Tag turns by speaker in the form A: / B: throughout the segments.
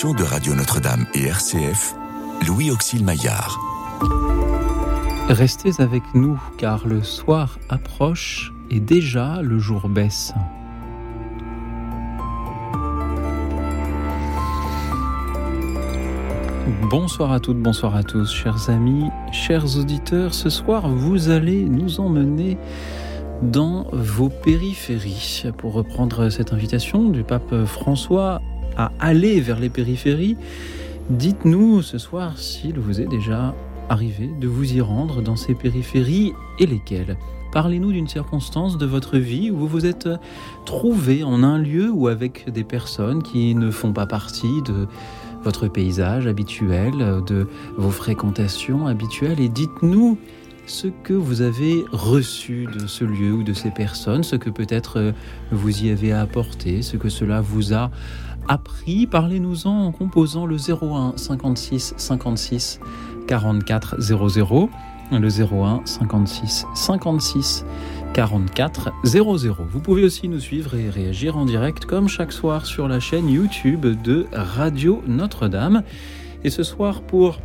A: de Radio Notre-Dame et RCF, Louis Auxil Maillard.
B: Restez avec nous car le soir approche et déjà le jour baisse. Bonsoir à toutes, bonsoir à tous, chers amis, chers auditeurs. Ce soir, vous allez nous emmener dans vos périphéries. Pour reprendre cette invitation du pape François aller vers les périphéries, dites-nous ce soir s'il vous est déjà arrivé de vous y rendre dans ces périphéries et lesquelles. Parlez-nous d'une circonstance de votre vie où vous vous êtes trouvé en un lieu ou avec des personnes qui ne font pas partie de votre paysage habituel, de vos fréquentations habituelles et dites-nous ce que vous avez reçu de ce lieu ou de ces personnes, ce que peut-être vous y avez apporté, ce que cela vous a appris. Parlez-nous-en en composant le 01 56 56 44 00, le 01 56 56 44 00. Vous pouvez aussi nous suivre et réagir en direct comme chaque soir sur la chaîne YouTube de Radio Notre-Dame. Et ce soir pour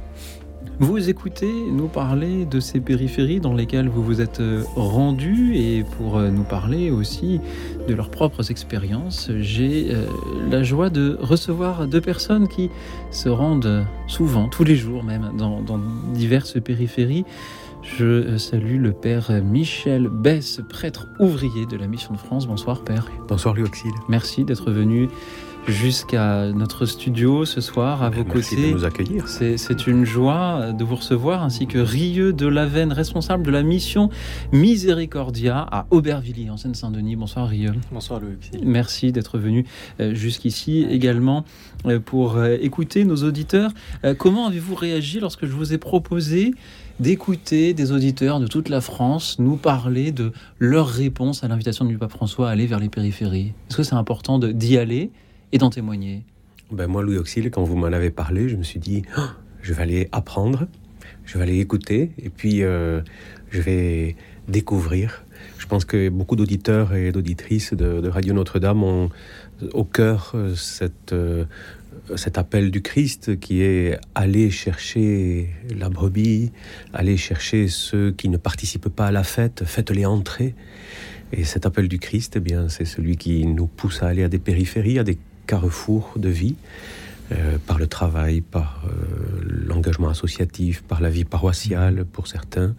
B: vous écoutez nous parler de ces périphéries dans lesquelles vous vous êtes rendu et pour nous parler aussi de leurs propres expériences, j'ai la joie de recevoir deux personnes qui se rendent souvent, tous les jours même, dans, dans diverses périphéries. Je salue le Père Michel Bess, prêtre ouvrier de la Mission de France. Bonsoir Père.
C: Bonsoir Louis Auxil.
B: Merci d'être venu jusqu'à notre studio ce soir à vos
C: Merci
B: côtés.
C: de nous accueillir.
B: C'est une joie de vous recevoir, ainsi que Rieux de Lavenne, responsable de la mission Miséricordia à Aubervilliers, en Seine-Saint-Denis. Bonsoir Rieux.
D: Bonsoir Louis.
B: Merci d'être venu jusqu'ici également pour écouter nos auditeurs. Comment avez-vous réagi lorsque je vous ai proposé d'écouter des auditeurs de toute la France nous parler de leur réponse à l'invitation du pape François à aller vers les périphéries? Est-ce que c'est important d'y aller? Et d'en témoigner
C: ben Moi, Louis Auxil, quand vous m'en avez parlé, je me suis dit, oh, je vais aller apprendre, je vais aller écouter, et puis euh, je vais découvrir. Je pense que beaucoup d'auditeurs et d'auditrices de, Radio Notre-Dame ont au cœur cette, euh, cet appel du Christ qui est aller chercher la brebis, aller chercher ceux qui ne participent pas à la fête, faites-les entrer. Et cet appel du Christ, eh bien, c'est celui qui nous pousse à aller à des périphéries, à des carrefours de vie, euh, par le travail, par euh, l'engagement associatif, par la vie paroissiale pour certains.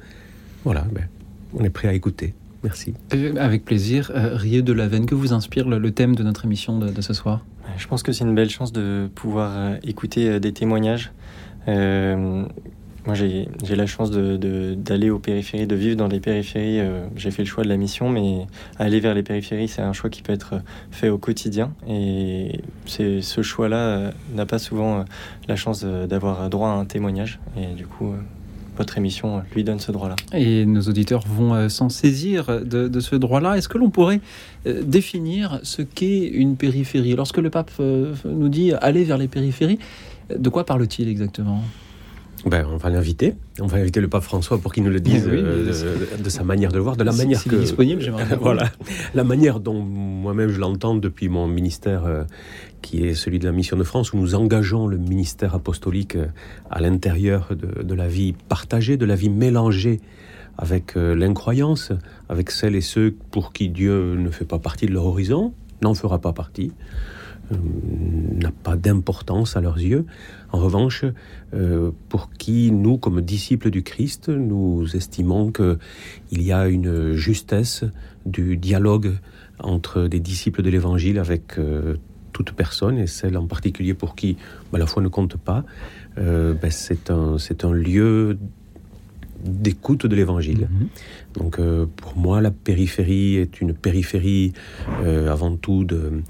C: Voilà, ben, on est prêt à écouter. Merci.
B: Avec plaisir. Euh, Rieux de la Veine, que vous inspire le, le thème de notre émission de, de, ce soir?
D: Je pense que c'est une belle chance de pouvoir euh, écouter euh, des témoignages. Euh, moi, j'ai la chance d'aller aux périphéries, de vivre dans les périphéries. Euh, j'ai fait le choix de la mission, mais aller vers les périphéries, c'est un choix qui peut être fait au quotidien. Et ce choix-là n'a pas souvent la chance d'avoir droit à un témoignage. Et du coup, votre émission lui donne ce droit-là.
B: Et nos auditeurs vont s'en saisir de, ce droit-là. Est-ce que l'on pourrait définir ce qu'est une périphérie? Lorsque le pape nous dit aller vers les périphéries, de quoi parle-t-il exactement?
C: Ben, on va l'inviter. On va inviter le pape François pour qu'il nous le dise oui, euh, de, sa manière de le voir, de la
B: si,
C: manière
B: si
C: que
B: disponible. J'aimerais
C: voilà, la manière dont moi-même je l'entends depuis mon ministère, euh, qui est celui de la mission de France, où nous engageons le ministère apostolique euh, à l'intérieur de, de, la vie partagée, de la vie mélangée avec euh, l'incroyance, avec celles et ceux pour qui Dieu ne fait pas partie de leur horizon, n'en fera pas partie n'a pas d'importance à leurs yeux. En revanche, euh, pour qui nous, comme disciples du Christ, nous estimons qu'il y a une justesse du dialogue entre des disciples de l'Évangile avec euh, toute personne, et celle en particulier pour qui ben, la foi ne compte pas, euh, ben, c'est un lieu d'écoute de l'évangile.
B: Mhm.
C: Donc euh, pour moi, la périphérie est une périphérie euh, avant tout de,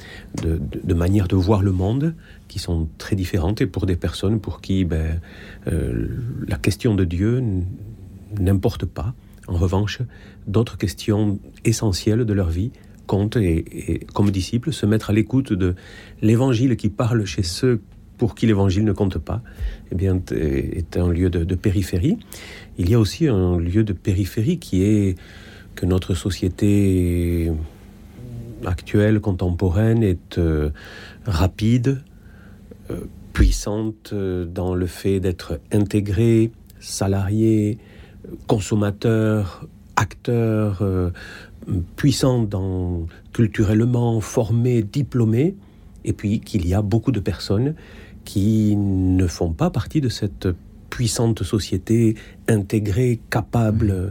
C: de, de, manière de voir le monde qui sont très différentes et pour des personnes pour qui ben, euh, la question de Dieu n'importe pas. En revanche, d'autres questions essentielles de leur vie comptent et, et comme disciples se mettre à l'écoute de l'évangile qui parle chez ceux pour qui l'évangile ne compte pas, eh bien, est un lieu de, de, périphérie. Il y a aussi un lieu de périphérie qui est que notre société actuelle, contemporaine, est euh, rapide, euh, puissante dans le fait d'être intégré, salarié, consommateur, acteur, puissant dans, culturellement, formé, diplômé, et puis qu'il y a beaucoup de personnes qui ne font pas partie de cette puissante société intégrée, capable, euh,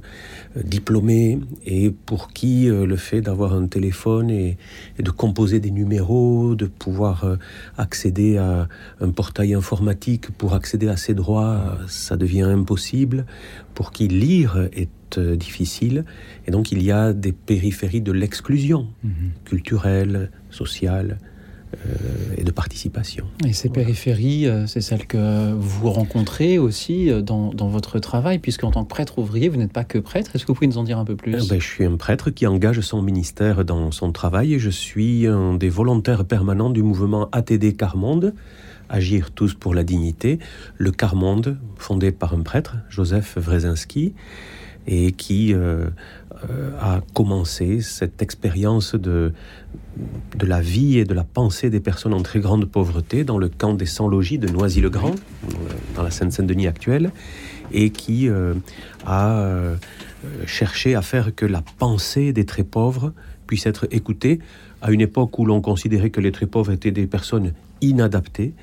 C: diplômée, et pour qui euh, le fait d'avoir un téléphone et, de composer des numéros, de pouvoir euh, accéder à un portail informatique pour accéder à ses droits, ça devient impossible, pour qui lire est difficile, et donc il y a des périphéries de l'exclusion mhm. culturelle, sociale, et de participation.
B: Et ces périphéries, euh, c'est celles que vous rencontrez aussi euh, dans, dans votre travail, puisqu'en tant que prêtre ouvrier, vous n'êtes pas que prêtre. Est-ce que vous pouvez nous en dire un peu plus?
C: Ben, Je suis un prêtre qui engage son ministère dans son travail et je suis un des volontaires permanents du mouvement ATD Carmonde. Agir tous pour la dignité, le Carmonde, fondé par un prêtre, Joseph Wrezinski, et qui euh, euh, a commencé cette expérience de, de la vie et de la pensée des personnes en très grande pauvreté dans le camp des sans-logis de Noisy-le-Grand, dans la Seine-Saint-Denis actuelle, et qui euh, a cherché à faire que la pensée des très pauvres puisse être écoutée à une époque où l'on considérait que les très pauvres étaient des personnes inadaptées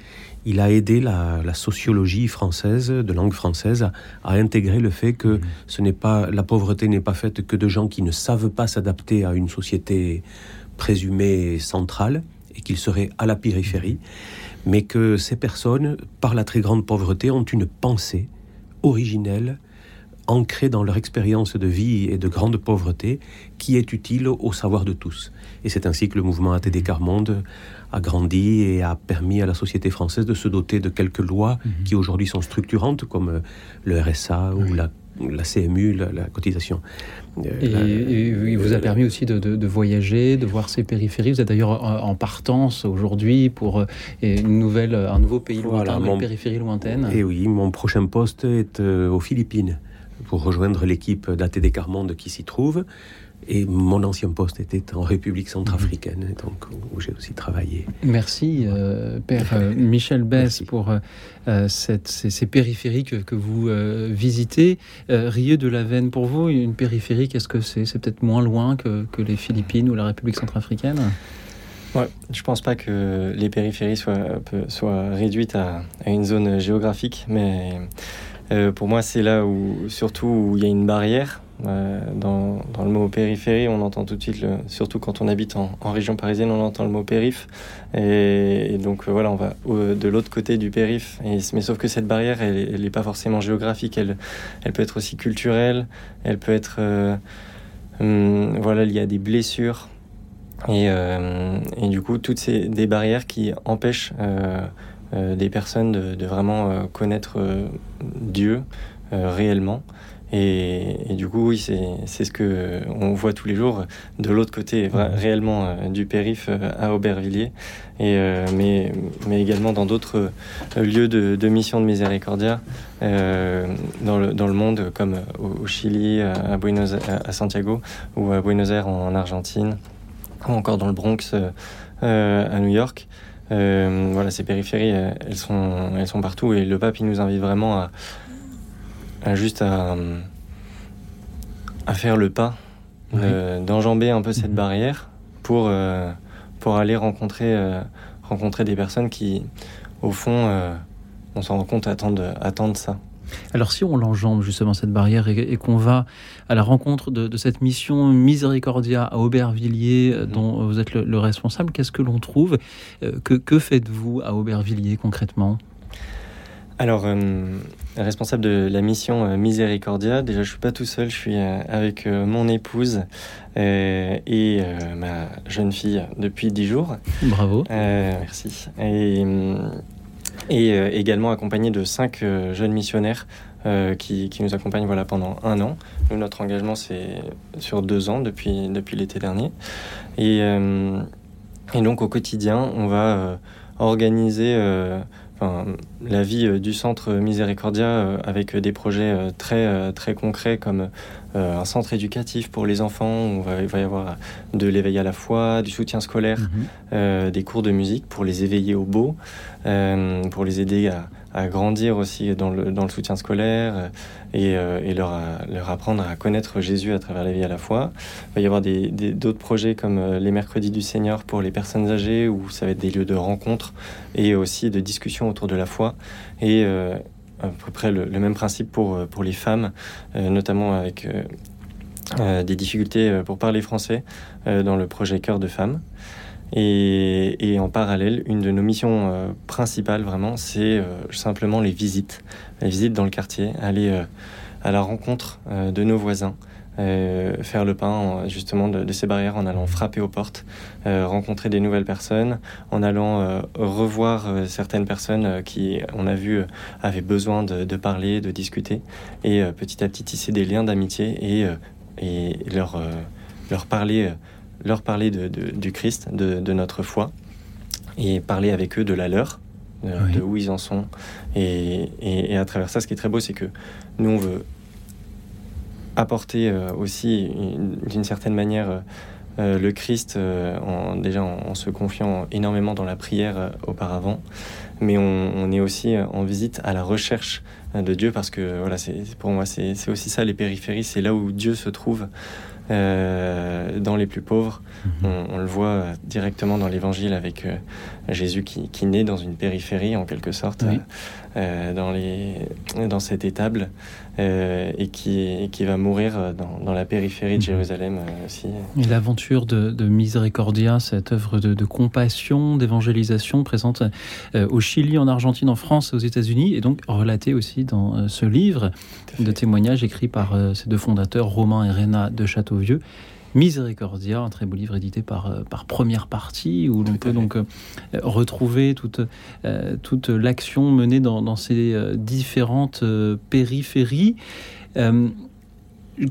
C: il a aidé la, sociologie française, de langue française, à, intégrer le fait que ce n'est pas la pauvreté n'est pas faite que de gens qui ne savent pas s'adapter à une société présumée centrale et qu'ils seraient à la périphérie, mais que ces personnes, par la très grande pauvreté, ont une pensée originelle, ancrée dans leur expérience de vie et de grande pauvreté, qui est utile au savoir de tous. Et c'est ainsi que le mouvement ATD Carmonde a grandi et a permis à la société française de se doter de quelques lois mhm. qui aujourd'hui sont structurantes, comme euh, le RSA ou la, la, CMU, la, cotisation.
B: Euh, et, il vous a permis aussi de, voyager, de voir ces périphéries. Vous êtes d'ailleurs en partance aujourd'hui pour euh, une nouvelle, un nouveau pays lointain, une périphérie lointaine.
C: Et oui, mon prochain poste est aux Philippines pour rejoindre l'équipe d'ATD Carmonde qui s'y trouve. Et mon ancien poste était en République centrafricaine, mhm. donc où j'ai aussi travaillé.
B: Merci, euh, Père euh, Michel Bess, pour euh, cette, ces, périphéries que, vous visitez. Rieux de la Veine, pour vous, une périphérie, qu'est-ce que c'est C'est peut-être moins loin que, que, les Philippines ou la République centrafricaine?
D: Ouais, je pense pas que les périphéries soient, soient réduites à, à une zone géographique, mais pour moi, c'est là où, surtout, où il y a une barrière euh, dans, le mot périphérie, on entend tout de suite, surtout quand on habite en, région parisienne, on entend le mot périph. Et, donc euh, voilà, on va de l'autre côté du périph. Mais sauf que cette barrière, elle n'est pas forcément géographique, elle, peut être aussi culturelle, elle peut être. Euh, hum, voilà, il y a des blessures. Et, du coup, toutes ces des barrières qui empêchent des personnes de vraiment connaître Dieu réellement. Et, du coup, oui, c'est ce que on voit tous les jours. De l'autre côté, réellement euh, du périph euh, à Aubervilliers, et, euh, mais, mais également dans d'autres lieux de, de, mission de Miséricordia dans, le, dans le monde, comme au, Chili, à, Buenos, à Santiago, ou à Buenos Aires en, Argentine, ou encore dans le Bronx à New York. voilà, ces périphéries, elles sont, elles sont partout, et le pape, il nous invite vraiment à juste à, à faire le pas, euh, d'enjamber un peu cette mhm. barrière pour, euh, pour aller rencontrer, euh, rencontrer des personnes qui, au fond, on s'en rend compte, attendent, attendent ça.
B: Alors si on l'enjambe justement cette barrière et, qu'on va à la rencontre de, cette mission Miséricordia à Aubervilliers mhm. dont vous êtes le, responsable, qu'est-ce que l'on trouve Que, que faites-vous à Aubervilliers concrètement?
D: Alors, euh, responsable de la mission euh, Miséricordia, déjà je suis pas tout seul, je suis euh, avec mon épouse et ma jeune fille depuis dix jours.
B: Bravo.
D: merci. Et, et également accompagné de cinq jeunes missionnaires qui, qui, nous accompagnent voilà, pendant un an. Nous, notre engagement, c'est sur deux ans depuis, depuis l'été dernier. Et, et, donc, au quotidien, on va organiser la vie du centre Miséricordia avec des projets très, très concrets comme un centre éducatif pour les enfants, où il va y avoir de l'éveil à la foi, du soutien scolaire, mhm. des cours de musique pour les éveiller au beau, pour les aider à, à grandir aussi dans le, dans le soutien scolaire euh, et, euh, et leur, leur, apprendre à connaître Jésus à travers la vie à la fois. Il va y avoir d'autres des, d'autres projets comme euh, les mercredis du Seigneur pour les personnes âgées où ça va être des lieux de rencontre et aussi de discussion autour de la foi. Et à peu près le, le, même principe pour, pour les femmes, notamment avec des difficultés pour parler français dans le projet Cœur de femmes. Et, en parallèle, une de nos missions euh, principales, vraiment, c'est euh, simplement les visites. Les visites dans le quartier, aller euh, à la rencontre de nos voisins, faire le pain justement de, ces barrières en allant frapper aux portes, rencontrer des nouvelles personnes, en allant revoir certaines personnes qui, on a vu, avaient besoin de, parler, de discuter, et petit à petit tisser des liens d'amitié et, et leur, leur parler leur parler de, du Christ, de, notre foi, et parler avec eux de la leur, de, où ils en sont. Et, et, à travers ça, ce qui est très beau, c'est que nous, on veut apporter euh, aussi, d'une certaine manière, euh, le Christ, euh, en, déjà en, se confiant énormément dans la prière auparavant, mais on, on, est aussi en visite à la recherche de Dieu parce que voilà, c'est pour moi c'est aussi ça les périphéries, c'est là où Dieu se trouve euh, dans les plus pauvres. Mhm. On, le voit directement dans l'évangile avec euh, Jésus qui, qui, naît dans une périphérie en quelque sorte, euh, dans, les, dans cette étable, et qui, qui va mourir dans, dans la périphérie de mhm. Jérusalem aussi.
B: Et l'aventure de, de, Misericordia, cette œuvre de, de compassion, d'évangélisation présente au Chili, en Argentine, en France et aux États-Unis, et donc relatée aussi dans ce livre de témoignages écrit par ces deux fondateurs, Romain et Réna de Château vieux. Miséricordia, un très beau livre édité par, euh, par Première Partie, où l'on peut donc euh, retrouver toute, euh, toute l'action menée dans, ces différentes périphéries.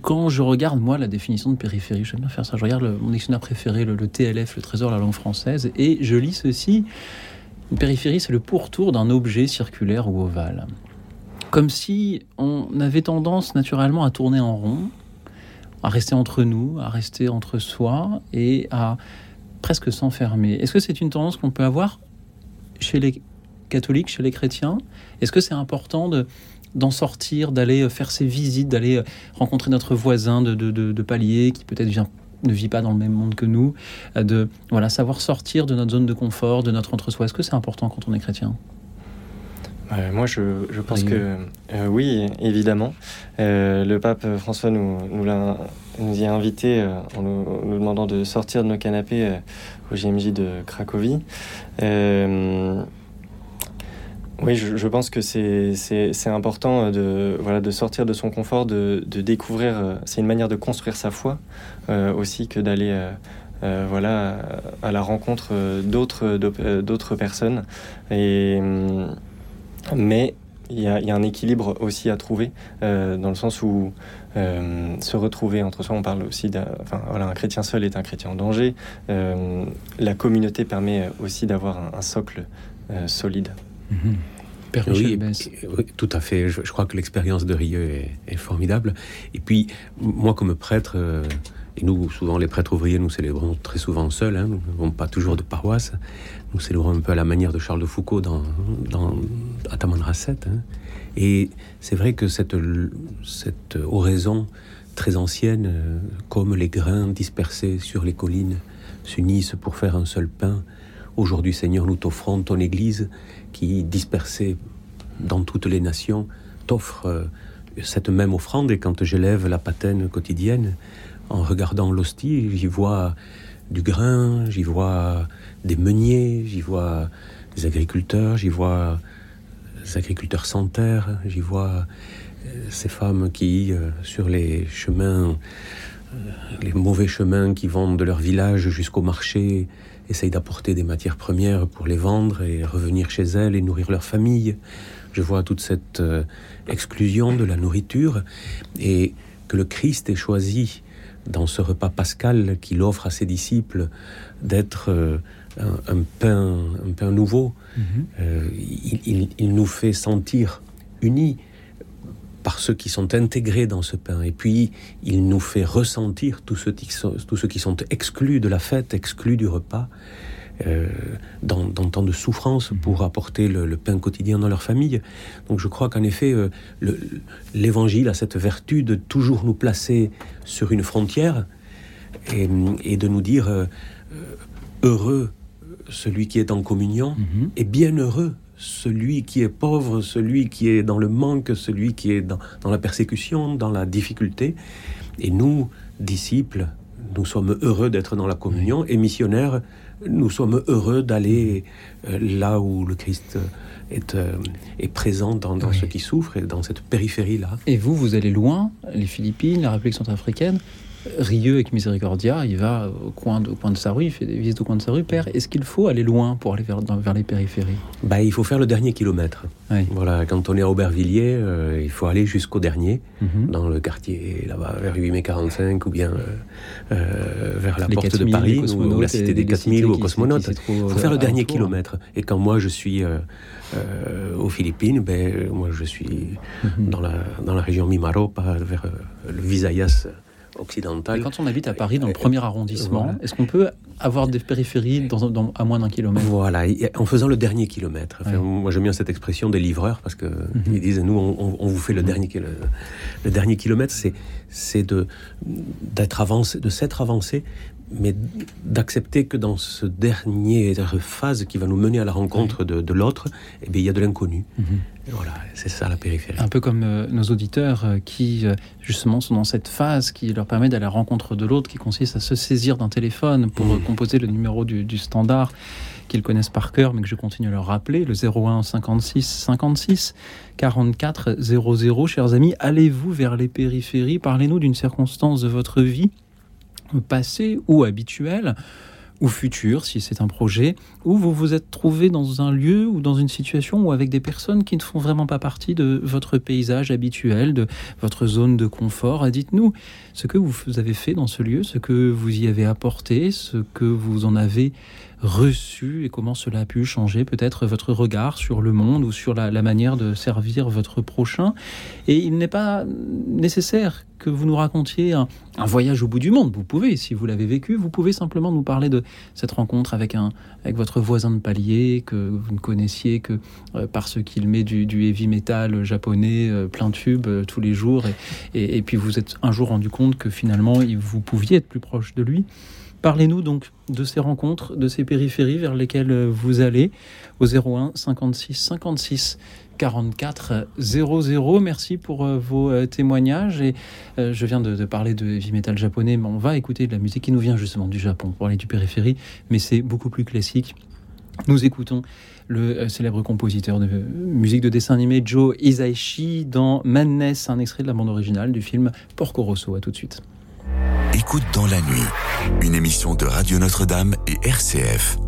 B: quand je regarde, moi, la définition de périphérie, j'aime bien faire ça, je regarde mon dictionnaire préféré, le, TLF, le Trésor de la langue française, et je lis ceci. Une périphérie, c'est le pourtour d'un objet circulaire ou ovale. Comme si on avait tendance naturellement à tourner en rond, à rester entre nous, à rester entre soi et à presque s'enfermer. Est-ce que c'est une tendance qu'on peut avoir chez les catholiques, chez les chrétiens? Est-ce que c'est important de d'en sortir, d'aller faire ses visites, d'aller rencontrer notre voisin de, de, de, palier qui peut-être ne vit pas dans le même monde que nous, de voilà savoir sortir de notre zone de confort, de notre entre-soi. Est-ce que c'est important quand on est chrétien?
D: Euh, moi, je, je pense que euh, oui, évidemment. Euh, le pape François nous, nous, a, nous y a invités en nous, nous, demandant de sortir de nos canapés au JMJ de Cracovie. oui, je, je, pense que c'est important de, voilà, de sortir de son confort, de, de découvrir. C'est une manière de construire sa foi aussi que d'aller. Euh, voilà, à la rencontre d'autres d'autres personnes. Et, mais il y, a, un équilibre aussi à trouver, euh, dans le sens où euh, se retrouver entre soi, on parle aussi d'un. Enfin, voilà, un chrétien seul est un chrétien en danger. Euh, la communauté permet aussi d'avoir un, socle solide.
C: Mhm. Oui, tout à fait. Je, crois que l'expérience de Rieux est, formidable. Et puis, moi, comme prêtre, nous, souvent, les prêtres ouvriers, nous célébrons très souvent seuls, hein, nous n'avons pas toujours de paroisse. Nous célébrons un peu à la manière de Charles de Foucault dans, dans à Tamanrasset. Hein. Et c'est vrai que cette, cette oraison très ancienne, euh, comme les grains dispersés sur les collines s'unissent pour faire un seul pain, aujourd'hui Seigneur, nous t'offrons ton Église qui, dispersée dans toutes les nations, t'offre euh, cette même offrande. Et quand j'élève la patène quotidienne, en regardant l'hostie, j'y vois du grain, j'y vois des meuniers, j'y vois des agriculteurs, j'y vois des agriculteurs sans terre, j'y vois euh, ces femmes qui, euh, sur les chemins, euh, les mauvais chemins qui vont de leur village jusqu'au marché, essayent d'apporter des matières premières pour les vendre et revenir chez elles et nourrir leur famille. Je vois toute cette exclusion de la nourriture et que le Christ ait choisi dans ce repas pascal qu'il offre à ses disciples d'être un, pain, un pain nouveau. Mhm. il, nous fait sentir unis par ceux qui sont intégrés dans ce pain. Et puis, il nous fait ressentir tous ceux qui sont, tous ceux qui sont exclus de la fête, exclus du repas, euh, dans, tant de souffrance pour apporter le, pain quotidien dans leur famille. Donc je crois qu'en effet, euh, l'Évangile a cette vertu de toujours nous placer sur une frontière et, de nous dire euh, heureux celui qui est en communion mm-hmm. et bien heureux celui qui est pauvre, celui qui est dans le manque, celui qui est dans, la persécution, dans la difficulté. Et nous, disciples, nous sommes heureux d'être dans la communion et missionnaires, nous sommes heureux d'aller euh, là où le Christ est, euh, est présent dans, dans ceux qui souffrent et dans cette périphérie-là.
B: Et vous, vous allez loin, les Philippines, la République centrafricaine, Rieux avec Miséricordia, il va au coin, de, coin de sa rue, il fait des visites au coin de sa rue. Père, est-ce qu'il faut aller loin pour aller vers, vers les périphéries?
C: Bah, Il faut faire le dernier kilomètre. Voilà, quand on est à Aubervilliers, euh, il faut aller jusqu'au dernier, mhm. dans le quartier là-bas, vers 8 mai 45, ou bien euh, euh, vers la porte de Paris, ou, la cité des 4000, ou aux cosmonautes. Il faut faire le dernier kilomètre. Et quand moi je suis aux Philippines, ben, moi je suis mhm. dans, la, dans la région Mimaro, vers le Visayas occidentale.
B: quand on habite à Paris, dans le premier arrondissement, est-ce qu'on peut avoir des périphéries dans, à moins d'un kilomètre?
C: Voilà, en faisant le dernier kilomètre. Moi, j'aime bien cette expression des livreurs parce que mhm. ils disent nous, on, vous fait le mhm. dernier le dernier kilomètre, c'est de d'être avancé, de s'être avancé, mais d'accepter que dans ce dernier phase qui va nous mener à la rencontre de, l'autre, eh bien, il y a de l'inconnu. Mhm. Voilà, c'est ça la périphérie.
B: Un peu comme euh, nos auditeurs euh, qui, euh, justement, sont dans cette phase qui leur permet d'aller à la rencontre de l'autre, qui consiste à se saisir d'un téléphone pour mhm. composer le numéro du, du standard qu'ils connaissent par cœur, mais que je continue à leur rappeler, le 01 56 56 44 00. Chers amis, allez-vous vers les périphéries? Parlez-nous d'une circonstance de votre vie passé ou habituel ou futur, si c'est un projet, où vous vous êtes trouvé dans un lieu ou dans une situation ou avec des personnes qui ne font vraiment pas partie de votre paysage habituel, de votre zone de confort. Dites-nous ce que vous avez fait dans ce lieu, ce que vous y avez apporté, ce que vous en avez reçu et comment cela a pu changer peut-être votre regard sur le monde ou sur la, manière de servir votre prochain. Et il n'est pas nécessaire que vous nous racontiez un, voyage au bout du monde. Vous pouvez, si vous l'avez vécu, vous pouvez simplement nous parler de cette rencontre avec, un, avec votre voisin de palier que vous ne connaissiez que euh, parce qu'il met du, heavy metal japonais euh, plein de tubes euh, tous les jours. Et, et, puis vous êtes un jour rendu compte que finalement vous pouviez être plus proche de lui. Parlez-nous donc de ces rencontres, de ces périphéries vers lesquelles euh, vous allez au 01 56 56 44 00. Merci pour euh, vos euh, témoignages. Et je viens de, parler de heavy metal japonais, mais on va écouter de la musique qui nous vient justement du Japon pour parler du périphérie, mais c'est beaucoup plus classique. Nous écoutons le célèbre compositeur de musique de dessin animé Joe Isaichi dans Madness, un extrait de la bande originale du film Porco Rosso. À tout de suite.
A: Écoute dans la nuit, une émission de Radio Notre-Dame et RCF.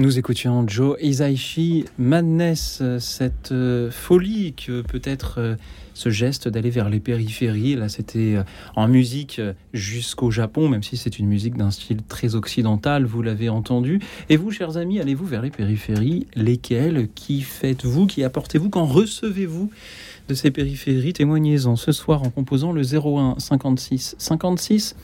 B: Nous écoutions Joe Isaichi, Madness, cette euh, folie que peut être euh, ce geste d'aller vers les périphéries. Là, c'était euh, en musique jusqu'au Japon, même si c'est une musique d'un style très occidental, vous l'avez entendu. Et vous, chers amis, allez-vous vers les périphéries? Lesquelles? Qui faites-vous? Qui apportez-vous? Quand recevez-vous? De ces périphéries Témoignez-en ce soir en composant le 01 56 56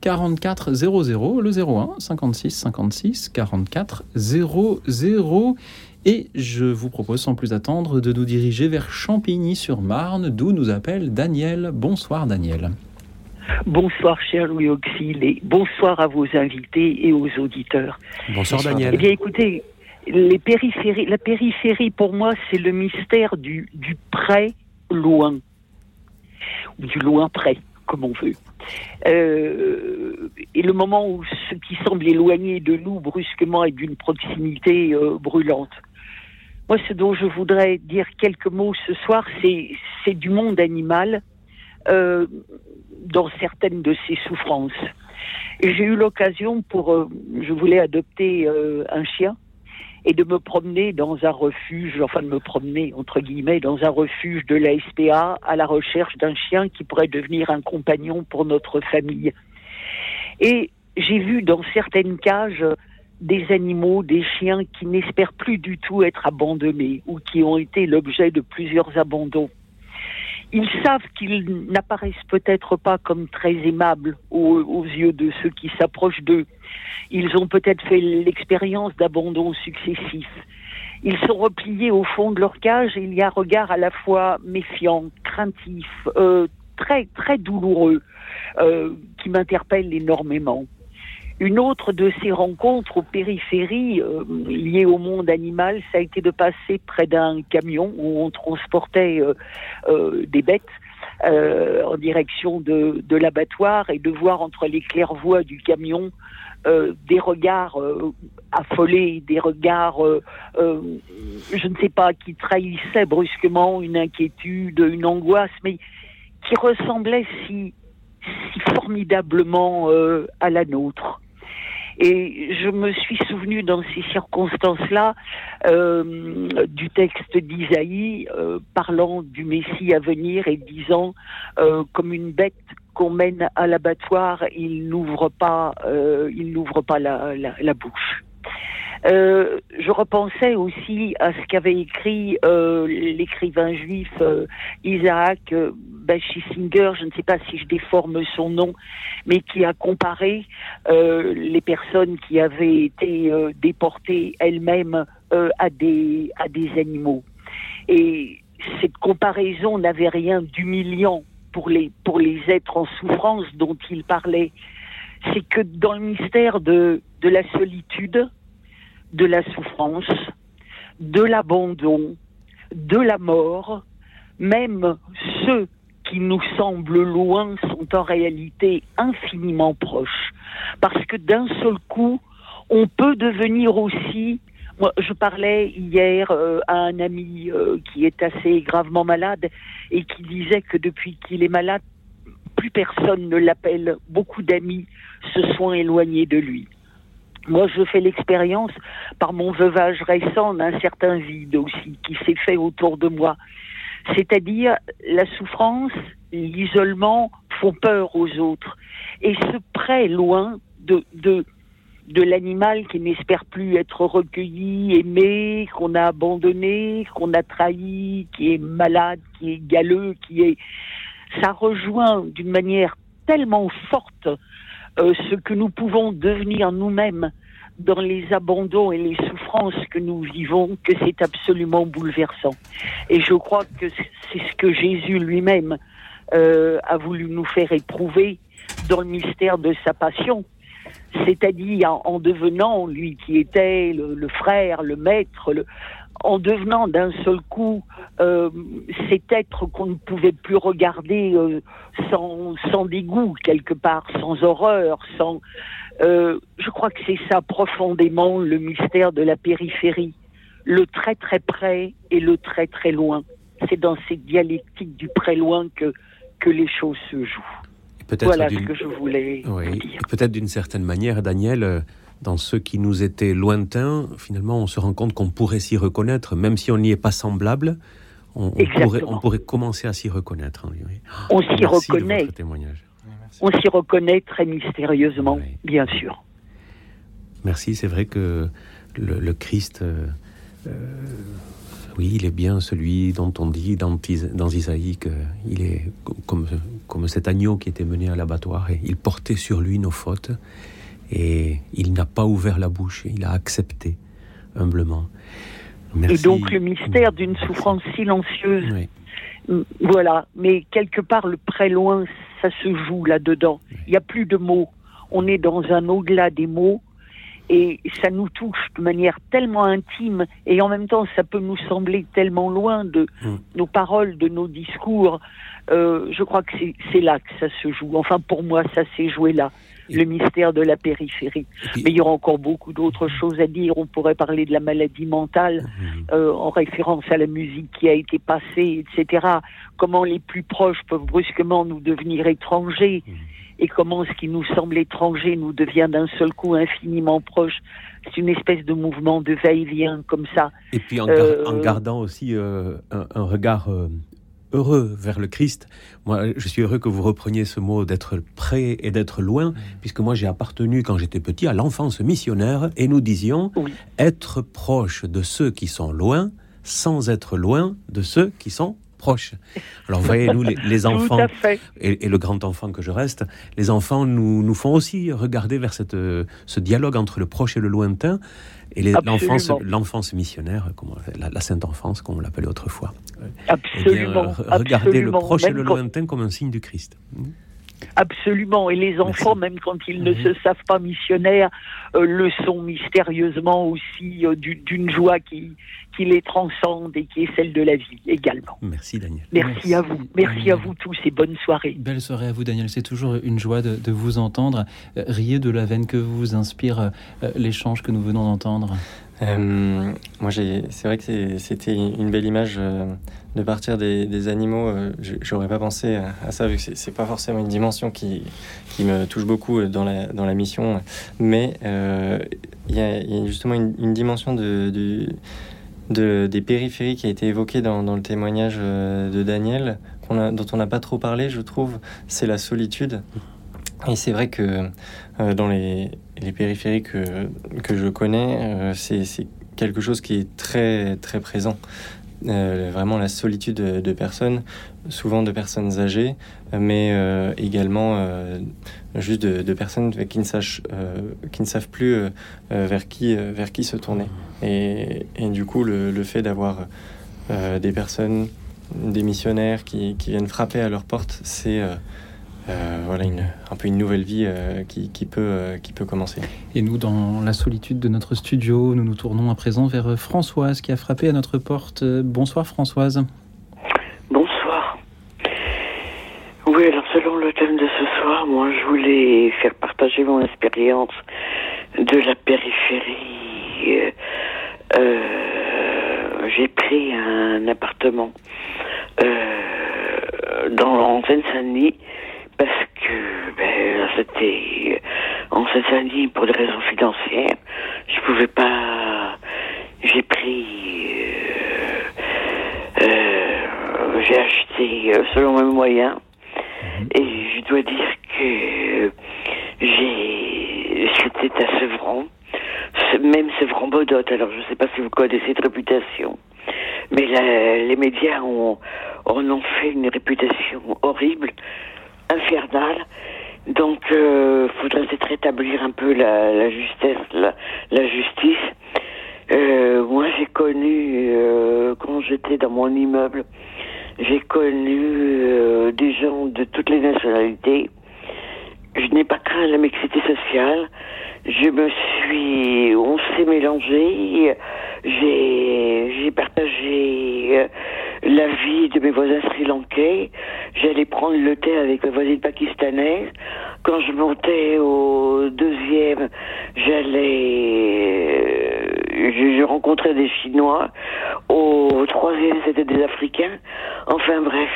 B: 44 00, le 01 56 56 44 00. Et je vous propose sans plus attendre de nous diriger vers Champigny-sur-Marne, d'où nous appelle Daniel. Bonsoir Daniel.
E: Bonsoir cher Louis Auxil et bonsoir à vos invités et aux auditeurs.
C: Bonsoir, Daniel.
E: Eh bien écoutez, les périphéries, la périphérie pour moi c'est le mystère du, du près loin, ou du loin près, comme on veut. Euh, et le moment où ce qui semble éloigné de nous brusquement est d'une proximité euh, brûlante. Moi, ce dont je voudrais dire quelques mots ce soir, c'est du monde animal euh, dans certaines de ses souffrances. J'ai eu l'occasion pour, je voulais adopter un chien et de me promener dans un refuge, enfin de me promener entre guillemets dans un refuge de la SPA à la recherche d'un chien qui pourrait devenir un compagnon pour notre famille. Et j'ai vu dans certaines cages des animaux, des chiens qui n'espèrent plus du tout être abandonnés ou qui ont été l'objet de plusieurs abandons. Ils savent qu'ils n'apparaissent peut-être pas comme très aimables aux, yeux de ceux qui s'approchent d'eux. Ils ont peut-être fait l'expérience d'abandons successifs. Ils sont repliés au fond de leur cage et il y a un regard à la fois méfiant, craintif, euh, très très douloureux, euh, qui m'interpelle énormément. Une autre de ces rencontres aux périphéries euh, liées au monde animal, ça a été de passer près d'un camion où on transportait euh, euh, des bêtes en direction de, l'abattoir et de voir entre les clairvoies du camion des regards affolés, des regards, je ne sais pas, qui trahissaient brusquement une inquiétude, une angoisse, mais qui ressemblaient si, si formidablement à la nôtre. Et je me suis souvenu dans ces circonstances-là euh, du texte d'Isaïe euh, parlant du Messie à venir et disant euh, comme une bête qu'on mène à l'abattoir, il n'ouvre pas, il n'ouvre pas la, la, la bouche. Euh, je repensais aussi à ce qu'avait écrit euh, l'écrivain juif euh, Isaac Bachisinger, je ne sais pas si je déforme son nom, mais qui a comparé les personnes qui avaient été déportées elles-mêmes à des à des animaux. Et cette comparaison n'avait rien d'humiliant pour les pour les êtres en souffrance dont il parlait. C'est que dans le mystère de de la solitude, de la souffrance, de l'abandon, de la mort, même ceux qui nous semblent loin sont en réalité infiniment proches. Parce que d'un seul coup, on peut devenir aussi moi, je parlais hier euh, à un ami euh, qui est assez gravement malade et qui disait que depuis qu'il est malade, plus personne ne l'appelle. Beaucoup d'amis se sont éloignés de lui. Moi, je fais l'expérience, par mon veuvage récent, d'un certain vide aussi qui s'est fait autour de moi. C'est-à-dire, la souffrance, l'isolement font peur aux autres. Et ce près loin de, de, de l'animal qui n'espère plus être recueilli, aimé, qu'on a abandonné, qu'on a trahi, qui est malade, qui est galeux, qui est... Ça rejoint d'une manière tellement forte euh, ce que nous pouvons devenir nous-mêmes dans les abandons et les souffrances que nous vivons, que c'est absolument bouleversant. Et je crois que c'est ce que Jésus lui-même euh, a voulu nous faire éprouver dans le mystère de sa passion, c'est-à-dire en, devenant, lui qui était le, frère, le maître, le, en devenant d'un seul coup euh, cet être qu'on ne pouvait plus regarder euh, sans, sans dégoût quelque part, sans horreur, sans. Euh, je crois que c'est ça profondément le mystère de la périphérie, le très très près et le très très loin. C'est dans cette dialectique du très loin que que les choses se jouent. Voilà ce que je voulais
C: oui, Peut-être d'une certaine manière, Daniel dans ce qui nous était lointain, finalement, on se rend compte qu'on pourrait s'y reconnaître, même si on n'y est pas semblable. On, pourrait, on pourrait, commencer à s'y reconnaître.
E: On s'y reconnaît. On s'y reconnaît très mystérieusement, bien sûr.
C: Merci, c'est vrai que le, Christ, euh, euh, oui, il est bien celui dont on dit dans, dans Isaïe qu'il est comme, comme cet agneau qui était mené à l'abattoir et il portait sur lui nos fautes et il n'a pas ouvert la bouche, il a accepté humblement.
E: Et donc le mystère d'une souffrance silencieuse. Voilà, mais quelque part le très loin, ça se joue là-dedans. Il n'y a plus de mots. On est dans un au-delà des mots et ça nous touche de manière tellement intime et en même temps ça peut nous sembler tellement loin de mm. nos paroles, de nos discours. Euh, je crois que c'est là que ça se joue. Enfin pour moi ça s'est joué là le mystère de la périphérie. Mais il y aura encore beaucoup d'autres choses à dire. On pourrait parler de la maladie mentale mhm. euh, en référence à la musique qui a été passée, etc. Comment les plus proches peuvent brusquement nous devenir étrangers mhm. et comment ce qui nous semble étranger nous devient d'un seul coup infiniment proche. C'est une espèce de mouvement de va-et-vient comme ça.
C: Et puis en, euh, gardant aussi euh, un, regard heureux vers le Christ. Moi, je suis heureux que vous repreniez ce mot d'être près et d'être loin, puisque moi j'ai appartenu quand j'étais petit à l'enfance missionnaire et nous disions être proche de ceux qui sont loin sans être loin de ceux qui sont proches. Alors voyez-nous, les, enfants et, le grand enfant que je reste, les enfants nous, nous font aussi regarder vers cette, ce dialogue entre le proche et le lointain, et l'enfance, missionnaire, la, sainte enfance, comme on l'appelait autrefois.
E: Absolument.
C: Eh regardez le proche et le lointain comme un signe du Christ.
E: Absolument. Et les enfants, même quand ils ne mhm. se savent pas missionnaires, euh, le sont mystérieusement aussi euh, d'une joie qui, qui les transcende et qui est celle de la vie également.
C: Merci Daniel.
E: Merci, à vous. Merci à vous tous et bonne soirée.
B: Belle soirée à vous Daniel. C'est toujours une joie de, vous entendre. Euh, riez de la veine que vous inspire l'échange que nous venons d'entendre.
D: moi, c'est vrai que c'était une belle image de partir des, animaux, euh, j'aurais pas pensé à, ça, vu que c'est pas forcément une dimension qui, qui me touche beaucoup euh, dans la, dans la mission. Mais euh, il y, a justement une, dimension de, de, des périphéries qui a été évoquée dans, dans le témoignage de Daniel, dont on n'a pas trop parlé, je trouve, c'est la solitude. Et c'est vrai que dans les, les périphéries que, que je connais, c'est quelque chose qui est très très présent. Euh, vraiment la solitude de, personnes, souvent de personnes âgées, mais euh, également euh, juste de, personnes qui ne, sachent, qui ne savent plus vers, qui, vers qui se tourner. Et, du coup, le, fait d'avoir des personnes, des missionnaires qui, viennent frapper à leur porte, c'est euh, voilà une, un peu une nouvelle vie euh, qui, qui, peut, euh, qui peut commencer.
B: Et nous, dans la solitude de notre studio, nous nous tournons à présent vers Françoise qui a frappé à notre porte. Bonsoir Françoise.
F: Bonsoir. Oui, alors selon le thème de ce soir, moi je voulais faire partager mon expérience de la périphérie. J'ai pris un appartement dans, en Seine-Saint-Denis parce que ben, c'était en cette année pour des raisons financières. Je pouvais pas. J'ai pris. Euh, euh, j'ai acheté euh, selon mes moyens. Mhm. Et je dois dire que j'ai. C'était à Sevran. Même Sevran Bodot. Alors je ne sais pas si vous connaissez cette réputation. Mais les médias ont, en ont fait une réputation horrible infernale. Donc, euh, faudrait peut-être rétablir un peu la, justesse, la, justice. Euh, moi, j'ai connu, euh, quand j'étais dans mon immeuble, j'ai connu des gens de toutes les nationalités. Je n'ai pas craint la mixité sociale. Je me suis, on s'est mélangé. J'ai, j'ai partagé la vie de mes voisins sri-lankais. J'allais prendre le thé avec mes voisines pakistanaises. Quand je montais au deuxième, j'allais, euh, je, je rencontrais des Chinois. Au troisième, c'était des Africains. Enfin bref,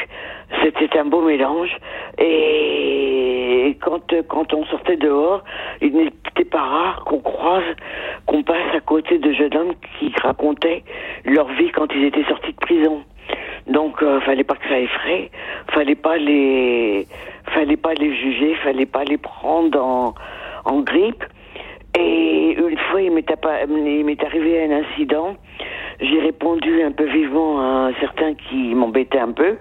F: c'était un beau mélange. Et quand, quand on sortait dehors, il n'était pas rare qu'on croise, qu'on passe à côté de jeunes hommes qui racontaient leur vie quand ils étaient sortis de prison. Donc, euh, fallait pas que ça fallait pas les, fallait pas les juger, fallait pas les prendre en, en grippe. Et une fois, il m'est appa- il m'est arrivé un incident. J'ai répondu un peu vivement à un certain qui m'embêtait un peu.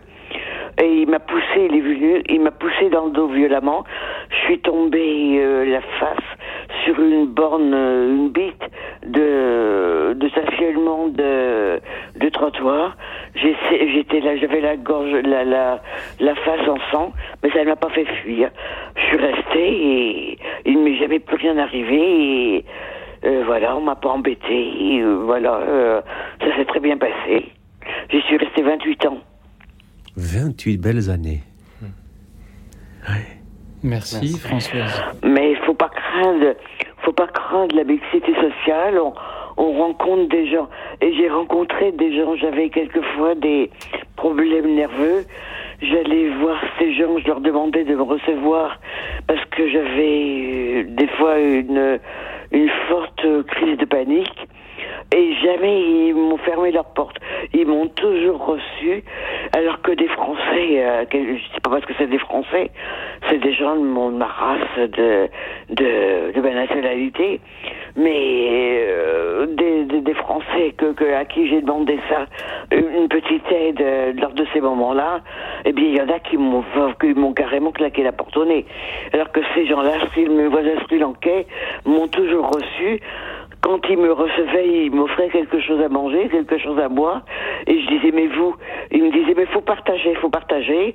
F: Et il m'a poussé, il est venu, il m'a poussé dans le dos violemment. Je suis tombée euh, la face sur une borne, euh, une bite de, de stationnement de, de trottoir. J'étais là, j'avais la gorge, la, la, la face en sang, mais ça ne m'a pas fait fuir. Je suis restée et il ne m'est jamais plus rien arrivé et euh, voilà, on m'a pas embêté. et, euh, voilà, euh, ça s'est très bien passé. J'y suis restée 28 ans.
C: 28 belles années.
B: Merci,
D: Merci.
B: Françoise.
F: Mais il faut pas craindre, faut pas craindre la mixité sociale. On, on rencontre des gens et j'ai rencontré des gens. J'avais quelquefois des problèmes nerveux. J'allais voir ces gens, je leur demandais de me recevoir parce que j'avais euh, des fois une une forte crise de panique. Et jamais ils m'ont fermé leurs portes. Ils m'ont toujours reçu, alors que des Français, euh, je sais pas parce que c'est des Français, c'est des gens de, mon, de ma race, de, de, de ma nationalité, mais euh, des, des, des Français que, que, à qui j'ai demandé ça, une petite aide euh, lors de ces moments-là, eh bien il y en a qui m'ont qui m'ont carrément claqué la porte au nez. Alors que ces gens-là, mes voisins sri-lankais, m'ont toujours reçu quand ils me recevaient, ils m'offraient quelque chose à manger, quelque chose à boire, et je disais mais vous, ils me disaient mais faut partager, faut partager.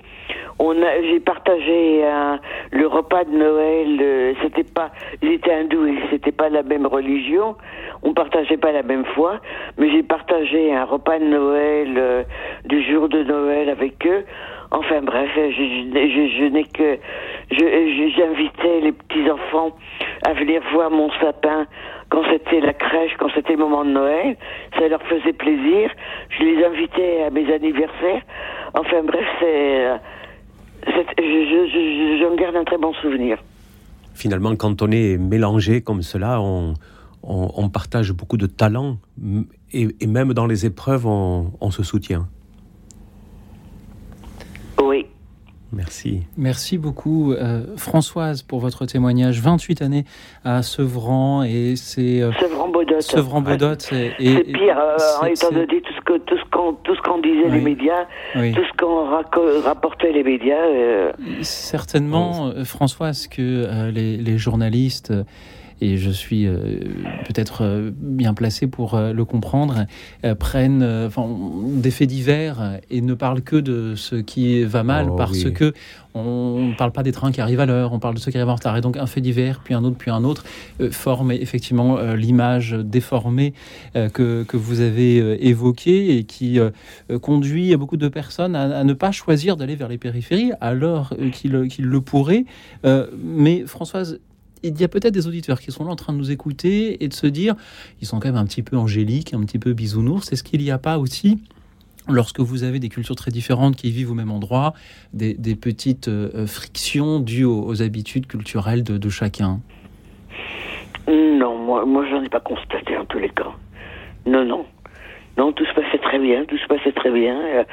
F: On a, j'ai partagé euh, le repas de Noël. euh, c'était pas, ils étaient hindous, c'était pas la même religion. On partageait pas la même foi, mais j'ai partagé un repas de Noël euh, du jour de Noël avec eux. Enfin bref, je, je, je- n'ai que, j'invitais les petits enfants à venir voir mon sapin quand c'était la crèche, quand c'était le moment de Noël. Ça leur faisait plaisir. Je les invitais à mes anniversaires. Enfin bref, c'est, euh, je, je, je, j'en garde un très bon souvenir.
C: Finalement, quand on est mélangé comme cela, on, on, on partage beaucoup de talents et, et même dans les épreuves, on, on se soutient.
F: Oui.
C: Merci.
B: Merci beaucoup, euh, Françoise, pour votre témoignage. 28 années à Sevran et c'est euh,
F: Sevran Bodot.
B: Sevran-Bodot. et- et-
F: C'est pire, euh, étant donné tout ce que tout ce qu'en tout ce qu'en disaient
B: Oui.
F: les médias,
B: oui.
F: tout ce qu'en raco- rapportaient les médias. euh,
B: Certainement, euh, Françoise, que euh, les, les journalistes, euh, et je suis euh, peut-être euh, bien placé pour euh, le comprendre, euh, prennent euh, enfin, des faits divers et ne parlent que de ce qui va mal
C: Oh,
B: parce
C: oui.
B: que on ne parle pas des trains qui arrivent à l'heure, on parle de ceux qui arrivent en retard. Et donc un fait divers, puis un autre, puis un autre, euh, forme effectivement euh, l'image déformée euh, que, que vous avez euh, évoquée et qui conduit beaucoup de personnes à, à ne pas choisir d'aller vers les périphéries alors qu'ils qu'ils le pourraient. Euh, mais Françoise, il y a peut-être des auditeurs qui sont là en train de nous écouter et de se dire, ils sont quand même un petit peu angéliques, un petit peu bisounours. Est-ce qu'il n'y a pas aussi Lorsque vous avez des cultures très différentes qui vivent au même endroit, des, petites euh, frictions dues aux, habitudes culturelles de, de chacun?
F: Non, moi, moi j'en ai pas constaté en tous les cas. Non, non. Non, tout se passait très bien, tout se passait très bien. Euh,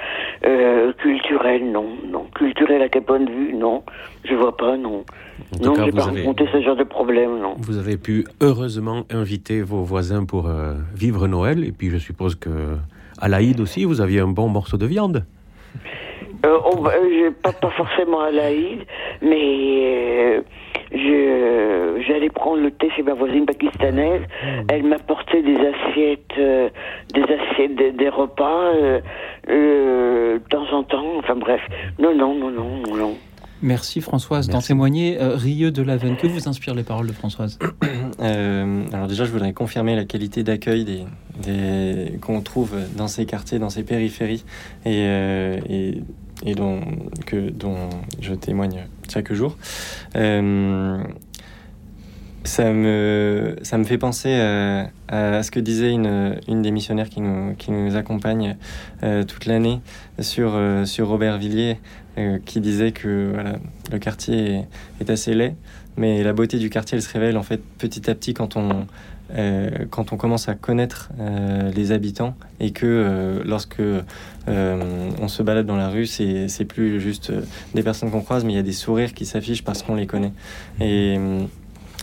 F: euh, culturel, non, non. Culturel à quel point de vue, non. Je vois pas, non.
C: En
F: Non, j'ai pas
C: avez,
F: rencontré ce genre de problème, non.
C: vous avez pu heureusement inviter vos voisins pour euh, vivre Noël. Et puis, je suppose que à l'Aïd aussi, vous aviez un bon morceau de viande.
F: On pas, pas forcément à l'Aïd, mais j'allais prendre le thé chez ma voisine pakistanaise. Elle m'apportait des assiettes, euh, des assiettes, des, des repas euh, euh, de temps en temps. Enfin bref, non, non, non, non, non.
B: Merci Françoise d'en témoigner. Euh, Rieux de Laven, que vous inspirent les paroles de Françoise
D: Euh, alors déjà, je voudrais confirmer la qualité d'accueil des, qu'on trouve dans ces quartiers, dans ces périphéries, et, et, et dont, que, dont je témoigne chaque jour. Ça me, ça me fait penser euh, à ce que disait une, une des missionnaires qui nous, qui nous accompagne euh, toute l'année sur, euh, sur Robert Villiers, qui disait que le quartier est, assez laid, mais la beauté du quartier, elle se révèle en fait petit à petit quand on, quand on commence à connaître les habitants et que lorsque on se balade dans la rue, c'est plus juste des personnes qu'on croise, mais il y a des sourires qui s'affichent parce qu'on les connaît.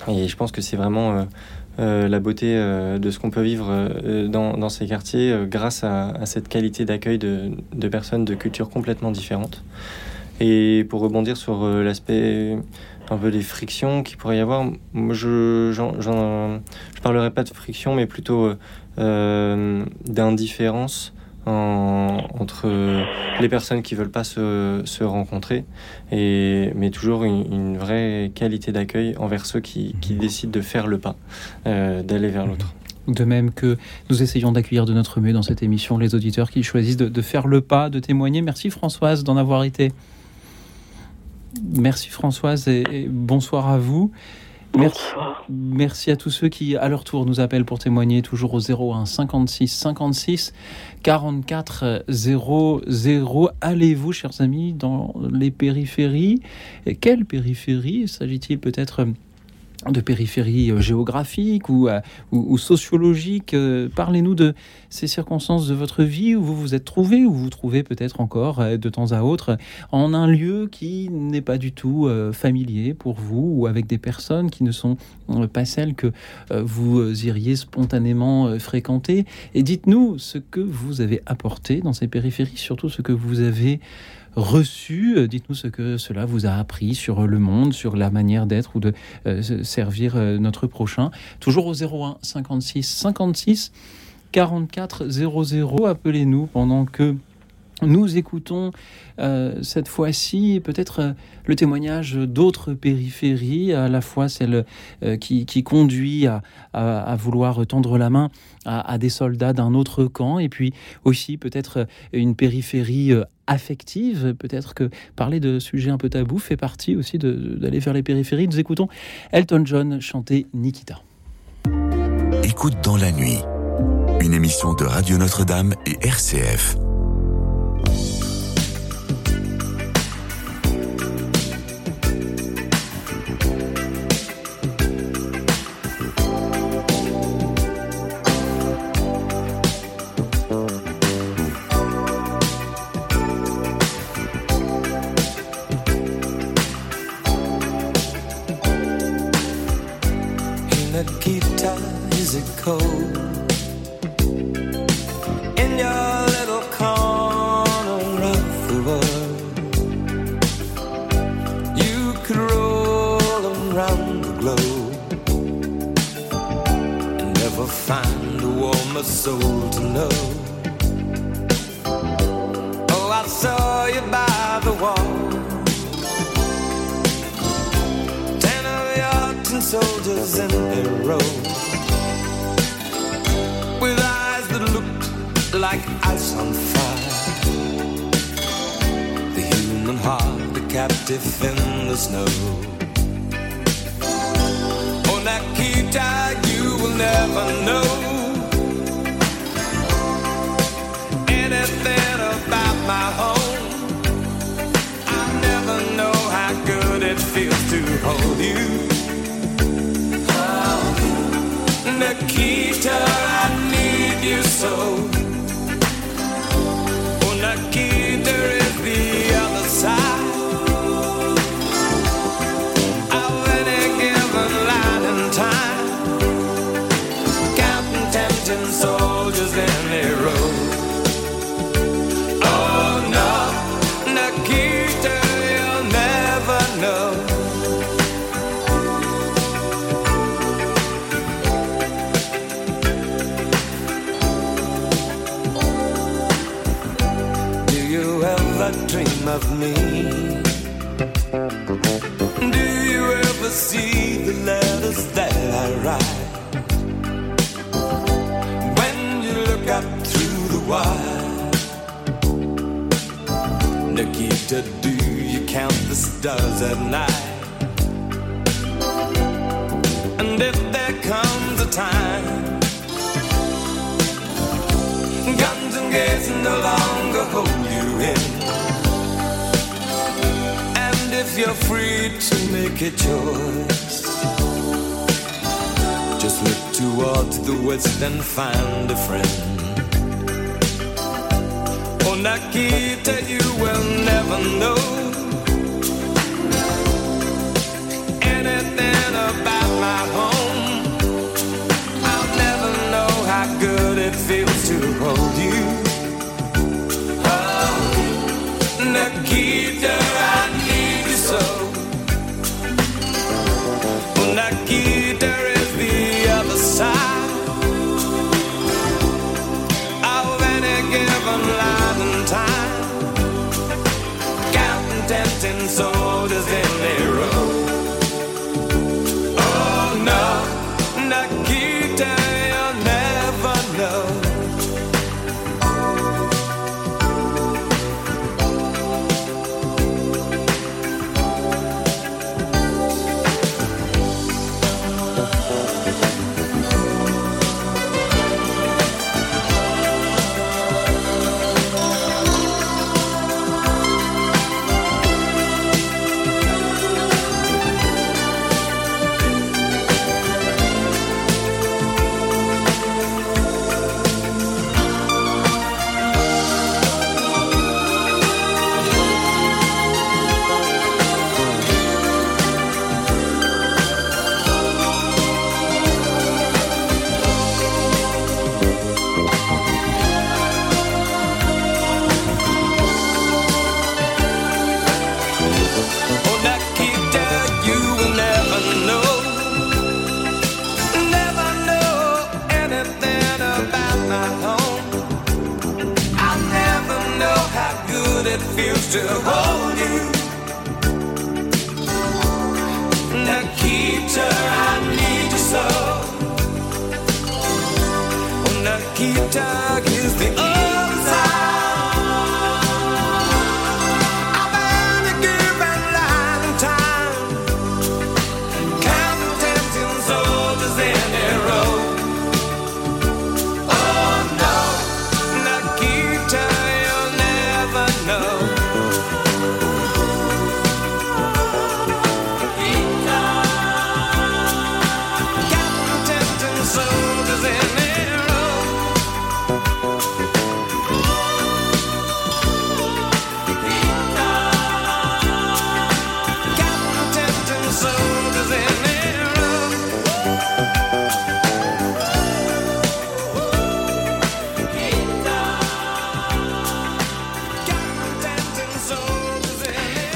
D: Et je pense que c'est vraiment euh, euh, la beauté euh, de ce qu'on peut vivre dans, dans, ces quartiers grâce à, cette qualité d'accueil de, de, personnes de cultures complètement différentes. Et pour rebondir sur l'aspect un peu des frictions qu'il pourrait y avoir, je ne parlerai pas de friction, mais plutôt d'indifférence entre les personnes qui veulent pas se, se rencontrer, et, mais toujours une, vraie qualité d'accueil envers ceux qui, qui, décident de faire le pas, euh, d'aller vers l'autre.
B: De même que nous essayons d'accueillir de notre mieux dans cette émission les auditeurs qui choisissent de, de faire le pas, de témoigner. Merci Françoise d'en avoir été. Merci Françoise et bonsoir à vous. Merci, à tous ceux qui, à leur tour, nous appellent pour témoigner, toujours au 01 56 56 44 00. Allez-vous, chers amis, dans les périphéries? Quelles périphéries? S'agit-il peut-être de périphérie euh, géographique ou, euh, sociologique. Euh, parlez-nous de ces circonstances de votre vie où vous vous êtes trouvé, où vous vous trouvez peut-être encore de temps à autre en un lieu qui n'est pas du tout familier pour vous ou avec des personnes qui ne sont pas celles que vous iriez spontanément fréquenter. Et dites-nous ce que vous avez apporté dans ces périphéries, surtout ce que vous avez reçu. Euh, dites-nous ce que cela vous a appris sur le monde, sur la manière d'être ou de euh, servir euh, notre prochain. Toujours au 01 56 56 44 00. Appelez-nous pendant que nous écoutons euh, cette fois-ci peut-être euh, le témoignage d'autres périphéries, à la fois celle euh, qui, conduit à, vouloir tendre la main à, des soldats d'un autre camp, et puis aussi peut-être une périphérie affective. Peut-être que parler de sujets un peu tabous fait partie aussi d'aller vers les périphéries. Nous écoutons Elton John chanter Nikita.
A: Écoute dans la nuit, une émission de Radio Notre-Dame et RCF.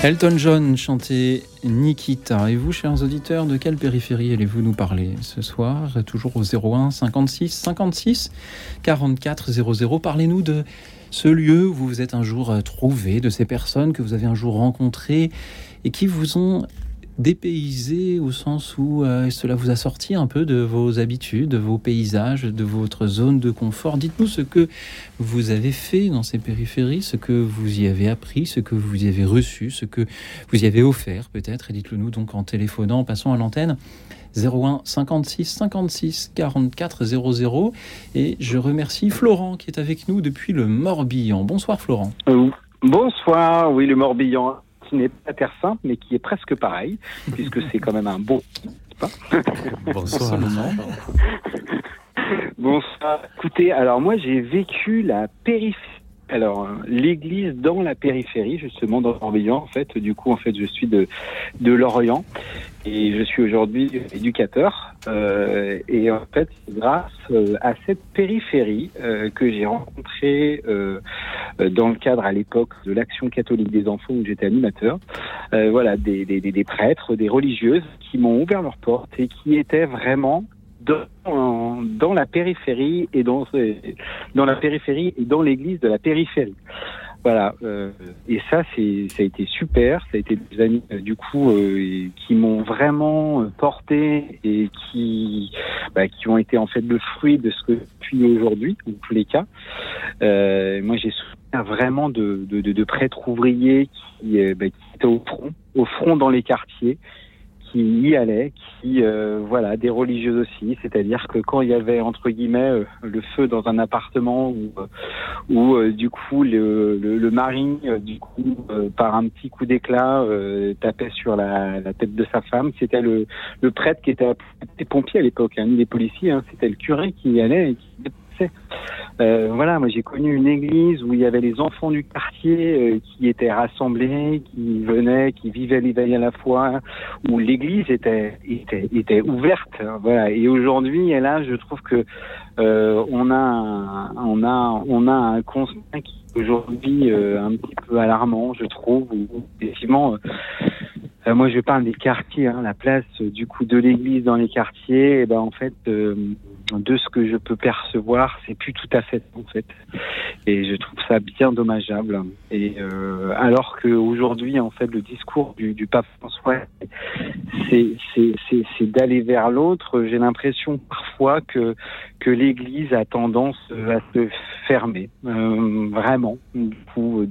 B: Elton John chantait Nikita. Et vous, chers auditeurs, de quelle périphérie allez-vous nous parler ce soir? Toujours au 01 56 56 44 00. Parlez-nous de ce lieu où vous vous êtes un jour trouvé, de ces personnes que vous avez un jour rencontrées et qui vous ont dépaysé au sens où euh, cela vous a sorti un peu de vos habitudes, de vos paysages, de votre zone de confort? Dites-nous ce que vous avez fait dans ces périphéries, ce que vous y avez appris, ce que vous y avez reçu, ce que vous y avez offert peut-être. Et dites-le nous donc en téléphonant, passons à l'antenne. 01 56 56 44 00 et je remercie Florent qui est avec nous depuis le Morbihan. Bonsoir Florent.
G: Euh, Bonsoir, oui, le Morbihan, qui n'est pas Terre Sainte, mais qui est presque pareil, puisque c'est quand même un beau.
C: Bonsoir.
G: Bonsoir. Écoutez, alors moi j'ai vécu la périphérie. Alors, euh, l'église dans la périphérie, justement, dans Morbihan, en fait. Du coup, en fait, je suis de, de Lorient et je suis aujourd'hui éducateur. Euh, et en fait, c'est grâce euh, à cette périphérie euh, que j'ai rencontré euh, euh, dans le cadre à l'époque de l'Action catholique des enfants où j'étais animateur. Euh, voilà, des, des, des, des prêtres, des religieuses qui m'ont ouvert leurs portes et qui étaient vraiment dans, dans la périphérie et dans, dans la périphérie et dans l'église de la périphérie. Voilà. euh, et ça, c'est, ça a été super. Ça a été des amis, euh, du coup, euh, qui m'ont vraiment euh, porté et qui, bah, qui ont été en fait le fruit de ce que je suis aujourd'hui, en tous les cas. Moi, j'ai souvenir vraiment de, de, prêtres ouvriers qui, bah, qui étaient au front, au front dans les quartiers, qui y allaient, qui, euh, voilà, des religieuses aussi. C'est-à-dire que quand il y avait entre guillemets euh, le feu dans un appartement ou euh, où euh, du coup le, le, le mari euh, du coup par un petit coup d'éclat tapait sur la, la tête de sa femme c'était le, le prêtre qui était des pompiers à l'époque hein, ni les policiers hein, c'était le curé qui y allait et qui Euh, voilà moi j'ai connu une église où il y avait les enfants du quartier euh, qui étaient rassemblés qui venaient qui vivaient l'éveil à la fois où l'église était était ouverte hein, voilà. Et aujourd'hui et là je trouve que euh, on a un, on a on a un constat qui est aujourd'hui un petit peu alarmant je trouve effectivement moi je parle des quartiers hein, la place du coup de l'église dans les quartiers et ben en fait de ce que je peux percevoir c'est plus tout à fait en fait et je trouve ça bien dommageable et euh, alors qu'aujourd'hui en fait le discours du, du pape François c'est d'aller vers l'autre j'ai l'impression parfois que que l'Église a tendance euh, à se fermer, euh, vraiment, du coup, euh,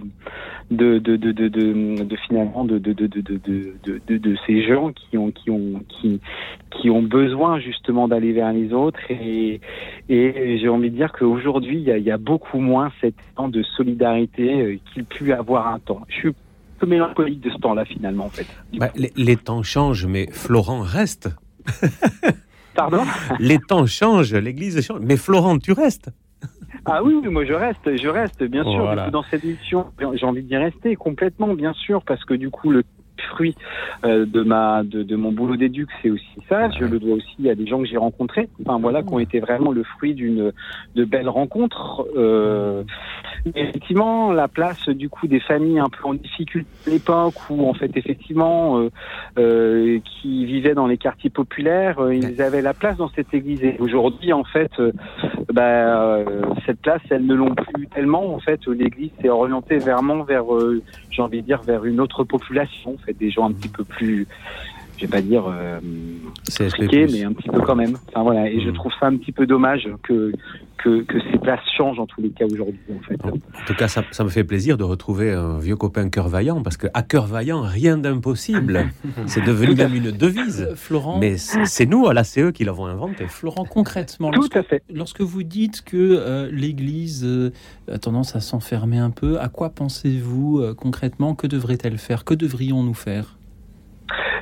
G: de de de de de, de finalement de de de de de ces gens qui ont qui ont qui ont besoin justement d'aller vers les autres et j'ai envie de dire qu'aujourd'hui il y a, il y a beaucoup moins cet temps de solidarité euh, qu'il pu avoir un temps. Je suis un peu mélancolique de ce temps-là finalement en fait.
C: Bah, les, les temps changent, mais Florent reste.
G: Pardon?
C: Les temps changent, l'Église change, mais Florent, tu restes.
G: Ah oui, oui, moi je reste, je reste, bien sûr.
C: Voilà.
G: Du coup, dans cette émission, j'ai envie d'y rester complètement, bien sûr, parce que du coup, le fruit euh, de ma de, de mon boulot d'éduc, c'est aussi ça. Je le dois aussi à des gens que j'ai rencontrés, enfin voilà, qui ont été vraiment le fruit d'une de belles rencontres. Euh, effectivement, la place du coup des familles un peu en difficulté à l'époque, où en fait effectivement, euh, euh, qui vivaient dans les quartiers populaires, euh, ils avaient la place dans cette église. Et aujourd'hui, en fait, bah, euh, cette place, elles ne l'ont plus tellement. En fait, l'église s'est orientée vraiment vers, euh, j'ai envie de dire, vers une autre population, des gens un petit peu plus, je vais pas dire euh, mais un petit peu quand même. Enfin voilà, et je
C: Mm.
G: trouve ça un petit peu dommage que que, que ces places changent en tous les cas aujourd'hui, en fait.
C: En tout cas, ça, ça me fait plaisir de retrouver un vieux copain cœur vaillant, parce que à cœur vaillant, rien d'impossible. C'est devenu même une devise.
B: Euh, Florent,
C: Mais c'est nous, à l'ACE, qui l'avons inventé.
B: Florent, concrètement,
G: Tout
B: lorsque,
G: à fait.
B: lorsque vous dites que euh, l'Église euh, a tendance à s'enfermer un peu, à quoi pensez-vous euh, concrètement? Que devrait-elle faire? Que devrions-nous faire?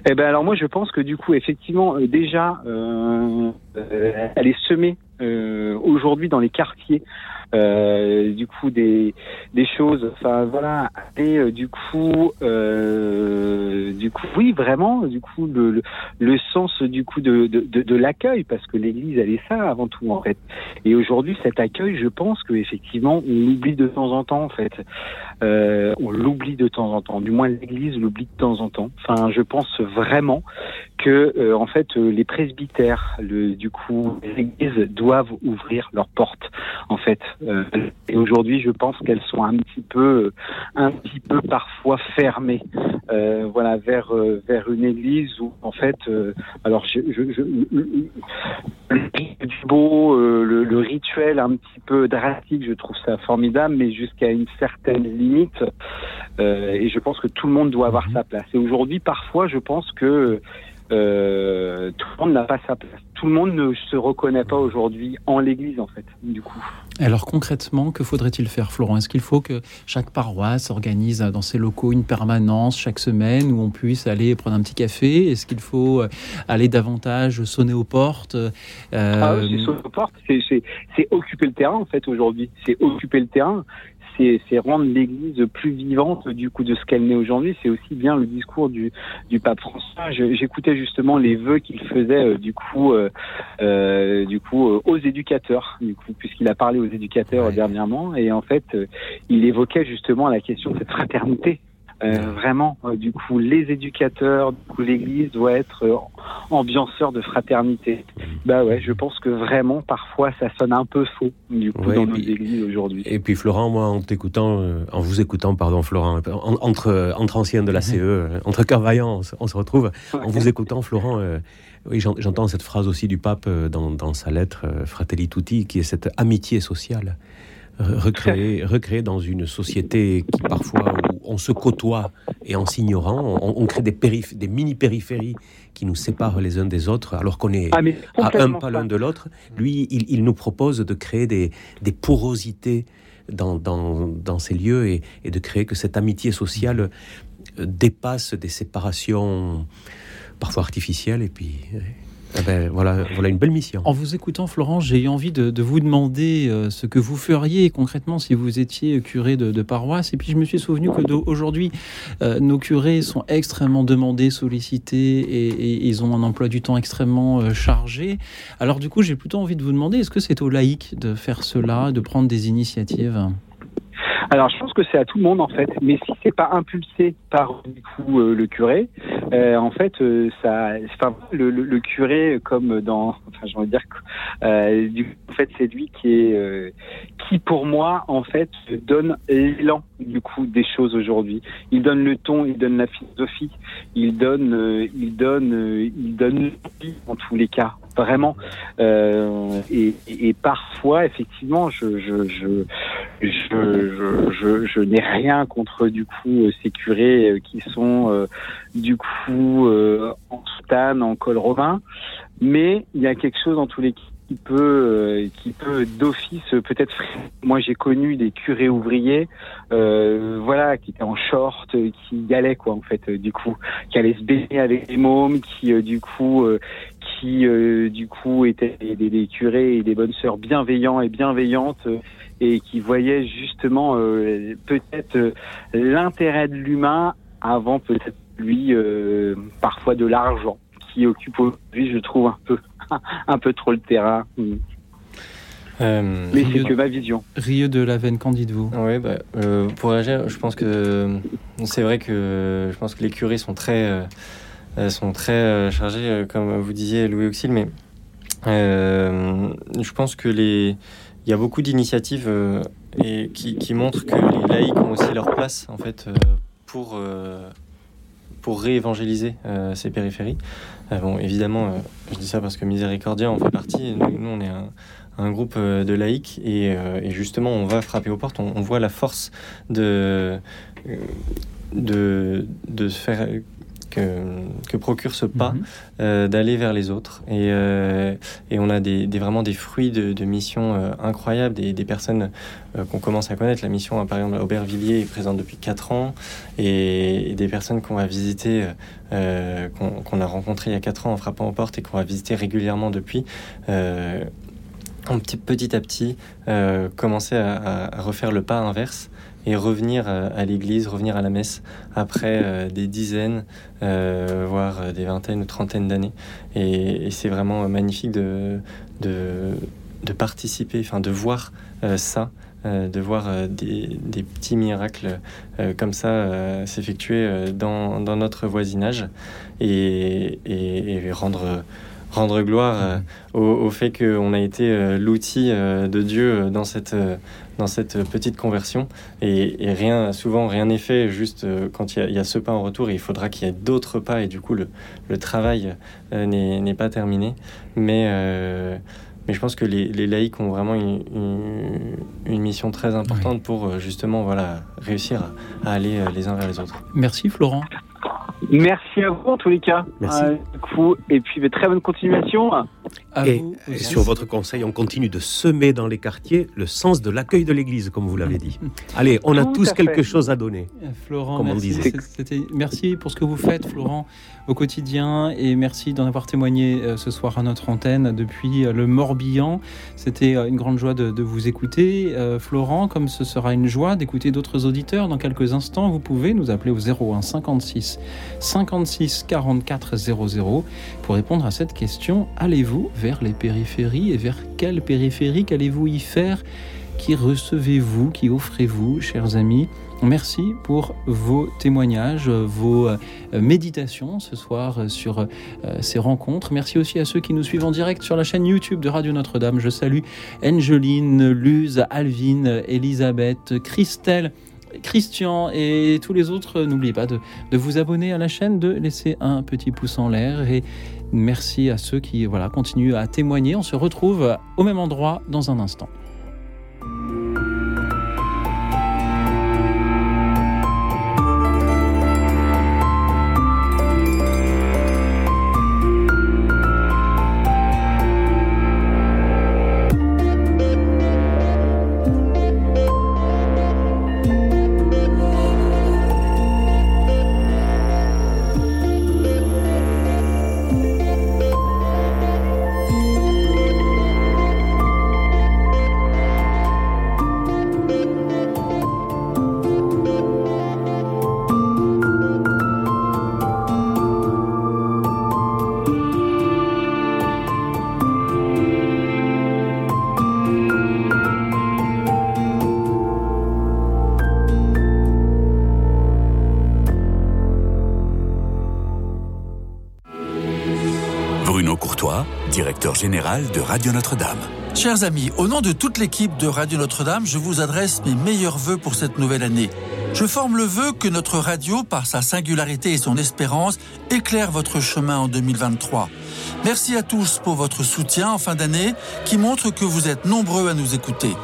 G: Eh ben alors moi je pense que du coup effectivement euh, déjà euh, euh, elle est semée aujourd'hui dans les quartiers euh, du coup des des choses enfin voilà. Et euh, du coup euh, du coup oui vraiment du coup le, le, le sens du coup de de, de, de l'accueil parce que l'église elle est ça avant tout en fait. Et aujourd'hui cet accueil je pense que effectivement on l'oublie de temps en temps en fait. Euh, on l'oublie de temps en temps. Du moins l'église l'oublie de temps en temps. Enfin je pense vraiment que euh, en fait euh, les presbytères le du coup les églises doivent ouvrir leurs portes en fait et aujourd'hui je pense qu'elles sont un petit peu un petit peu parfois fermées euh, voilà vers euh, vers une église où en fait euh, alors je, je, je le rite du beau euh, le, le rituel un petit peu drastique je trouve ça formidable mais jusqu'à une certaine limite euh, et je pense que tout le monde doit avoir sa place. Et aujourd'hui parfois je pense que euh, tout le monde n'a pas sa place. Tout le monde ne se reconnaît pas aujourd'hui en l'Église, en fait, du coup.
B: Alors concrètement, que faudrait-il faire, Florent? Est-ce qu'il faut que chaque paroisse organise dans ses locaux une permanence chaque semaine où on puisse aller prendre un petit café? Est-ce qu'il faut euh, aller davantage sonner aux portes? Euh,
G: Ah oui, c'est sur les portes, c'est occuper le terrain, en fait, aujourd'hui. C'est occuper le terrain. C'est c'est rendre l'Église plus vivante du coup de ce qu'elle n'est aujourd'hui. C'est aussi bien le discours du, du pape François. J'écoutais justement les vœux qu'il faisait euh, du coup euh, euh, du coup aux éducateurs, du coup puisqu'il a parlé aux éducateurs
C: Ouais.
G: dernièrement et en fait il évoquait justement la question de cette fraternité. Euh, vraiment, euh, du coup, les éducateurs, du coup, l'Église doit être euh, ambianceur de fraternité. Bah ouais, je pense que vraiment, parfois, ça sonne un peu faux, du coup,
C: Ouais,
G: dans nos églises aujourd'hui.
C: Et puis Florent, moi, en t'écoutant, en vous écoutant, pardon, Florent, en- entre, entre anciens de la CE, entre cœurs vaillants, on, se- on se retrouve. En vous écoutant, Florent, oui, j'en- j'entends cette phrase aussi du pape dans, dans sa lettre Fratelli Tutti, qui est cette amitié sociale. Euh, Recréée, recréée dans une société qui parfois où on se côtoie et en s'ignorant, on, on crée des, des mini-périphéries qui nous séparent les uns des autres alors qu'on est
G: Ah,
C: à un pas l'un de l'autre. Lui, il, il nous propose de créer des, des porosités dans, dans, dans ces lieux et, et de créer que cette amitié sociale euh, dépasse des séparations parfois artificielles. Et puis, eh ben, voilà, voilà une belle mission.
B: En vous écoutant, Florent, j'ai eu envie de, vous demander euh, ce que vous feriez concrètement si vous étiez curé de, paroisse. Et puis je me suis souvenu que aujourd'hui, euh, nos curés sont extrêmement demandés, sollicités, et, et ils ont un emploi du temps extrêmement euh, chargé. Alors du coup, j'ai plutôt envie de vous demander, est-ce que c'est aux laïcs de faire cela, de prendre des initiatives?
G: Alors, je pense que c'est à tout le monde en fait, mais si c'est pas impulsé par du coup euh, le curé, euh, en fait, euh, ça, enfin, le, le, le curé comme dans, enfin, j'ai envie de dire, euh, du en fait, c'est lui qui est, euh, qui pour moi, en fait, donne l'élan du coup des choses aujourd'hui. Il donne le ton, il donne la philosophie, il donne, euh, il donne, il donne en tous les cas, vraiment. Euh, et, et parfois, effectivement, je, je, je, je, je, je, n'ai rien contre du coup euh, ces curés euh, qui sont euh, du coup en soutane, en col romain, mais il y a quelque chose en tous les qui peut euh, qui peut d'office peut-être moi j'ai connu des curés ouvriers euh, voilà qui étaient en short qui y allaient quoi en fait euh, du coup qui allaient se baigner avec les mômes qui du coup qui du coup étaient des, des- curés et des bonnes sœurs bienveillants et bienveillantes et qui voyaient justement euh, peut-être euh, l'intérêt de l'humain avant peut-être lui euh, parfois de l'argent qui occupe aujourd'hui je trouve un peu un peu trop le terrain. Mm.
D: Euh,
G: mais c'est que ma vision.
B: Rieux de la veine, qu'en dites-vous?
D: Oui, bah, euh, pour réagir, je pense que c'est vrai que je pense que les curés sont très, euh, sont très euh, chargés, comme vous disiez, Louis Auxil, mais euh, je pense que les, il y a beaucoup d'initiatives euh, et qui, montrent que les laïcs ont aussi leur place en fait euh, pour euh, pour réévangéliser ces périphéries. Bon, évidemment, je dis ça parce que Miséricordia en fait partie. Nous, on est un, groupe de laïcs et, justement, on va frapper aux portes. On, on voit la force de de de se faire que, que procure ce pas
B: Mhm.
D: euh, d'aller vers les autres. Et, euh, et on a des, des- vraiment des fruits de, de missions euh, incroyables, des, des personnes qu'on commence à connaître. La mission, euh, par exemple, à Aubervilliers est présente depuis 4 ans, et, et des personnes qu'on va visiter, qu'on a rencontrées il y a 4 ans en frappant aux portes et qu'on va visiter régulièrement depuis. Ont petit, petit à petit euh, à- à refaire le pas inverse et revenir euh, à l'église, revenir à la messe après euh, des dizaines, euh, voire des vingtaines ou trentaines d'années. Et, c'est vraiment magnifique de, de, participer, enfin de voir ça, de voir des, petits miracles comme ça s'effectuer dans, dans notre voisinage et, et- rendre, rendre gloire au, au fait qu'on a été l'outil de Dieu dans cette, dans cette petite conversion. Et, et rien, souvent, rien n'est fait juste euh, quand il y, a- il y a ce pas en retour. Et il faudra qu'il y ait d'autres pas. Et du coup, le, le travail euh, n'est pas terminé. Mais, euh, mais je pense que les, les laïcs ont vraiment une, une- une mission très importante pour euh, justement voilà, réussir à, à aller euh, les uns vers les autres.
B: Merci Florent.
G: merci à vous en tous les cas
C: Merci.
G: Euh, et puis bah, très bonne continuation
C: Et,
B: vous
C: et
B: aussi.
C: sur votre conseil, on continue de semer dans les quartiers le sens de l'accueil de l'Église, comme vous l'avez dit. Allez, on a
G: Tout
C: tous quelque
G: fait.
C: chose à donner.
B: Euh, Florent,
C: Comme on
B: merci.
C: disait.
B: Merci pour ce que vous faites, Florent, au quotidien, et merci d'en avoir témoigné euh, ce soir à notre antenne depuis euh, le Morbihan. C'était euh, une grande joie de, de vous écouter, Euh, Florent. Comme ce sera une joie d'écouter d'autres auditeurs dans quelques instants, vous pouvez nous appeler au 01 56 56 44 00 pour répondre à cette question. Allez-vous vers les périphéries et vers quelle périphérie Qu'allez-vous y faire? Qui recevez-vous? Qui offrez-vous, chers amis? Merci pour vos témoignages, vos euh, méditations ce soir sur euh, ces rencontres. Merci aussi à ceux qui nous suivent en direct sur la chaîne YouTube de Radio Notre-Dame. Je salue Angeline, Luz, Alvin, Elisabeth, Christelle. Christian et tous les autres, n'oubliez pas de, de, vous abonner à la chaîne, de laisser un petit pouce en l'air et merci à ceux qui voilà, continuent à témoigner. On se retrouve au même endroit dans un instant.
A: Bruno Courtois, directeur général de Radio Notre-Dame.
H: Chers amis, au nom de toute l'équipe de Radio Notre-Dame, je vous adresse mes meilleurs voeux pour cette nouvelle année. Je forme le vœu que notre radio, par sa singularité et son espérance, éclaire votre chemin en 2023. Merci à tous pour votre soutien en fin d'année qui montre que vous êtes nombreux à nous écouter.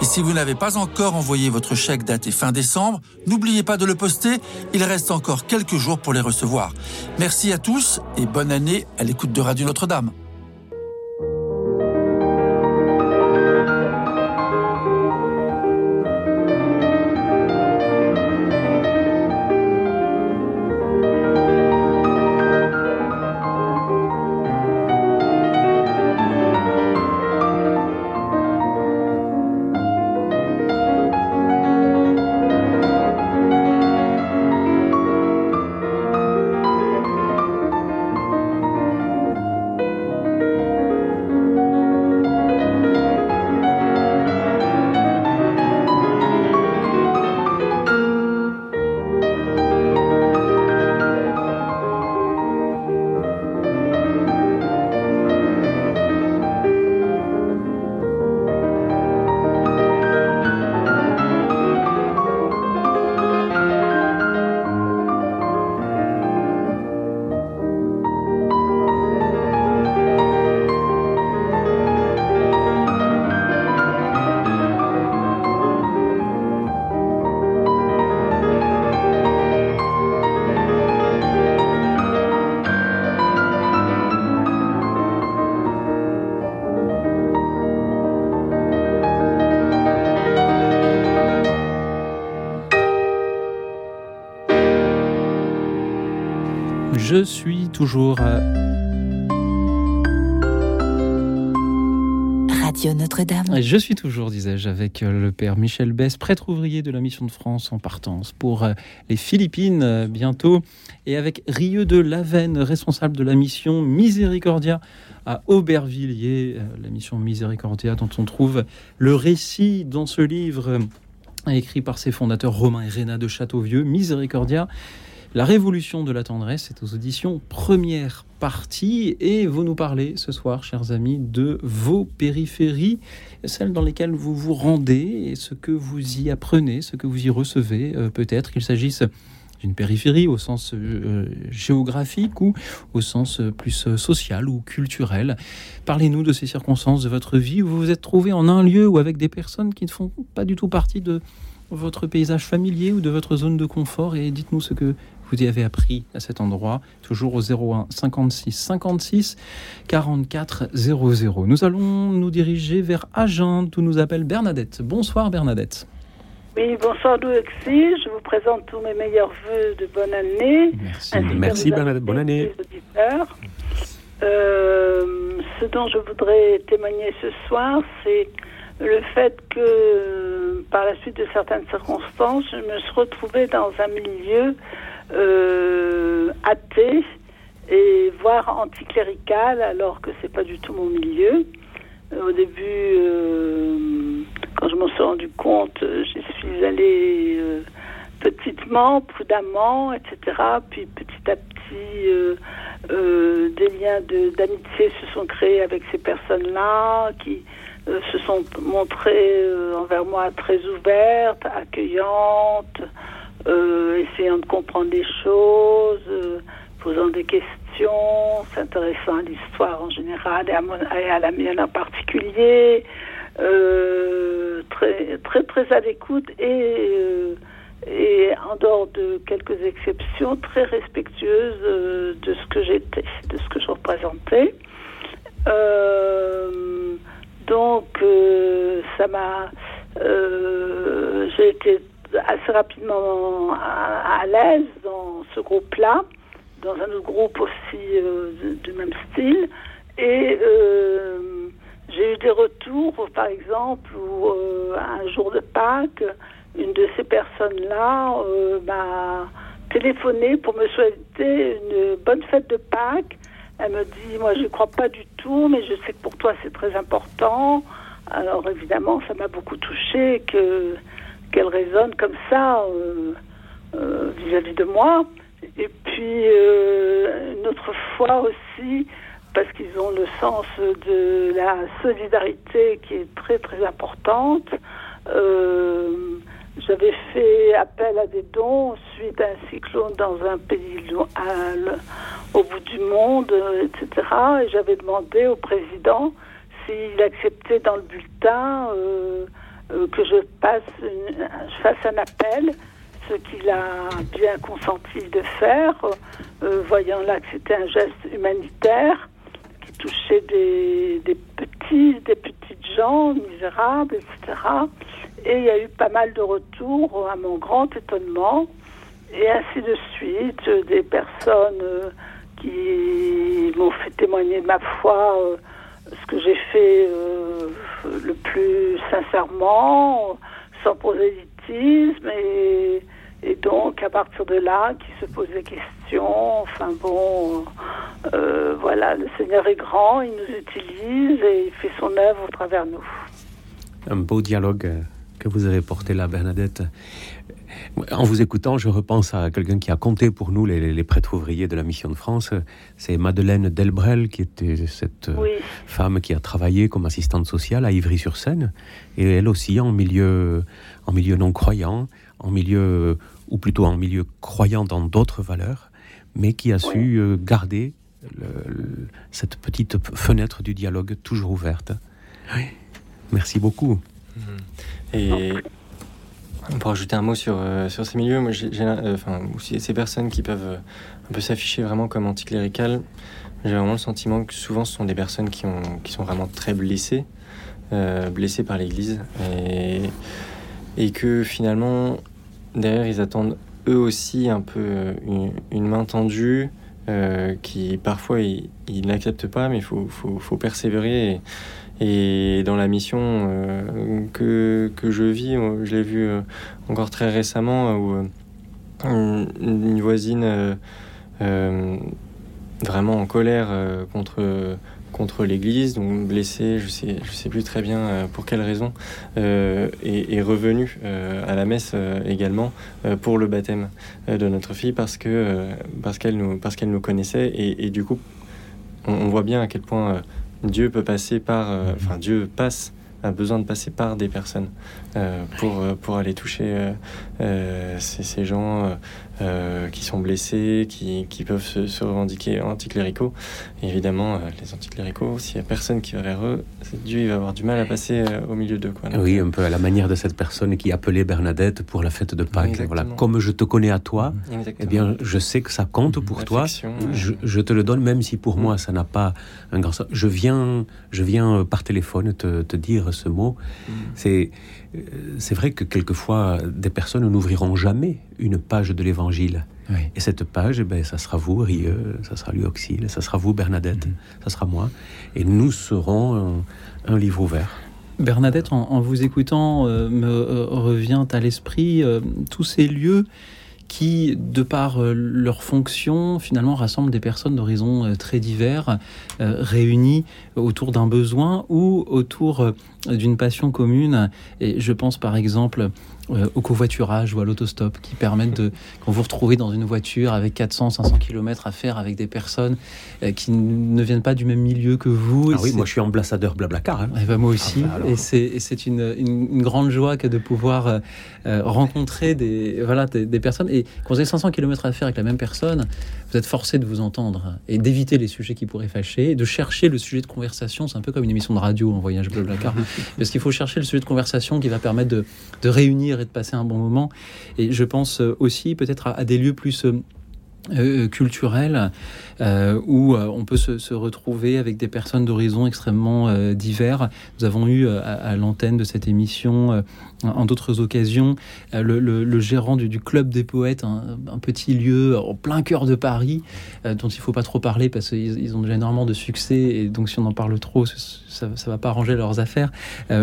H: Et si vous n'avez pas encore envoyé votre chèque daté fin décembre, n'oubliez pas de le poster, il reste encore quelques jours pour les recevoir. Merci à tous et bonne année à l'écoute de Radio Notre-Dame.
B: Toujours à
I: Radio Notre-Dame.
B: Je suis toujours, disais-je, avec le père Michel Bess, prêtre ouvrier de la Mission de France en partance pour les Philippines bientôt, et avec Rieux de Lavenne, responsable de la mission Miséricordia à Aubervilliers, la mission Miséricordia dont on trouve le récit dans ce livre écrit par ses fondateurs Romain et Réna de Châteauvieux, Miséricordia. La révolution de la tendresse est aux auditions première partie et vous nous parlez ce soir, chers amis, de vos périphéries, celles dans lesquelles vous vous rendez et ce que vous y apprenez, ce que vous y recevez. Euh, Peut-être qu'il s'agisse d'une périphérie au sens euh, géographique ou au sens plus social ou culturel. Parlez-nous de ces circonstances de votre vie où vous vous êtes trouvé en un lieu ou avec des personnes qui ne font pas du tout partie de votre paysage familier ou de votre zone de confort et dites-nous ce que vous y avez appris à cet endroit, toujours au 01 56 56 44 00. Nous allons nous diriger vers Agen, où nous appelle Bernadette. Bonsoir Bernadette.
J: Oui, bonsoir Louexy. Je vous présente tous mes meilleurs voeux de bonne année.
B: Merci,
C: Merci Bernadette, bonne année.
J: Euh, ce dont je voudrais témoigner ce soir, c'est le fait que, par la suite de certaines circonstances, je me suis retrouvée dans un milieu euh, athée et voire anticlérical, alors que c'est pas du tout mon milieu. Euh, au début, euh, quand je m'en suis rendu compte, je suis allée petitement, prudemment, etc. Puis petit à petit, euh, euh, des liens d'amitié se sont créés avec ces personnes-là qui euh, se sont montrées euh, envers moi très ouvertes, accueillantes, euh, essayant de comprendre les choses, euh, posant des questions, s'intéressant à l'histoire en général et à, la mienne en particulier, euh, très très très à l'écoute et et en dehors de quelques exceptions, très respectueuse de ce que j'étais, de ce que je représentais. Donc, ça m'a. J'ai été assez rapidement à, l'aise dans ce groupe-là, dans un autre groupe aussi euh, du même style. Et euh, j'ai eu des retours, par exemple, où euh, un jour de Pâques, une de ces personnes-là m'a téléphoné pour me souhaiter une bonne fête de Pâques. Elle me dit, moi je ne crois pas du tout, mais je sais que pour toi c'est très important. Alors évidemment, ça m'a beaucoup touchée que qu'elle résonne comme ça euh, euh, vis-à-vis de moi. Et puis euh, une autre fois aussi, parce qu'ils ont le sens de la solidarité qui est très très importante. J'avais fait appel à des dons suite à un cyclone dans un pays à au bout du monde, etc. Et j'avais demandé au président s'il acceptait dans le bulletin euh, que je fasse un appel, ce qu'il a bien consenti de faire, euh, voyant là que c'était un geste humanitaire qui touchait des, des petits, des petites gens misérables, etc. Et il y a eu pas mal de retours, à mon grand étonnement, et ainsi de suite, des personnes euh, qui m'ont fait témoigner de ma foi, ce que j'ai fait euh, le plus sincèrement, sans prosélytisme, et, donc à partir de là, qui se posent des questions, enfin bon, euh, voilà, le Seigneur est grand, il nous utilise et il fait son œuvre au travers nous.
C: Un beau dialogue euh, que vous avez porté là, Bernadette. En vous écoutant, je repense à quelqu'un qui a compté pour nous les, les prêtres ouvriers de la Mission de France. C'est Madeleine Delbrel, qui était cette euh,
J: Oui.
C: femme qui a travaillé comme assistante sociale à Ivry-sur-Seine, et elle aussi en milieu, en milieu non croyant, en milieu, ou plutôt en milieu croyant dans d'autres valeurs, mais qui a su euh, garder le- le- cette petite fenêtre du dialogue toujours ouverte. Oui. Merci beaucoup.
D: Et pour ajouter un mot sur, euh, sur ces milieux, moi, euh, enfin, ces personnes qui peuvent euh, un peu s'afficher vraiment comme anticléricales, j'ai vraiment le sentiment que souvent ce sont des personnes qui, ont, qui sont vraiment très blessées, blessées par l'Église, et, que finalement, derrière, ils attendent eux aussi un peu une, main tendue, qui parfois ils, n'acceptent pas, mais il faut, faut, faut persévérer. Et, et dans la mission euh, que, que je vis, euh, je l'ai vu euh, encore très récemment, où une, voisine vraiment en colère contre, contre l'Église, donc blessée, je sais, je sais plus très bien pour quelle raison, est, revenue à la messe également pour le baptême de notre fille parce que parce qu'elle nous parce nous connaissait. Et, du coup on, voit bien à quel point Dieu peut passer par, euh, enfin Dieu passe, a besoin de passer par des personnes euh, pour, euh, pour aller toucher ces gens euh, qui sont blessés, qui, qui peuvent se, se revendiquer anticléricaux. Et évidemment, euh, les anticléricaux, s'il n'y a personne qui va vers eux, c'est- Dieu il va avoir du mal à passer euh, au milieu d'eux. quoi.
C: Oui, un peu à la manière de cette personne qui appelait Bernadette pour la fête de Pâques.
D: Exactement.
C: Voilà, comme je te connais à toi,
D: Exactement.
C: eh bien, je sais que ça compte pour toi.
D: L'affection.
C: Je, je te le donne, même si pour moi ça n'a pas un grand sens. Je viens, je viens euh, par téléphone te, te dire ce mot. C'est, euh, c'est vrai que quelquefois des personnes n'ouvriront jamais une page de l'Évangile.
B: Oui.
C: Et cette page, eh ben, ça sera vous, Rieux, ça sera lui, Auxil, ça sera vous, Bernadette, ça sera moi. Et nous serons un, un livre ouvert.
B: Bernadette, en, en vous écoutant, euh, me euh, revient à l'esprit euh, tous ces lieux qui, de par euh, leur fonction, finalement rassemblent des personnes d'horizons euh, très divers, euh, réunies autour d'un besoin ou autour d'une passion commune. Et je pense par exemple au covoiturage ou à l'autostop qui permettent de, quand vous retrouvez dans une voiture avec 400, 500 km à faire avec des personnes euh, qui ne viennent pas du même milieu que vous.
C: Ah oui, moi je suis ambassadeur Blablacar. Hein.
B: Eh ben, moi aussi.
C: Ah bah
B: et c'est et c'est une, une, une grande joie que de pouvoir euh, euh, rencontrer des, voilà, des, des personnes. Et quand vous avez 500 km à faire avec la même personne, vous êtes forcé de vous entendre et d'éviter les sujets qui pourraient fâcher, de chercher le sujet de conversation. C'est un peu comme une émission de radio en voyage Blablacar. parce qu'il faut chercher le sujet de conversation qui va permettre de, de réunir et de passer un bon moment. Et je pense euh, aussi peut-être à, à des lieux plus euh, euh, culturels euh, où on peut se, retrouver avec des personnes d'horizons extrêmement divers. Nous avons eu à, l'antenne de cette émission, en d'autres occasions, le, gérant du, Club des Poètes, un, petit lieu en plein cœur de Paris, dont il ne faut pas trop parler parce qu'ils ils ont déjà énormément de succès et donc si on en parle trop, ça va pas arranger leurs affaires,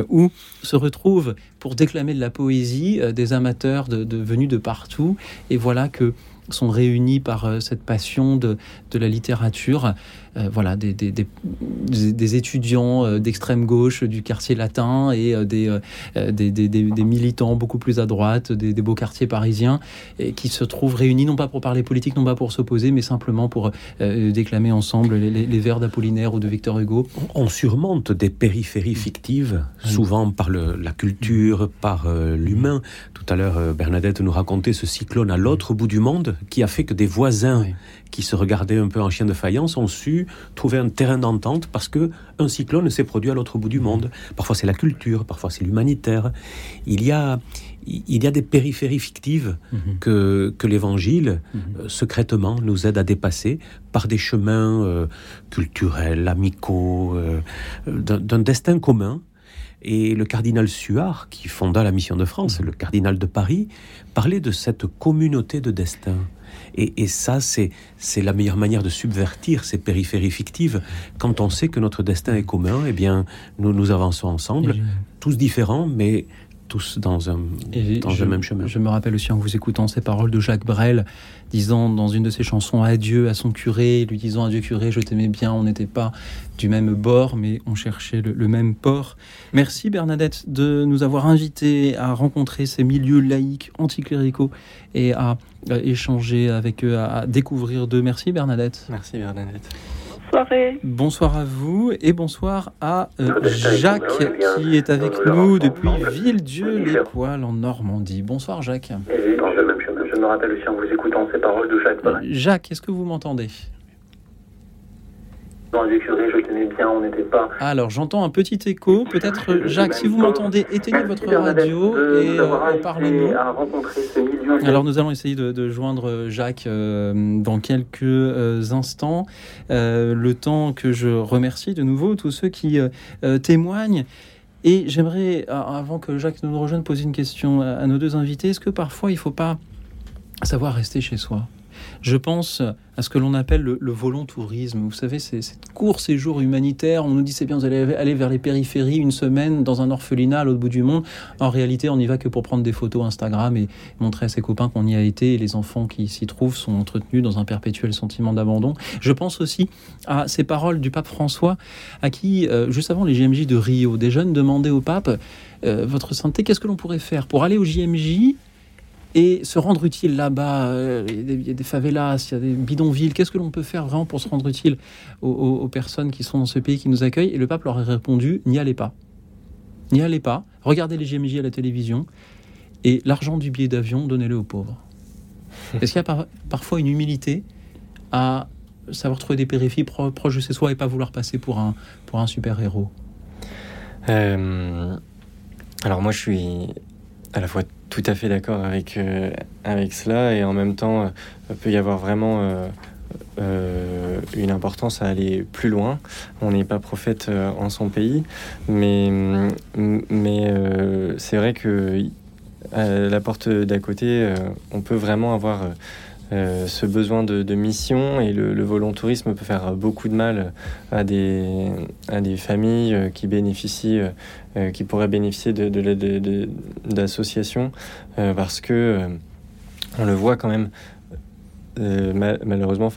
B: où se retrouvent pour déclamer de la poésie des amateurs de, de- venus de partout. Et voilà que sont réunis par euh, cette passion de, de la littérature. Euh, voilà, des, des, des, des- des étudiants euh, d'extrême gauche du quartier latin et euh, des, des, des, des- des militants beaucoup plus à droite, des, beaux quartiers parisiens, et qui se trouvent réunis non pas pour parler politique, non pas pour s'opposer, mais simplement pour déclamer ensemble les, les- les vers d'Apollinaire ou de Victor Hugo.
C: On surmonte des périphéries fictives, souvent par le- la culture, par euh, l'humain. Tout à l'heure, Bernadette nous racontait ce cyclone à l'autre bout du monde qui a fait que des voisins
B: Oui.
C: Qui se regardaient un peu en chien de faïence ont su trouver un terrain d'entente parce que un cyclone s'est produit à l'autre bout du monde. Parfois c'est la culture, parfois c'est l'humanitaire. Il y a il y a des périphéries fictives
B: Mhm.
C: que, que l'Évangile,
B: Mhm.
C: euh, secrètement, nous aide à dépasser par des chemins euh, culturels, amicaux, euh, d'un destin commun. Et le cardinal Suard, qui fonda la mission de France, le cardinal de Paris, parlait de cette communauté de destin. Et, et ça, c'est la meilleure manière de subvertir ces périphéries fictives. Quand on sait que notre destin est commun, eh bien, nous nous avançons ensemble, tous différents, mais tous dans un,
B: Et
C: dans
B: je,
C: le même chemin.
B: Je me rappelle aussi en vous écoutant ces paroles de Jacques Brel, disant dans une de ses chansons adieu à son curé, lui disant adieu curé, je t'aimais bien, on n'était pas du même bord, mais on cherchait le, le même port. Merci Bernadette de nous avoir invités à rencontrer ces milieux laïques, anticléricaux et à, échanger avec eux, à, à découvrir d'eux. Merci Bernadette.
D: Merci Bernadette.
J: Soirée.
B: Bonsoir à vous et bonsoir à euh, Jacques qui est avec nous depuis Villedieu-les-Poils en Normandie. Bonsoir Jacques.
I: Je me rappelle aussi en vous écoutant ces paroles de Jacques.
B: Jacques, est-ce que vous m'entendez?
I: Je bien, on n'était pas.
B: Alors, j'entends un petit écho. Peut-être, euh, Jacques, si vous m'entendez, éteignez votre radio et euh, parlez-nous. Alors, nous allons essayer de, de joindre euh, Jacques euh, dans quelques euh, instants. Le temps que je remercie de nouveau tous ceux qui témoignent. Et j'aimerais, avant que Jacques nous rejoigne, poser une question à, à nos deux invités. Est-ce que parfois, il ne faut pas savoir rester chez soi? Je pense à ce que l'on appelle le, le volontourisme. Vous savez, c'est cette court séjour humanitaire. On nous dit c'est bien, vous allez aller vers les périphéries une semaine dans un orphelinat à l'autre bout du monde. En réalité, on n'y va que pour prendre des photos Instagram et montrer à ses copains qu'on y a été. Et les enfants qui s'y trouvent sont entretenus dans un perpétuel sentiment d'abandon. Je pense aussi à ces paroles du pape François, à qui, euh, juste avant les JMJ de Rio, des jeunes demandaient au pape euh, Votre sainteté, qu'est-ce que l'on pourrait faire pour aller au JMJ et se rendre utile là-bas. euh, Il y, a des- favelas, il y a des bidonvilles. Qu'est-ce que l'on peut faire vraiment pour se rendre utile aux, aux- aux personnes qui sont dans ce pays, qui nous accueillent? Et le pape leur a répondu n'y allez pas. N'y allez pas. Regardez les GMJ à la télévision. Et l'argent du billet d'avion, donnez-le aux pauvres. Est-ce qu'il y a par- parfois une humilité à savoir trouver des périphéries pro- proches de chez soi et pas vouloir passer pour un, pour un super-héros
D: Euh, alors moi je suis à la fois tout à fait d'accord avec, euh, avec cela et en même temps euh, peut y avoir vraiment euh, une importance à aller plus loin. On n'est pas prophète en son pays, mais, mm, mais c'est vrai que la porte d'à côté, on peut vraiment avoir euh, ce besoin de, mission et le, volontourisme peut faire beaucoup de mal à des, à des familles euh, qui bénéficient, euh, qui pourraient bénéficier de, de l'aide de- de- d'associations parce que on le voit quand même ma- malheureusement,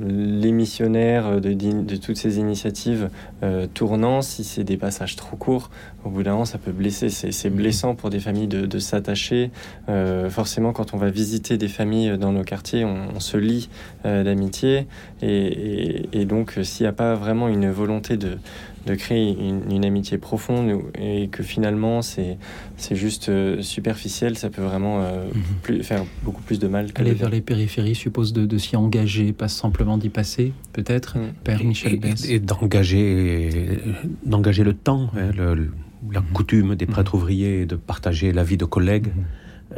D: les missionnaires de, de, toutes ces initiatives euh, tournant, si c'est des passages trop courts, au bout d'un moment, ça peut blesser. C'est
B: Mhm.
D: blessant pour des familles de, de s'attacher. Euh, forcément, quand on va visiter des familles dans nos quartiers, on, on se lie euh, d'amitié. Et, et- et donc, euh, s'il n'y a pas vraiment une volonté de, de créer une, une amitié profonde et que finalement c'est c'est juste euh, superficiel, ça peut vraiment euh, plus- faire beaucoup plus de mal. que
B: Mhm. Aller vers les périphéries suppose de, de s'y engager, pas simplement d'y passer, peut-être.
D: Mm.
B: Père Michel
C: et,
B: Bess.
C: et d'engager d'engager le temps, hein, le- la
B: Mhm.
C: coutume des prêtres ouvriers de partager la vie de collègues
B: Mhm.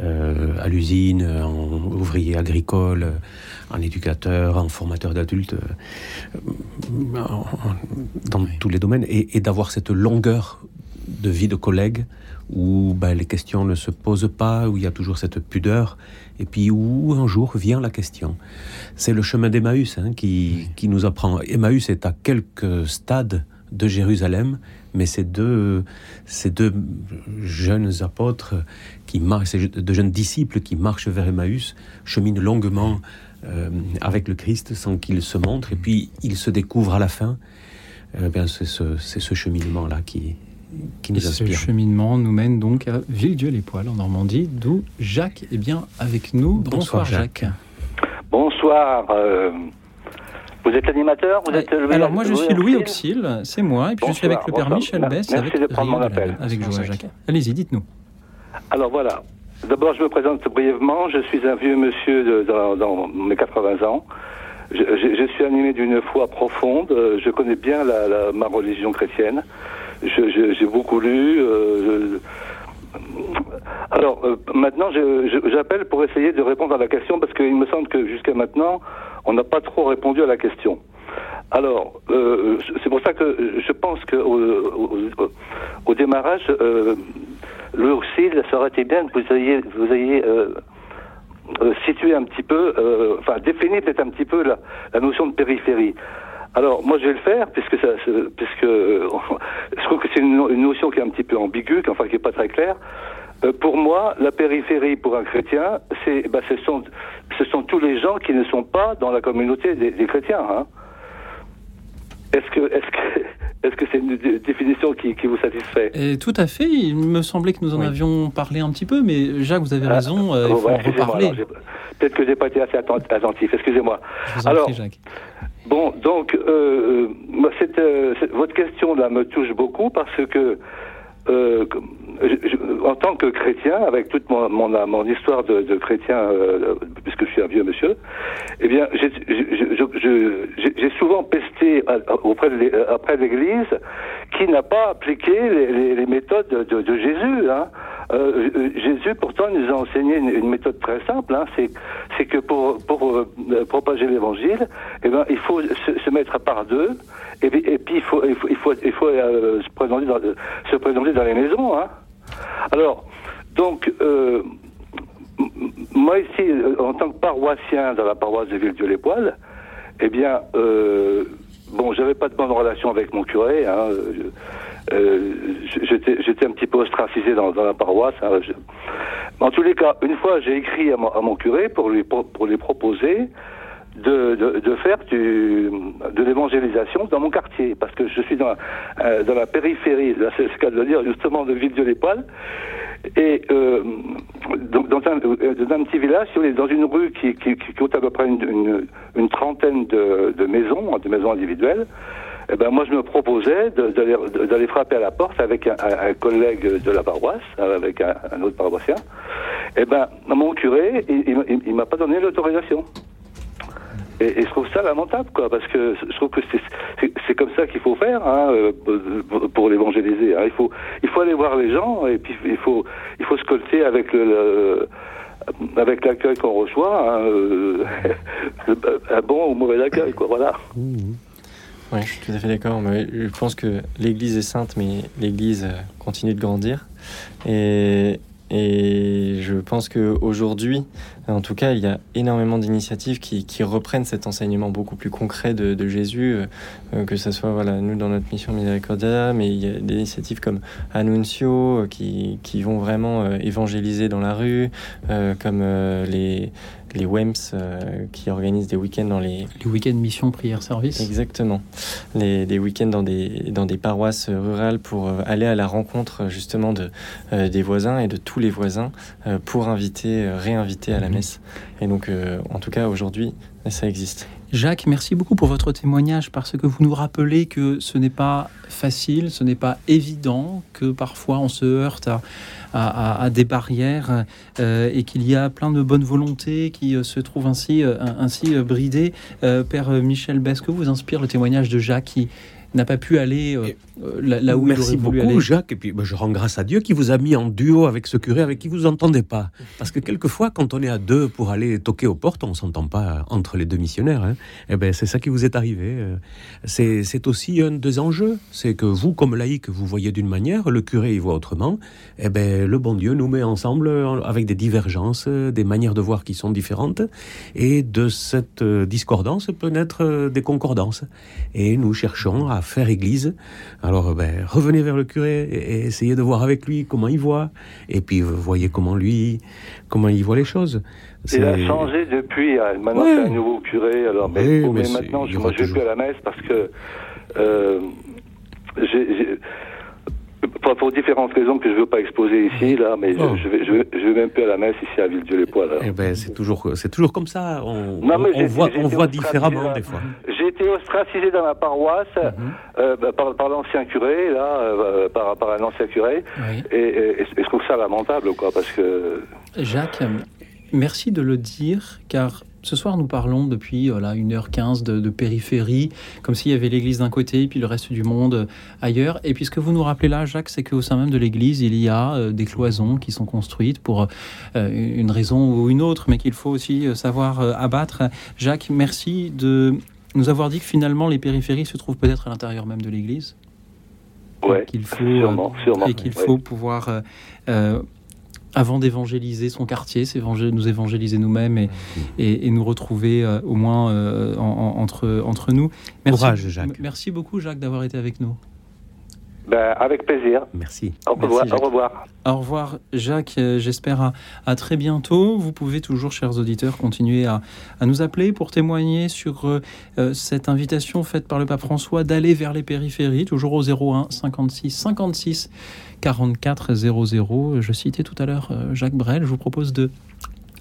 C: euh, à l'usine, en ouvrier agricole, euh, en éducateur, en formateur d'adultes, euh, dans
B: Oui.
C: tous les domaines, et, et d'avoir cette longueur de vie de collègue où ben, les questions ne se posent pas, où il y a toujours cette pudeur, et puis où un jour vient la question. C'est le chemin d'Emmaüs hein, qui, qui nous apprend. Emmaüs est à quelques stades de Jérusalem, mais ces deux, ces deux jeunes apôtres, qui marchent, ces deux jeunes disciples qui marchent vers Emmaüs, cheminent longuement euh, avec le Christ sans qu'il se montre, et puis ils se découvrent à la fin. Eh bien, c'est ce, c'est ce cheminement-là qui, qui
B: Et
C: nous
B: ce
C: inspire.
B: cheminement nous mène donc à Villedieu-les-Poils en Normandie, d'où Jacques est bien avec nous.
C: Bonsoir,
B: Bonsoir, Jacques.
K: Bonsoir. euh, vous êtes l'animateur Vous êtes Louis-
B: Alors moi je suis Louis
K: Auxil
B: c'est moi, et puis je suis avec le père
K: bonsoir.
B: Michel Bess,
K: merci
B: avec
K: de prendre mon appel.
B: avec.
D: Jacques.
B: Allez-y, dites-nous.
K: Alors voilà. D'abord, je me présente brièvement. Je suis un vieux monsieur de- dans, dans mes 80 ans. Je, je- je suis animé d'une foi profonde. Euh, Je connais bien la, la- ma religion chrétienne. J'ai beaucoup lu. euh, je- Alors euh, maintenant, j'appelle pour essayer de répondre à la question parce qu'il me semble que jusqu'à maintenant, on n'a pas trop répondu à la question. Alors, euh, c'est pour ça que je pense que au, au- au- démarrage, le aussi, ça aurait été bien que vous ayez, vous ayez euh, euh, situé un petit peu, euh, enfin défini peut-être un petit peu la, la notion de périphérie. Alors, moi, je vais le faire, puisque, ça, puisque euh, je trouve que c'est une notion qui est un petit peu ambiguë, qui- enfin qui est pas très claire. Euh, pour moi, la périphérie pour un chrétien, c'est, bah, ce sont, ce sont tous les gens qui ne sont pas dans la communauté des, des chrétiens. Hein. Est-ce que, est-ce que, est-ce que c'est une dé- définition qui, qui vous satisfait?
B: Et tout à fait, il me semblait que nous en
D: Oui.
B: avions parlé un petit peu, mais Jacques, vous avez
K: Ah,
B: raison, euh, il faut en reparler.
K: Peut-être que j'ai pas été assez atten- attentif. Excusez-moi. Alors,
B: prie, Jacques.
K: Bon, donc, euh, euh, cette, euh, cette- votre question là me touche beaucoup parce que, euh, en tant que chrétien, avec toute mon, mon, mon histoire de, de chrétien, euh, puisque je suis un vieux monsieur, eh bien, j'ai souvent pesté auprès de après l'Église qui n'a pas appliqué les, les- les méthodes de, de- Jésus. Hein. Euh, euh, Jésus, pourtant, nous a enseigné une, une méthode très simple. Hein, c'est, que pour, pour euh, propager l'Évangile, eh ben, il faut se, se mettre à part d'eux, et, et puis il faut, il faut, il faut, il faut, euh, se, présenter dans, se présenter dans les maisons. Hein. Alors, donc, euh, moi ici, en tant que paroissien dans la paroisse de Villedieu-les-Poils, eh bien, euh, bon, j'avais pas de bonne relation avec mon curé. Hein, euh, j'étais, un petit peu ostracisé dans, la paroisse. hein, En tous les cas, une fois, j'ai écrit à mon, curé pour, pour lui proposer de, de, de faire du, de l'évangélisation dans mon quartier, parce que je suis dans, euh, dans la périphérie, c'est ce qu'à le dire, justement, de Ville-de-l'Époil, et euh, donc dans un, euh, dans un petit village, dans une rue qui, qui, compte à peu près une, trentaine de, de maisons, de maisons individuelles, eh ben moi je me proposais de- d'aller de- frapper à la porte avec un, collègue de la paroisse, avec un, autre paroissien. Eh ben mon curé, il, il- il m'a pas donné l'autorisation. Et, je trouve ça lamentable, quoi, parce que je trouve que c'est- comme ça qu'il faut faire hein, euh, pour, l'évangéliser. hein. Il faut il faut aller voir les gens et puis il faut il faut se colter avec le, avec l'accueil qu'on reçoit, hein, euh, un bon ou mauvais accueil, quoi. Voilà.
D: Oui, je suis tout à fait d'accord. Je pense que l'Église est sainte, mais l'Église euh, continue de grandir. Et, et je pense qu'aujourd'hui, En tout cas, il y a énormément d'initiatives qui, qui, reprennent cet enseignement beaucoup plus concret de, de Jésus, euh, euh que ce soit voilà, nous dans notre mission Misericordia, mais il y a des initiatives comme Annuncio euh, qui, qui vont vraiment euh, évangéliser dans la rue, comme les, les WEMS euh, qui organisent des week-ends dans les...
B: Les week-ends mission prière service
D: Exactement. Les, des week-ends dans des, dans des paroisses rurales pour euh, aller à la rencontre justement de, euh, des voisins et de tous les voisins euh, pour inviter, euh, réinviter à la Et donc, euh, en tout cas, aujourd'hui, ça existe.
B: Jacques, merci beaucoup pour votre témoignage parce que vous nous rappelez que ce n'est pas facile, ce n'est pas évident, que parfois on se heurte à, à, à des barrières euh, et qu'il y a plein de bonnes volontés qui euh, se trouvent ainsi, euh, ainsi bridées. Euh, Père Michel Bess, que vous inspire le témoignage de Jacques qui n'a pas pu aller euh, là, là, où
C: Merci
B: il
C: beaucoup,
B: aller
C: Jacques. Et puis, ben, je rends grâce à Dieu qui vous a mis en duo avec ce curé avec qui vous entendez pas. Parce que quelquefois, quand on est à deux pour aller toquer aux portes, on s'entend pas entre les deux missionnaires. Hein. Et ben, c'est ça qui vous est arrivé. Euh, C'est aussi un des enjeux. C'est que vous, comme laïc, vous voyez d'une manière, le curé y voit autrement. Et ben, le bon Dieu nous met ensemble euh, avec des divergences, des manières de voir qui sont différentes. Et de cette discordance peut naître des concordances. Et nous cherchons à faire église. Alors, ben, revenez vers le curé et, et essayez de voir avec lui comment il voit. Et puis, vous voyez comment lui, comment il voit les choses.
K: Il a changé depuis. euh, Maintenant,
C: Ouais.
K: c'est un nouveau curé. Alors, mais,
C: Oui,
K: bon,
C: mais
K: mais
C: c'est-
K: maintenant, je ne vais plus à la messe parce que euh, j'ai- pour, pour différentes raisons que je ne veux pas exposer ici, là, mais je-
C: Oh.
K: je, vais, je, vais, je vais même plus à la messe ici à Villedieu-les-Poils. alors.
C: Eh ben, c'est toujours, c'est toujours comme ça. On,
K: Non, mais
C: on- voit, on voit différemment des fois.
K: J'ai été ostracisé dans ma paroisse euh, bah, par, par l'ancien curé, là, euh, par, par un ancien curé,
B: Oui.
K: et, et- et je trouve ça lamentable, quoi, parce que
B: Jacques, euh, merci de le dire, car ce soir nous parlons depuis voilà, 1h15 de, de périphérie, comme s'il y avait l'église d'un côté et puis le reste du monde euh, ailleurs. Et puis ce que vous nous rappelez là, Jacques, c'est qu'au sein même de l'église, il y a euh, des cloisons qui sont construites pour euh, une raison ou une autre, mais qu'il faut aussi euh, savoir euh, abattre. Jacques, merci de nous avoir dit que finalement les périphéries se trouvent peut-être à l'intérieur même de l'église.
K: ouais,
B: qu'il faut euh,
K: sûrement, sûrement.
B: et qu'il
K: ouais.
B: faut pouvoir euh, euh, avant d'évangéliser son quartier, s'évangé- nous évangéliser nous-mêmes et, et, et nous retrouver euh, au moins euh, en- en- entre, entre nous. Merci,
C: Courage, Jacques.
B: Merci beaucoup, Jacques, d'avoir été avec nous.
K: Ben, avec plaisir.
C: Merci.
K: Au revoir. Au revoir.
B: Au revoir, Jacques. Euh, J'espère à, à très bientôt. Vous pouvez toujours, chers auditeurs, continuer à, à nous appeler pour témoigner sur euh, euh, cette invitation faite par le pape François d'aller vers les périphéries, toujours au 01 56 56 44 00. Je citais tout à l'heure Jacques Brel. Je vous propose de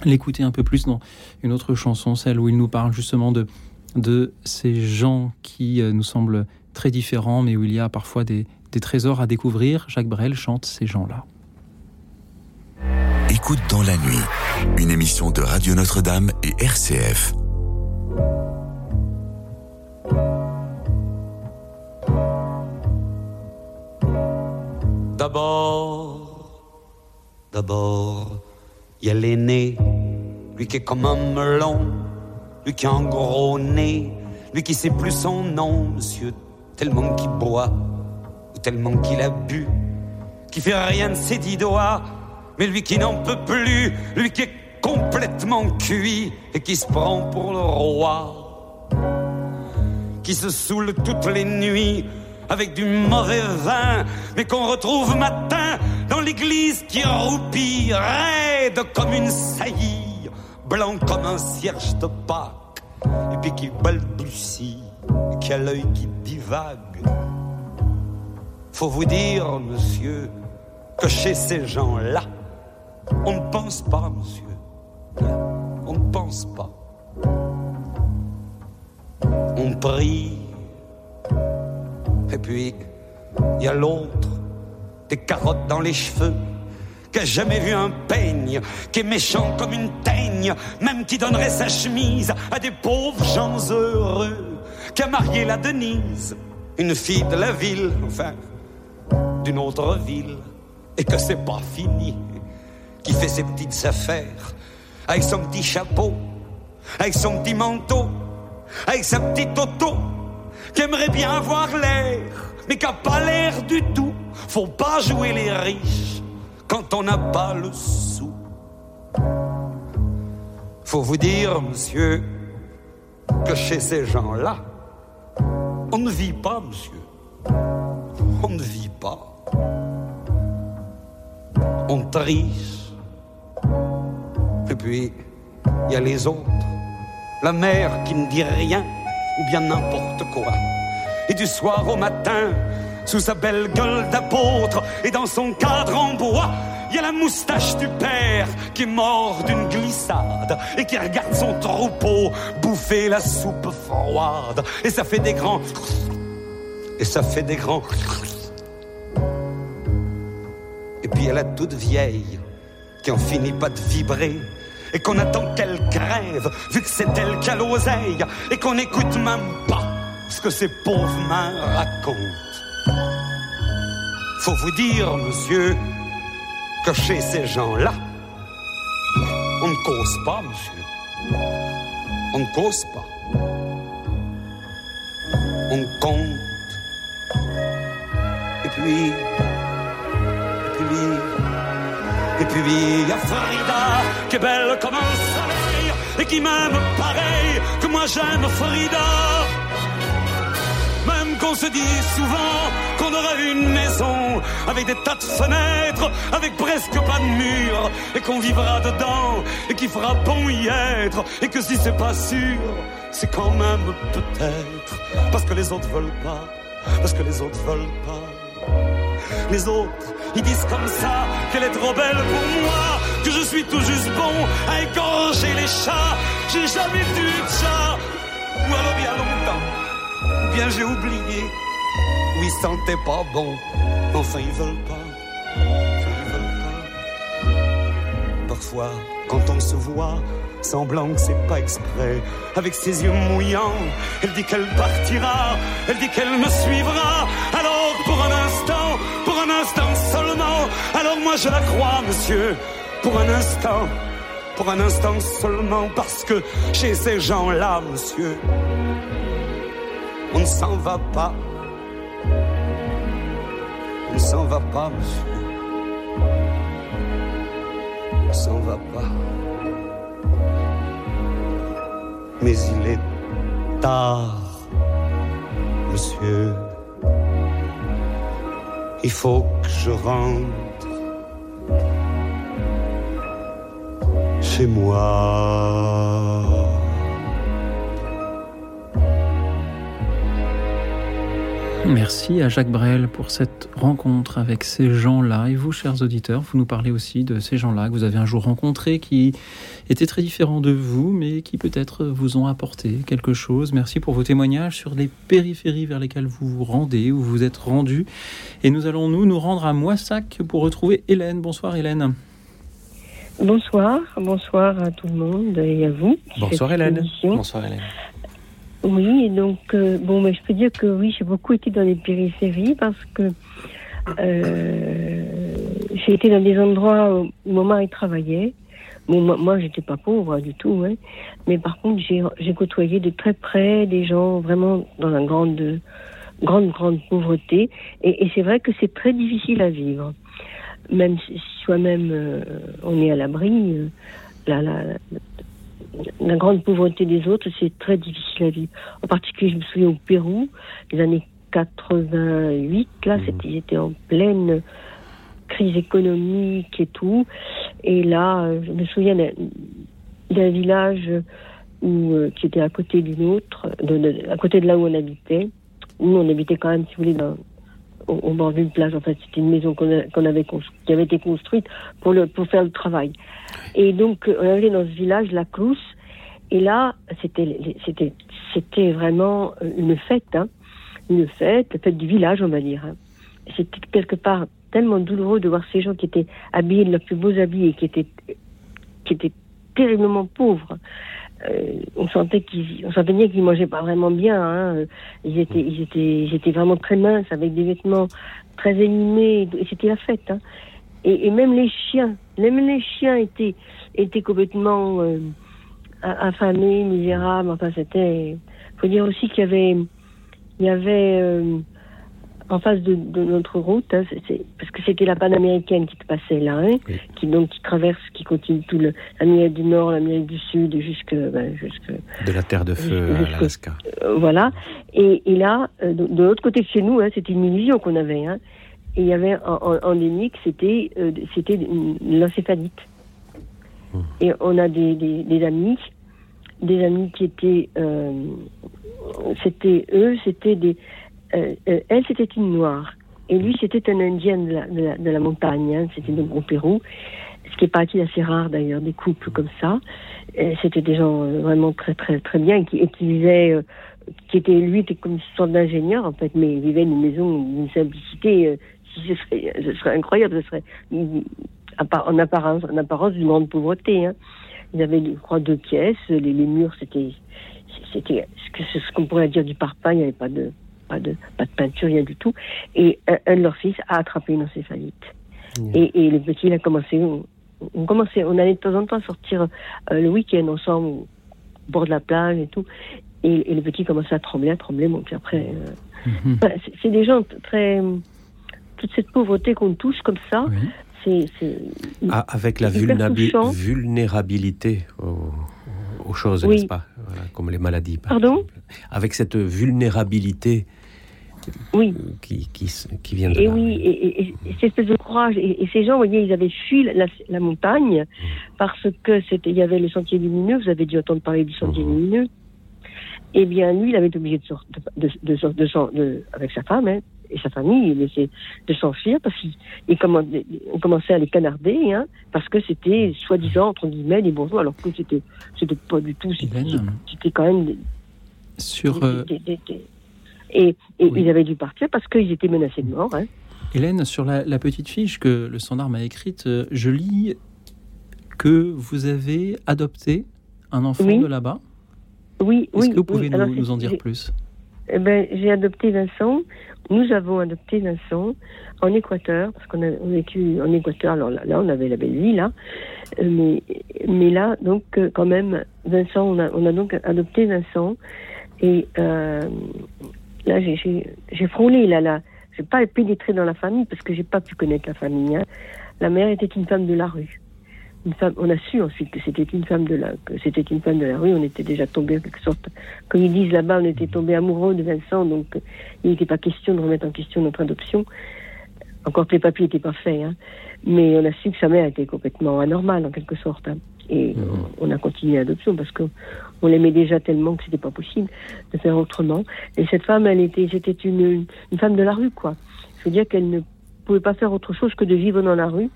B: l'écouter un peu plus dans une autre chanson, celle où il nous parle justement de, de ces gens qui nous semblent très différents, mais où il y a parfois des, des trésors à découvrir. Jacques Brel chante ces gens-là.
A: Écoute dans la nuit, une émission de Radio Notre-Dame et RCF.
L: D'abord, d'abord, il y a l'aîné, lui qui est comme un melon, lui qui a un gros nez, lui qui sait plus son nom, monsieur, tellement qu'il boit, tellement qu'il a bu, qui fait rien de ses dix doigts, mais lui qui n'en peut plus, lui qui est complètement cuit et qui se prend pour le roi, qui se saoule toutes les nuits avec du mauvais vin, mais qu'on retrouve matin dans l'église qui roupille, raide comme une saillie, blanc comme un cierge de Pâques, et puis qui balbutie, qui a l'œil qui divague. Faut vous dire, monsieur, que chez ces gens-là, on ne pense pas, monsieur. On ne pense pas. On prie. Et puis, il y a l'autre, des carottes dans les cheveux, qui a jamais vu un peigne, qui est méchant comme une teigne, même qui donnerait sa chemise à des pauvres gens heureux, qui a marié la Denise, une fille de la ville, enfin, d'une autre ville, et que c'est pas fini, qui fait ses petites affaires, avec son petit chapeau, avec son petit manteau, avec sa petite auto, qui aimerait bien avoir l'air, mais qui a pas l'air du tout. Faut pas jouer les riches quand on n'a pas le sou. Faut vous dire, monsieur, que chez ces gens-là, on ne vit pas, monsieur. On ne vit pas. On triche. Et puis, il y a les autres. La mère qui ne dit rien, ou bien n'importe quoi. Et du soir au matin, sous sa belle gueule d'apôtre et dans son cadre en bois, il y a la moustache du père qui est mort d'une glissade et qui regarde son troupeau bouffer la soupe froide. Et ça fait des grands. Et ça fait des grands. Et puis y a toute vieille qui en finit pas de vibrer et qu'on attend qu'elle crève vu que c'est elle qui a l'oseille et qu'on n'écoute même pas ce que ces pauvres mains racontent. Faut vous dire, monsieur, que chez ces gens-là, on ne cause pas, monsieur. On ne cause pas. On compte. Et puis, et puis, il y a Frida, qui est belle comme un soleil, et qui m'aime pareil que moi j'aime Frida. Même qu'on se dit souvent qu'on aura une maison avec des tas de fenêtres, avec presque pas de murs, et qu'on vivra dedans, et qu'il fera bon y être, et que si c'est pas sûr, c'est quand même peut-être, parce que les autres veulent pas, parce que les autres veulent pas. Les autres, ils disent comme ça qu'elle est trop belle pour moi, que je suis tout juste bon à égorger les chats. J'ai jamais vu de chat, ou alors a longtemps, ou bien j'ai oublié, ou ils sentaient pas bon. Enfin, ils veulent pas, enfin, ils veulent pas. Parfois, quand on se voit, semblant que c'est pas exprès, avec ses yeux mouillants, elle dit qu'elle partira, elle dit qu'elle me suivra. Alors, pour un instant, pour un instant seulement, alors moi je la crois, monsieur, pour un instant, pour un instant seulement, parce que chez ces gens-là, monsieur, on ne s'en va pas. On ne s'en va pas, monsieur. On ne s'en va pas. Mais il est tard, monsieur. Il faut que je rentre chez moi.
B: Merci à Jacques Brel pour cette rencontre avec ces gens-là. Et vous, chers auditeurs, vous nous parlez aussi de ces gens-là que vous avez un jour rencontrés, qui étaient très différents de vous, mais qui peut-être vous ont apporté quelque chose. Merci pour vos témoignages sur les périphéries vers lesquelles vous vous rendez, où vous êtes rendu. Et nous allons nous nous rendre à Moissac pour retrouver Hélène. Bonsoir Hélène.
M: Bonsoir, bonsoir à tout le monde et à vous.
B: Bonsoir Hélène.
M: émission.
D: Bonsoir Hélène.
M: Oui, et donc, euh, bon, mais je peux dire que oui, j'ai beaucoup été dans les périphéries parce que euh, j'ai été dans des endroits où mon mari travaillait. Bon, moi, moi j'étais pas pauvre du tout, hein. mais par contre, j'ai côtoyé de très près des gens vraiment dans la grande, grande, grande pauvreté. Et, et c'est vrai que c'est très difficile à vivre. Même si soi-même euh, on est à l'abri, euh, la, la, la- la grande pauvreté des autres, c'est très difficile à vivre. En particulier, je me souviens au Pérou, les années 88, là, c'était, j'étais en pleine crise économique et tout. Et là, euh, je me souviens d'un, village où, euh, qui était à côté d'une autre, de, de- à côté de là où on habitait. Nous, on habitait quand même, si vous voulez, dans, au, au bord d'une plage. En fait, c'était une maison qu'on, avait qui avait été construite pour, le, pour faire le travail. Et donc, euh, on avait dans ce village la Clousse. Et là, c'était, vraiment une fête, hein. Une fête, la fête du village, on va dire. hein. C'était quelque part tellement douloureux de voir ces gens qui étaient habillés de leurs plus beaux habits et qui étaient, qui étaient terriblement pauvres. Euh, on sentait qu'ils, on sentait bien qu'ils mangeaient pas vraiment bien. Hein. Ils étaient, ils étaient, ils étaient vraiment très minces avec des vêtements très élimés. Et c'était la fête. Hein. Et, même les chiens, même les chiens étaient, étaient complètement euh, affamés, misérables. Enfin, c'était. Faut dire aussi qu'il y avait, il y avait euh, en face de, de notre route, hein, parce que c'était la panaméricaine qui passait là, hein, qui donc qui traverse, qui continue tout le l'Amérique du Nord, l'Amérique du Sud, jusque, ben, jusque
C: De la terre de feu à
M: Jusque-
C: l'Alaska.
M: euh, voilà. Et, et là, euh, de, de l'autre côté de chez nous, hein, c'était une illusion qu'on avait. Et il y avait en, en, endémique, c'était euh, c'était l'encéphalite. Et on a des, des, des amis, des amis qui étaient, c'était eux, c'était des, elle c'était une noire et lui c'était un indien de la, de la, de la montagne, hein, c'était donc au Pérou, ce qui est parti assez rare d'ailleurs des couples comme ça. Et C'était des gens euh, vraiment très très très bien qui, et qui vivaient, euh, qui était lui était comme une sorte d'ingénieur en fait, mais il vivait une maison d'une simplicité. euh, si ce serait, ce serait incroyable, ce serait en apparence, en apparence d'une grande pauvreté. Hein. Ils avaient, je crois, deux pièces. Les, les murs, c'était, c'était ce qu'on pourrait dire du parpaing. Il n'y avait pas de, pas de, pas de peinture, rien du tout. Et un, un de leurs fils a attrapé une encéphalite. Et, et le petit, il a commencé, on, on commençait, on allait de temps en temps sortir euh, le week-end ensemble au bord de la plage et tout. Et, et le petit commençait à trembler, à trembler. Bon, puis après, euh, enfin, c'est- c'est des gens très, toute cette pauvreté qu'on touche comme ça. C'est, c'est,
C: Ah, avec la vulnérabilité aux, aux choses,
M: Oui.
C: n'est-ce pas? Voilà, Comme les maladies. par
M: Pardon?
C: exemple. Avec cette vulnérabilité
M: oui.
C: qui, qui, s- qui vient de
M: Et
C: là.
M: oui, et, et- et cette espèce de courage. Et, et ces gens, vous voyez, ils avaient fui la, la montagne parce que c'était, il y avait le sentier lumineux. Vous avez dû entendre parler du sentier lumineux. Eh bien, lui, il avait été obligé de sortir de, de, de, de- de- de- avec sa femme hein, et sa famille, il essayait de s'enfuir parce qu'on commençait à les canarder, hein, parce que c'était soi-disant entre guillemets des bourgeois, alors que c'était, c'était pas du tout. C'était, c'était quand même des,
B: Sur
M: des-
B: euh,
M: des- et, ils avaient dû partir parce qu'ils étaient menacés de mort. Hein.
B: Hélène, sur la, la petite fiche que le standard m'a écrite, euh, je lis que vous avez adopté un enfant
M: Oui.
B: de là-bas.
M: Oui,
B: Est-ce
M: oui.
B: que vous pouvez
M: oui.
B: nous,
M: Alors,
B: nous en dire plus?
M: Eh ben, j'ai adopté Vincent. Nous avons adopté Vincent en Équateur, parce qu'on a vécu en Équateur. Alors là, là, on avait la belle vie, là. Euh, Mais, mais là, donc, euh, quand même, Vincent, on a, on a donc adopté Vincent. Et euh, là, j'ai- frôlé, là, là. J'ai pas pénétré dans la famille, parce que j'ai pas pu connaître la famille. hein. La mère était une femme de la rue. Une femme, on a su ensuite que c'était une femme de la, c'était une femme de la rue. On était déjà tombé en quelque sorte, comme ils disent là-bas, on était tombé amoureux de Vincent, donc euh, il n'était pas question de remettre en question notre adoption. Encore que les papiers n'étaient pas faits, hein. Mais on a su que sa mère était complètement anormale en quelque sorte. hein. Et on a continué l'adoption parce que on l'aimait déjà tellement que c'était pas possible de faire autrement. Et cette femme, elle était, c'était une, une femme de la rue, quoi. Je veux dire qu'elle ne pouvait pas faire autre chose que de vivre dans la rue.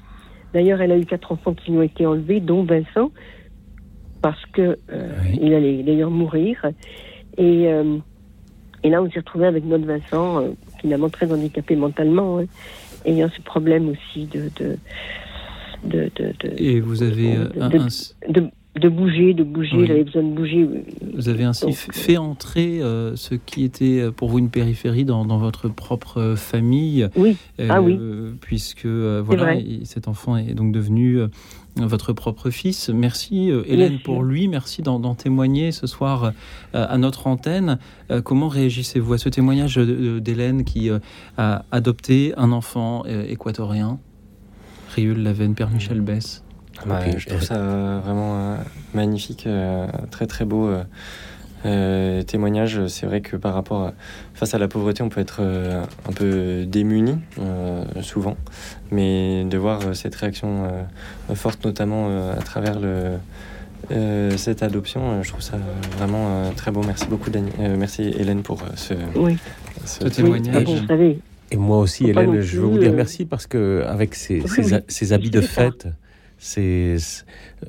M: D'ailleurs, elle a eu quatre enfants qui lui ont été enlevés, dont Vincent, parce que euh, il allait d'ailleurs mourir. Et, euh, et là, on s'est retrouvé avec notre Vincent, euh, finalement très handicapé mentalement, hein, ayant ce problème aussi de de de, de, de-
B: Et vous avez, euh,
M: de,
B: un-
M: de- bouger, de bouger.
B: Oui.
M: Il avait besoin de bouger.
B: Vous avez ainsi
M: Donc,
B: fait entrer euh, ce qui était euh, pour vous une périphérie dans, dans votre propre famille.
M: Oui. Ah oui.
B: Puisque euh, voilà, cet enfant est donc devenu votre propre fils. Merci euh, Hélène pour lui. Merci d'en d'en témoigner ce soir euh, à notre antenne. Euh, comment réagissez-vous à ce témoignage d'Hélène qui euh, a adopté un enfant euh, équatorien? Riul Lavenne, Père Michel Bess.
D: Bah, je trouve ça euh, vraiment euh, magnifique, euh, très très beau euh, témoignage. C'est vrai que par rapport à, face à la pauvreté, on peut être euh, un peu démuni euh, souvent, mais de voir euh, cette réaction euh, forte, notamment euh, à travers le, euh, cette adoption, euh, je trouve ça vraiment euh, très beau. Merci beaucoup, Dani- euh, merci Hélène pour euh, ce,
M: Oui.
D: ce
B: Ce témoignage.
M: Ah
C: Et moi aussi, Hélène, je veux vous dire merci parce que avec ces,
M: Oui,
C: ces, a-
M: oui.
C: ces habits de fête, ces,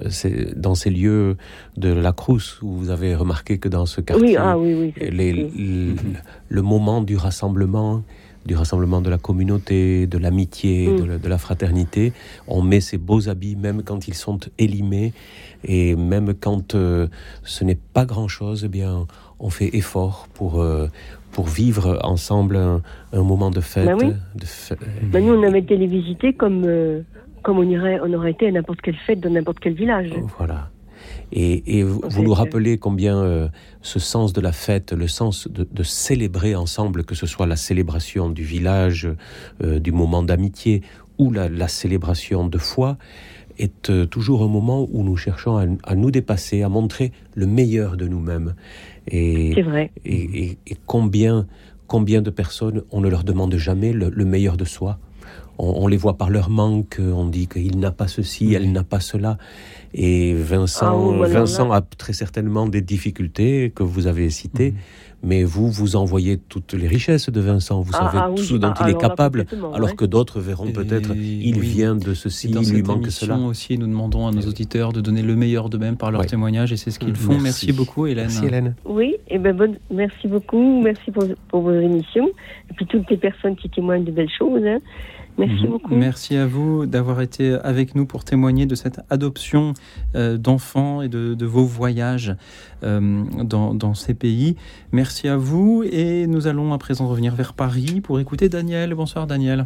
C: ces- dans ces lieux de la Crous où vous avez remarqué que dans ce quartier,
M: Oui, ah oui, oui. c'est-
C: les- le, le moment du rassemblement, du rassemblement de la communauté, de l'amitié,
M: Mm.
C: de, la, de la fraternité, on met ces beaux habits même quand ils sont élimés et même quand euh, ce n'est pas grand-chose, eh bien, on fait effort pour, euh, pour vivre ensemble un, un moment de fête.
M: Ben oui.
C: de fê-
M: Bah, nous, on avait été les visiter comme, euh, comme on, irait, on aurait été à n'importe quelle fête dans n'importe quel village.
C: Voilà. Et, et vous, nous rappelez combien euh, ce sens de la fête, le sens de, de célébrer ensemble, que ce soit la célébration du village, euh, du moment d'amitié ou la, la célébration de foi, est euh, toujours un moment où nous cherchons à, à nous dépasser, à montrer le meilleur de nous-mêmes. Et,
M: C'est vrai.
C: et, et- et combien, combien de personnes, on ne leur demande jamais le, le meilleur de soi. On, on les voit par leur manque, on dit qu'il n'a pas ceci, elle n'a pas cela. Et Vincent,
M: Ah voilà,
C: Vincent a très certainement des difficultés que vous avez citées, mais vous, vous envoyez toutes les richesses de Vincent. Vous
M: Ah,
C: savez
M: ah oui,
C: tout ce dont
M: ah,
C: il est
M: là,
C: capable, alors
M: ouais.
C: que d'autres verront peut-être, il
B: oui.
C: vient de ceci, il lui manque cela.
B: aussi, nous demandons à nos auditeurs de donner le meilleur d'eux-mêmes par leurs
C: Ouais.
B: témoignages et c'est ce qu'ils font. Merci,
C: Merci.
B: beaucoup, Hélène.
C: Merci Hélène.
M: Oui, et ben bonne, merci beaucoup, merci pour, pour vos émissions, et puis toutes les personnes qui témoignent de belles choses. hein. Merci
B: Mhm.
M: beaucoup.
B: Merci à vous d'avoir été avec nous pour témoigner de cette adoption euh, d'enfants et de, de vos voyages euh, dans, dans ces pays. Merci à vous et nous allons à présent revenir vers Paris pour écouter Daniel. Bonsoir Daniel.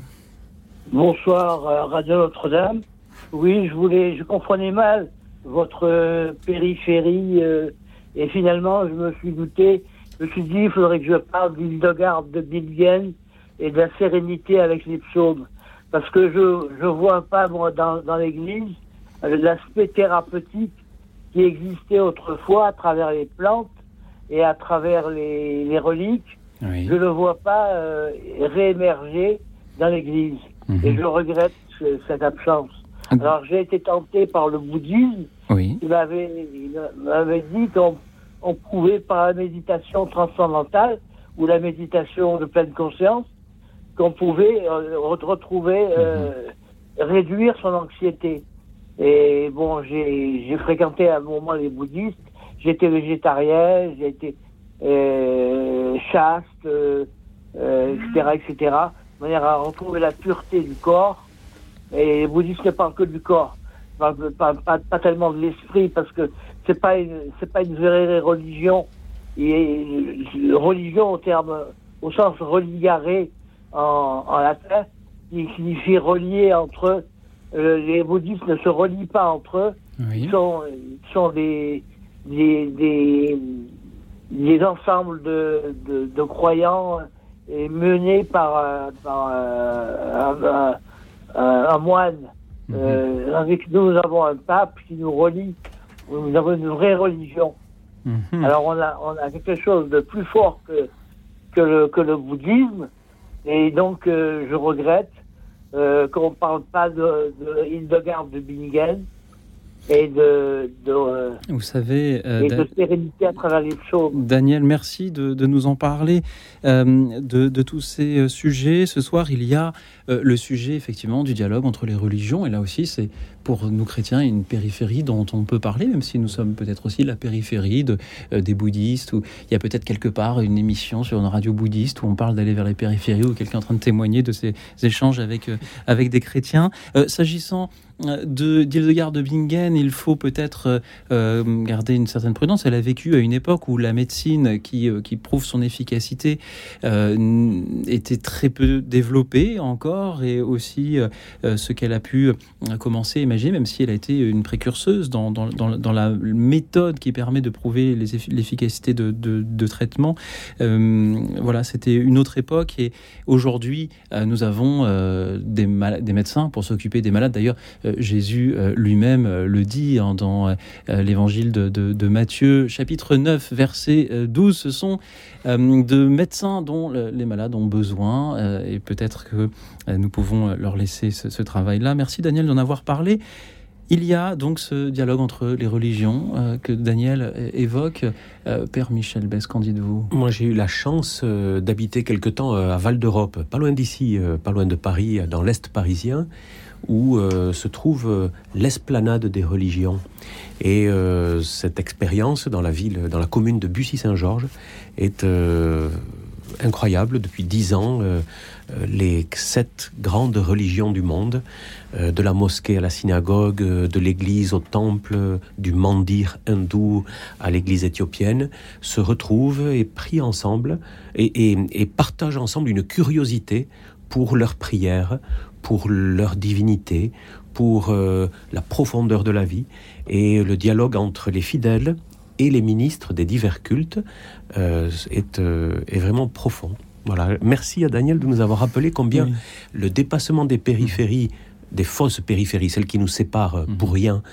N: Bonsoir, euh, Radio Notre-Dame. Oui, je voulais, je comprenais mal votre euh, périphérie euh, et finalement, je me suis douté, je me suis dit, il faudrait que je parle d'île de garde de Bilgen et de la sérénité avec les psaumes. Parce que je je vois pas, moi, dans, dans l'église, euh, l'aspect thérapeutique qui existait autrefois à travers les plantes et à travers les, les reliques.
B: Oui.
N: Je ne le vois pas euh, réémerger dans l'église. Et je regrette ce- cette absence. Alors j'ai été tenté par le bouddhisme.
B: Oui.
N: Il m'avait, il m'avait dit qu'on on pouvait par la méditation transcendantale ou la méditation de pleine conscience, qu'on pouvait euh, re- retrouver, euh, réduire son anxiété. Et bon, j'ai fréquenté à un moment les bouddhistes. J'étais végétarien, j'ai été euh, chaste, euh, euh, etc., etc., de manière à retrouver la pureté du corps. Et les bouddhistes ne parlent que du corps, pas, pas, pas, pas tellement de l'esprit, parce que c'est pas une, c'est pas une vraie religion. Et religion au terme, au sens religaré en, en latin, qui signifie relier entre eux. Euh, les bouddhistes ne se relient pas entre eux. Ils sont, ils sont des, des, des, des ensembles de, de, de croyants et menés par, euh, par euh, un, moine. Euh, avec nous, nous avons un pape qui nous relie. Nous avons une vraie religion. Alors on a, on a quelque chose de plus fort que, que, le, que le bouddhisme. Et donc euh, je regrette euh, qu'on ne parle pas de, de Hildegard de Bingen et de, de,
B: Vous savez, euh,
N: et de sérénité à travers les psaumes.
B: Daniel, merci de, de nous en parler de, de tous ces euh, sujets. Ce soir, il y a euh, le sujet effectivement du dialogue entre les religions. Et là aussi, c'est pour nous chrétiens une périphérie dont on peut parler, même si nous sommes peut-être aussi la périphérie de, euh, des bouddhistes. Ou il y a peut-être quelque part une émission sur une radio bouddhiste où on parle d'aller vers les périphéries, ou quelqu'un en train de témoigner de ces échanges avec, euh, avec des chrétiens. Euh, S'agissant euh, de d'Hildegard de Bingen, il faut peut-être euh, euh, garder une certaine prudence. Elle a vécu à une époque où la médecine qui, euh, qui prouve son efficacité euh, était très peu développée encore et aussi euh, euh, ce qu'elle a pu commencer à imaginer, même si elle a été une précurseuse dans, dans, dans, la méthode qui permet de prouver l'efficacité de, de, traitement. Voilà, c'était une autre époque et aujourd'hui, nous avons des, des médecins pour s'occuper des malades. D'ailleurs, Jésus lui-même le dit hein, dans l'évangile de, de- de Matthieu, chapitre 9, verset euh, 12. Ce sont de médecins dont le- les malades ont besoin euh, et peut-être que euh, nous pouvons euh, leur laisser ce, travail-là. Merci Daniel d'en avoir parlé. Il y a donc ce dialogue entre les religions euh, que Daniel euh, évoque. Euh, Père Michel Bess, qu'en dites-vous?
C: Moi, j'ai eu la chance euh, d'habiter quelque temps euh, à Val d'Europe, pas loin d'ici, euh, pas loin de Paris, euh, dans l'Est parisien, où euh, se trouve euh, l'esplanade des religions. Et euh, cette expérience dans la ville, dans la commune de Bussy-Saint-Georges, est euh, incroyable. Depuis dix ans, euh, euh, les sept grandes religions du monde, de la mosquée à la synagogue, de l'église au temple, du mandir hindou à l'église éthiopienne, se retrouvent et prient ensemble et, et- partagent ensemble une curiosité pour leurs prières, pour leur divinité, pour la profondeur de la vie et le dialogue entre les fidèles et les ministres des divers cultes est, euh, est vraiment profond. Voilà. Merci à Daniel de nous avoir rappelé combien le dépassement des périphéries, des fausses périphéries, celles qui nous séparent euh, pour rien,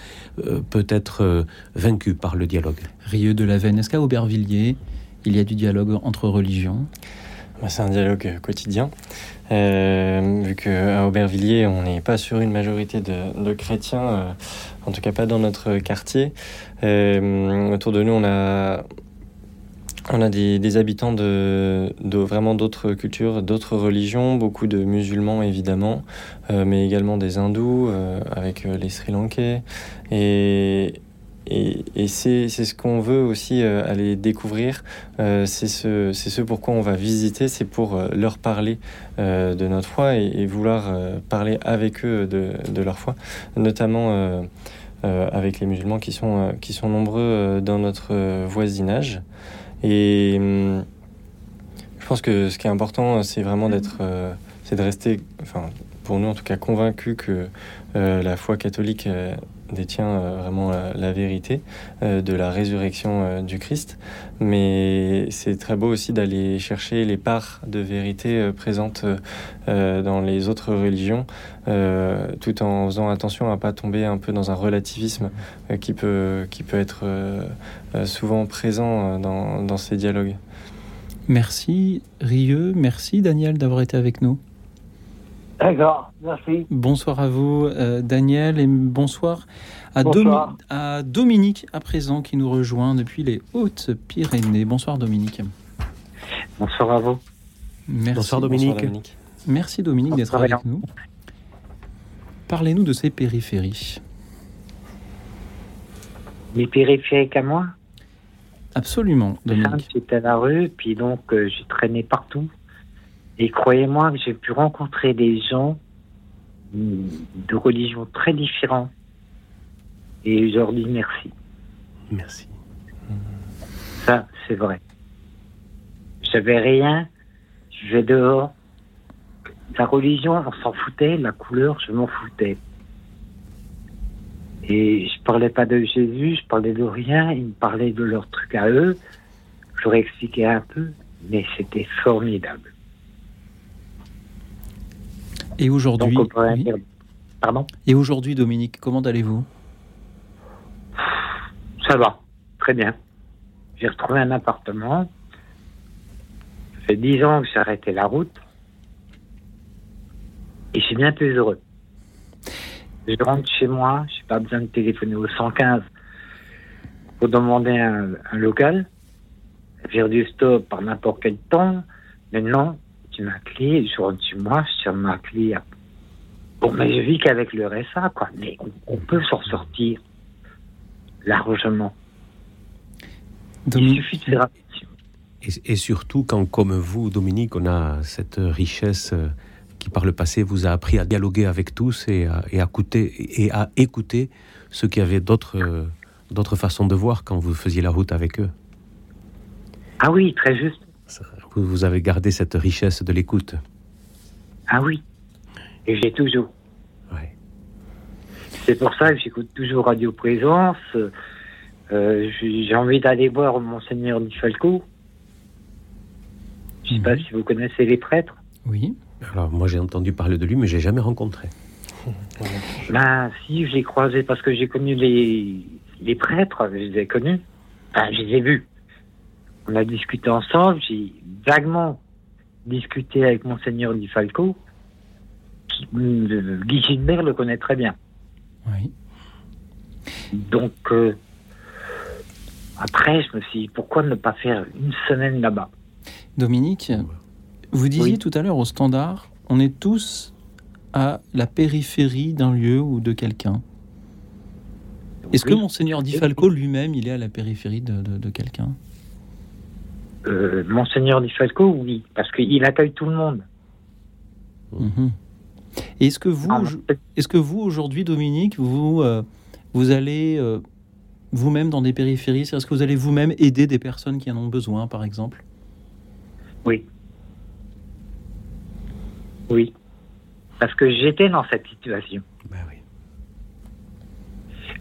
C: euh, peut être euh, vaincu par le dialogue.
B: Rieux de la Veine, est-ce qu'à Aubervilliers, il y a du dialogue entre religions?
D: Bah, C'est un dialogue euh, quotidien. Euh, vu qu'à Aubervilliers, on n'est pas sur une majorité de, de chrétiens, euh, en tout cas pas dans notre quartier. Euh, autour de nous, on a, on a des, des habitants de, de vraiment d'autres cultures, d'autres religions, beaucoup de musulmans évidemment, euh, mais également des hindous euh, avec euh, les Sri Lankais. Et, et, et c'est ce qu'on veut aussi euh, aller découvrir. Euh, c'est ce, ce pourquoi on va visiter, c'est pour euh, leur parler euh, de notre foi et, et vouloir parler avec eux de, de leur foi, notamment avec les musulmans qui sont, qui sont nombreux dans notre voisinage. Et hum, je pense que ce qui est important, c'est vraiment d'être, euh, c'est de rester, enfin, pour nous en tout cas, convaincus que euh, la foi catholique euh, détient euh, vraiment la, la vérité euh, de la résurrection euh, du Christ. Mais c'est très beau aussi d'aller chercher les parts de vérité euh, présentes euh, euh, dans les autres religions, euh, tout en faisant attention à pas tomber un peu dans un relativisme euh, qui peut qui peut être euh, euh, souvent présent euh, dans, dans ces dialogues.
B: Merci Rieux, merci Daniel d'avoir été avec nous.
N: D'accord, merci.
B: Bonsoir à vous euh, Daniel et bonsoir à,
N: Bonsoir.
B: Domi- à Dominique à présent qui nous rejoint depuis les Hautes-Pyrénées. Bonsoir Dominique.
O: Bonsoir à vous.
B: Merci.
C: Bonsoir, Dominique.
D: Bonsoir, Dominique.
B: Merci Dominique d'être avec nous. Parlez-nous de ces périphéries.
O: Les périphériques à moi?
B: Absolument, Dominique.
O: J'étais à la rue, puis donc euh, j'ai traîné partout. Et croyez-moi que j'ai pu rencontrer des gens mm, de religions très différentes. Et je leur dis merci.
C: Merci.
O: Ça, c'est vrai. J'avais rien, je vais dehors. La religion, on s'en foutait, la couleur, je m'en foutais. Et je parlais pas de Jésus, je parlais de rien, ils me parlaient de leurs trucs à eux. Je leur expliquais un peu, mais c'était formidable.
B: Et aujourd'hui, oui.
O: Pardon
B: et aujourd'hui Dominique, comment allez-vous?
O: Ça va, très bien. J'ai retrouvé un appartement. Ça fait dix ans que j'ai arrêté la route. Et je suis bien plus heureux. Je rentre chez moi, j'ai pas besoin de téléphoner au 115 pour demander un, un local. Faire du stop par n'importe quel temps. Maintenant, j'ai ma clé, je rentre chez moi, je tire ma clé. à- Bon, mais je vis qu'avec le RSA, quoi. Mais on, on peut s'en sortir largement.
B: Dominique,
O: Il suffit de faire.
C: Et, et surtout quand, comme vous, Dominique, on a cette richesse euh, qui, par le passé, vous a appris à dialoguer avec tous et à, et à écouter, et à écouter ceux qui avaient d'autres euh, d'autres façons de voir quand vous faisiez la route avec eux.
O: Ah oui, très juste.
C: Vous, avez gardé cette richesse de l'écoute.
O: Ah oui. Et j'ai toujours. C'est pour ça que j'écoute toujours Radio Présence. Euh, j'ai envie d'aller voir Monseigneur Di Falco. Je sais pas si vous connaissez les prêtres.
B: Oui.
C: Alors, moi, j'ai entendu parler de lui, mais j'ai jamais rencontré.
O: Ben, si, je l'ai croisé parce que j'ai connu les, les prêtres, je les ai connus. Enfin, je les ai vus. On a discuté ensemble, j'ai vaguement discuté avec Monseigneur Di Falco. Qui, euh, Guy Gilbert le connaît très bien.
B: Oui.
O: Donc, euh, après, je me suis dit, pourquoi ne pas faire une semaine là-bas?
B: Dominique, vous disiez tout à l'heure au standard, on est tous à la périphérie d'un lieu ou de quelqu'un. Est-ce que. Monseigneur Di Falco lui-même, il est à la périphérie de, de- de quelqu'un?
O: Euh, Monseigneur Di Falco, oui, parce qu'il accueille tout le monde.
B: Et est-ce que vous, est-ce que vous aujourd'hui, Dominique, vous euh, vous allez euh, vous-même dans des périphéries Est-ce que vous allez vous-même aider des personnes qui en ont besoin, par exemple?
O: Oui. Oui. Parce que j'étais dans cette situation.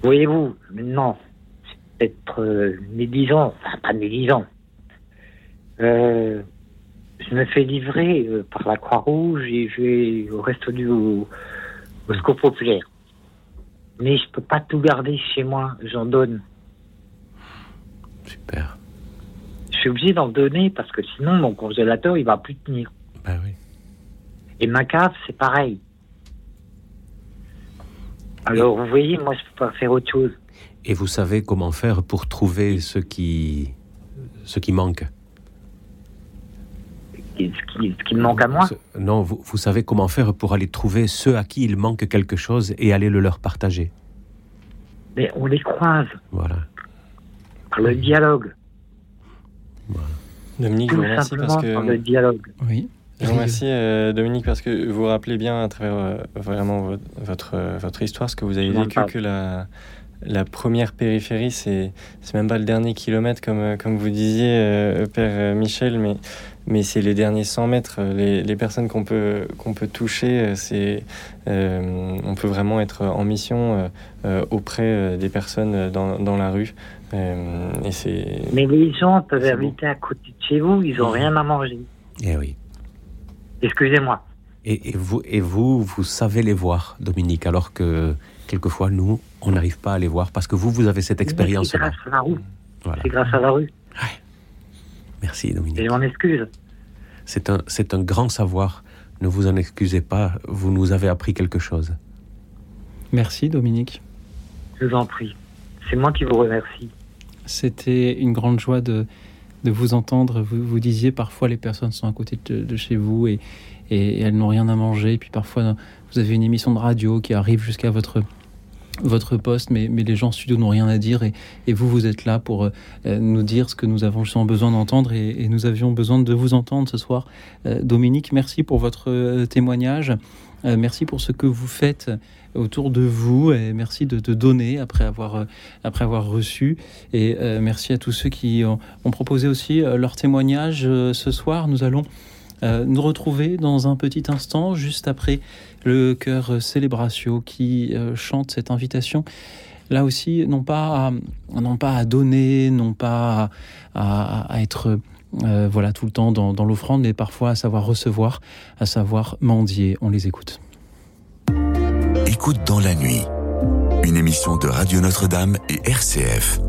O: Voyez-vous, maintenant, c'est peut-être euh, médisant, enfin pas médisant. Euh, je me fais livrer euh, par la Croix-Rouge et je vais au resto du au, au secours populaire. Mais je peux pas tout garder chez moi, j'en donne.
C: Super.
O: Je suis obligé d'en donner parce que sinon mon congélateur il va plus tenir.
C: Ben oui.
O: Et ma cave c'est pareil. Alors vous voyez, moi je peux pas faire autre chose.
C: Et vous savez comment faire pour trouver ce qui, ce qui manque?
O: Ce qui, me manque à moi
C: Non, vous, vous savez comment faire pour aller trouver ceux à qui il manque quelque chose et aller le leur partager.
O: Mais on les croise
C: Voilà.
O: par le dialogue.
D: Dominique, je
O: Tout
D: vous remercie
O: simplement
D: parce que.
O: par le dialogue.
B: Oui.
D: Je vous remercie, euh, Dominique, parce que vous vous rappelez bien à travers euh, vraiment votre, votre, euh, votre histoire, ce que vous avez vécu, que la, la première périphérie, c'est c'est même pas le dernier kilomètre, comme, comme vous disiez, euh, Père Michel, mais, mais c'est les derniers 100 mètres. Les, les personnes qu'on peut, qu'on peut toucher, euh, c'est euh, on peut vraiment être en mission euh, auprès des personnes dans, dans la rue. Euh, et c'est
O: Mais les gens peuvent habiter à côté de chez vous, ils ont rien à manger.
C: Eh oui.
O: Excusez-moi.
C: Et, et vous, et vous, vous savez les voir, Dominique, alors que quelquefois, nous, on n'arrive pas à les voir parce que vous, vous avez cette
O: C'est
C: expérience-là.
O: grâce à la rue.
C: Voilà.
O: C'est grâce à la rue.
C: Merci, Dominique.
O: Et je m'en excuse.
C: C'est un, c'est un grand savoir. Ne vous en excusez pas, vous nous avez appris quelque chose.
B: Merci Dominique.
O: Je vous en prie. C'est moi qui vous remercie.
B: C'était une grande joie de, de vous entendre. Vous, vous disiez parfois les personnes sont à côté de, de chez vous et, et elles n'ont rien à manger. Et puis parfois vous avez une émission de radio qui arrive jusqu'à votre votre poste, mais, mais les gens en studio n'ont rien à dire et, et vous, vous êtes là pour euh, nous dire ce que nous avons justement besoin d'entendre et, nous avions besoin de vous entendre ce soir. Euh, Dominique, merci pour votre euh, témoignage, merci pour ce que vous faites autour de vous et merci de, de donner après avoir, après avoir reçu et merci à tous ceux qui ont, proposé aussi leur témoignage ce soir. Nous allons nous retrouver dans un petit instant, juste après le chœur Célébratio qui euh, chante cette invitation. Là aussi, non pas à, non pas à donner, non pas à, être euh, voilà tout le temps dans l'offrande, mais parfois à savoir recevoir, à savoir mendier. On les écoute.
P: Écoute dans la nuit, une émission de Radio Notre-Dame et RCF.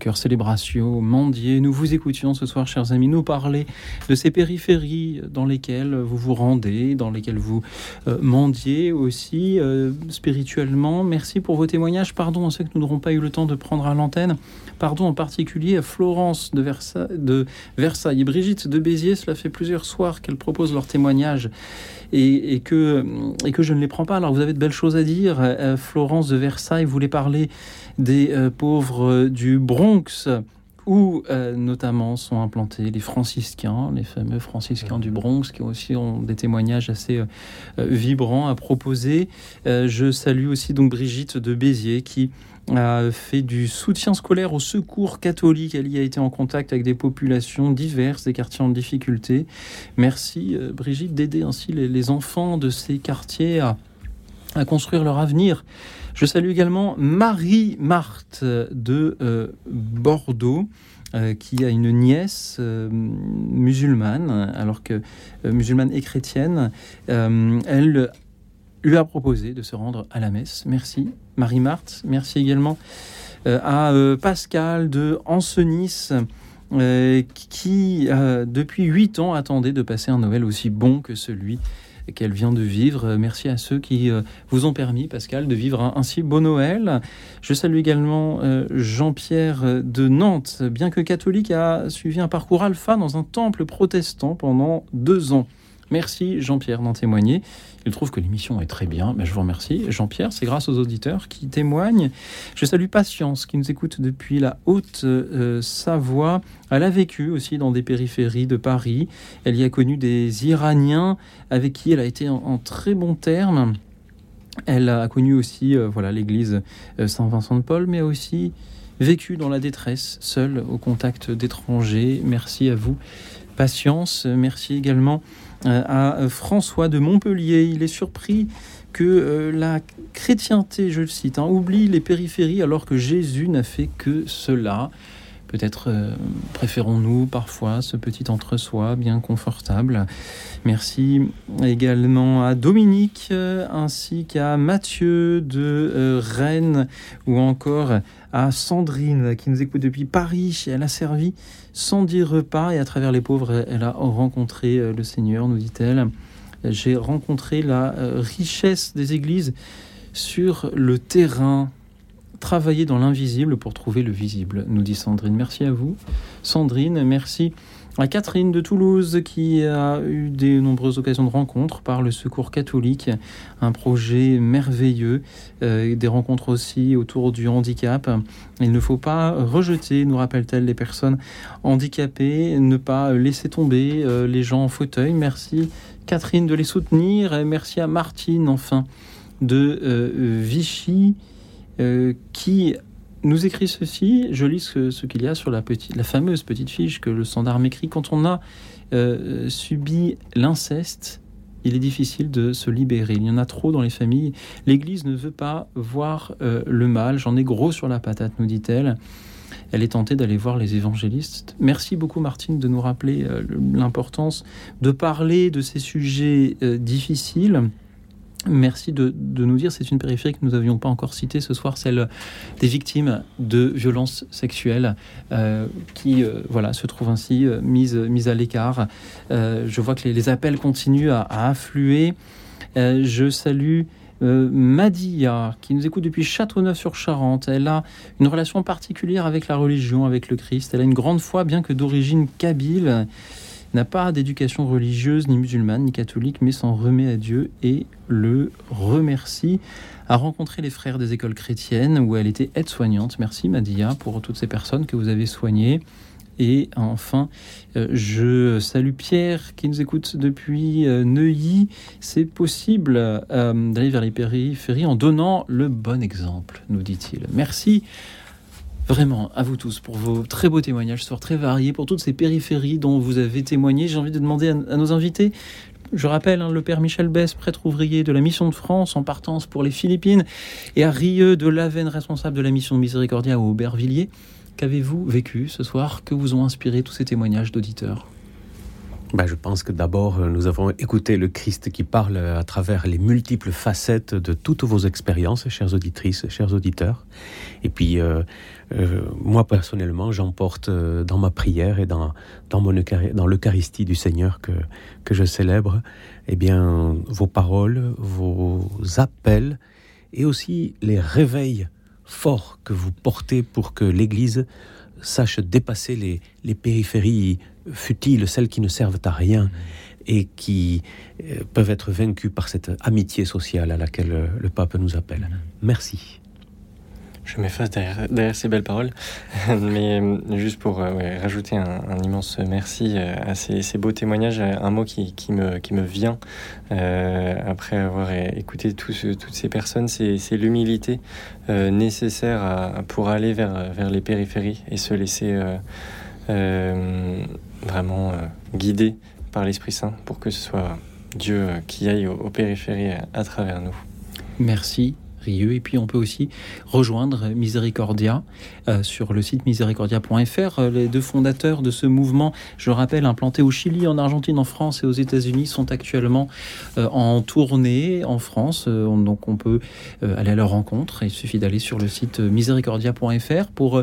B: Cœur Célébratio, Mandier. Nous vous écoutions ce soir, chers amis, nous parler de ces périphéries dans lesquelles vous vous rendez, dans lesquelles vous euh, mendiez aussi euh, spirituellement. Merci pour vos témoignages. Pardon à ceux que nous n'aurons pas eu le temps de prendre à l'antenne. Pardon en particulier à Florence de, Versa de Versailles et Brigitte de Béziers. Cela fait plusieurs soirs qu'elles proposent leurs témoignages et, et, que, et que je ne les prends pas. Alors vous avez de belles choses à dire. Euh, Florence de Versailles voulait parler des euh, pauvres du Bronx où euh, notamment sont implantés les franciscains, les fameux franciscains du Bronx, qui aussi ont des témoignages assez euh, euh, vibrants à proposer. Euh, je salue aussi donc Brigitte de Béziers qui a fait du soutien scolaire au secours catholique. Elle y a été en contact avec des populations diverses, des quartiers en difficulté. Merci euh, Brigitte d'aider ainsi les, enfants de ces quartiers à construire leur avenir. Je salue également Marie-Marthe de euh, Bordeaux. euh, qui a une nièce euh, musulmane, alors que musulmane et chrétienne, elle lui a proposé de se rendre à la messe. Merci Marie-Marthe. Merci également à Pascal de Ancenis. qui, depuis huit ans, attendait de passer un Noël aussi bon que celui qu'elle vient de vivre. Merci à ceux qui euh, vous ont permis, Pascal, de vivre un, si Noël. Je salue également euh, Jean-Pierre euh, de Nantes, bien que catholique, a suivi un parcours alpha dans un temple protestant pendant deux ans. Merci Jean-Pierre d'en témoigner. Il trouve que l'émission est très bien. Ben, je vous remercie. Jean-Pierre, c'est grâce aux auditeurs qui témoignent. Je salue Patience qui nous écoute depuis la Haute-Savoie. Elle a vécu aussi dans des périphéries de Paris. Elle y a connu des Iraniens avec qui elle a été en, très bons termes. Elle a connu aussi euh, voilà l'église euh, Saint-Vincent de Paul, mais aussi vécu dans la détresse, seule au contact d'étrangers. Merci à vous. Patience. Merci également euh, à euh, François de Montpellier. Il est surpris que euh, la chrétienté, je le cite, hein, oublie les périphéries alors que Jésus n'a fait que cela. Peut-être euh, préférons-nous parfois ce petit entre-soi bien confortable. Merci également à Dominique euh, ainsi qu'à Mathieu de euh, Rennes ou encore à Sandrine qui nous écoute depuis Paris. Elle a servi sans dire repas et à travers les pauvres, elle a rencontré le Seigneur, nous dit-elle. J'ai rencontré la richesse des églises sur le terrain travailler dans l'invisible pour trouver le visible, nous dit Sandrine. Merci à vous. Sandrine, merci à Catherine de Toulouse qui a eu de nombreuses occasions de rencontres par le Secours catholique, un projet merveilleux, euh, des rencontres aussi autour du handicap. Il ne faut pas rejeter, nous rappelle-t-elle, les personnes handicapées, ne pas laisser tomber euh, les gens en fauteuil. Merci Catherine de les soutenir et merci à Martine enfin de euh, Vichy euh, qui nous écrit ceci. Je lis ce, qu'il y a sur la, petite, la fameuse petite fiche que le standard m'écrit. Quand on a euh, subi l'inceste, il est difficile de se libérer. Il y en a trop dans les familles. L'Église ne veut pas voir euh, le mal. J'en ai gros sur la patate, nous dit-elle. Elle est tentée d'aller voir les évangélistes. Merci beaucoup, Martine, de nous rappeler l'importance de parler de ces sujets difficiles. Merci de, nous dire, c'est une périphérie que nous n'avions pas encore citée ce soir, celle des victimes de violences sexuelles euh, qui euh, voilà, se trouvent ainsi euh, mises, à l'écart. Euh, je vois que les, appels continuent à, à affluer. Je salue Madia, qui nous écoute depuis Châteauneuf-sur-Charente. Elle a une relation particulière avec la religion, avec le Christ. Elle a une grande foi, bien que d'origine kabyle n'a pas d'éducation religieuse, ni musulmane, ni catholique, mais s'en remet à Dieu et le remercie. A rencontré les frères des écoles chrétiennes où elle était aide-soignante. Merci Madia pour toutes ces personnes que vous avez soignées. Et enfin, euh, je salue Pierre qui nous écoute depuis euh, Neuilly. C'est possible euh, d'aller vers les périphéries en donnant le bon exemple, nous dit-il. Merci vraiment à vous tous pour vos très beaux témoignages, soir très variés, pour toutes ces périphéries dont vous avez témoigné. J'ai envie de demander à, à nos invités. Je rappelle hein, le père Michel Bess, prêtre ouvrier de la mission de France en partance pour les Philippines, et à Rieux de Lavenne, responsable de la mission de Miséricordia au Aubervilliers. Qu'avez-vous vécu ce soir Que vous ont inspiré tous ces témoignages d'auditeurs
C: Ben, je pense que d'abord, nous avons écouté le Christ qui parle à travers les multiples facettes de toutes vos expériences, chères auditrices, chers auditeurs. Et puis, euh, euh, moi personnellement, j'emporte euh, dans ma prière et dans, dans, mon Euchari- dans l'Eucharistie du Seigneur que, que je célèbre, eh bien, vos paroles, vos appels et aussi les réveils forts que vous portez pour que l'Église sache dépasser les, les périphéries futiles, celles qui ne servent à rien et qui euh, peuvent être vaincues par cette amitié sociale à laquelle le pape nous appelle. Merci.
D: Je m'efface derrière, derrière ces belles paroles, mais euh, juste pour euh, rajouter un, immense merci euh, à ces, beaux témoignages, un mot qui, qui, me, qui me vient après avoir écouté toutes ces personnes, c'est l'humilité nécessaire pour aller vers, vers les périphéries et se laisser vraiment guider par l'Esprit Saint pour que ce soit Dieu qui aille aux, périphéries à travers nous.
B: Merci. Et puis on peut aussi rejoindre Miséricordia euh, sur le site miséricordia.fr. Euh, Les deux fondateurs de ce mouvement, je rappelle, implantés au Chili, en Argentine, en France et aux États-Unis, sont actuellement euh, en tournée en France. On- donc on peut aller à leur rencontre. Il suffit d'aller sur le site miséricordia.fr pour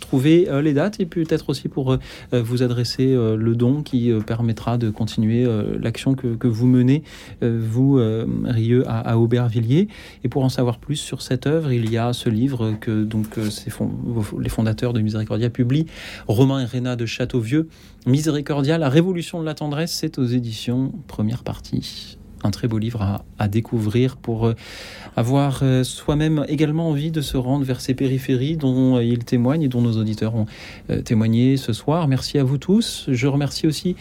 B: trouver euh, les dates et peut-être aussi pour euh, vous adresser euh, le don qui permettra de continuer l'action que, vous menez, vous, Rieux, à, Aubervilliers. Et pour en savoir plus sur cette œuvre, il y a ce livre que donc les fondateurs de Miséricordia publient, Romain et Réna de Châteauvieux. Miséricordia, la révolution de la tendresse, c'est aux éditions première partie. Un très beau livre à, à découvrir pour euh, avoir euh, soi-même également envie de se rendre vers ces périphéries dont euh, il témoigne et dont nos auditeurs ont témoigné ce soir. Merci à vous tous. Je remercie aussi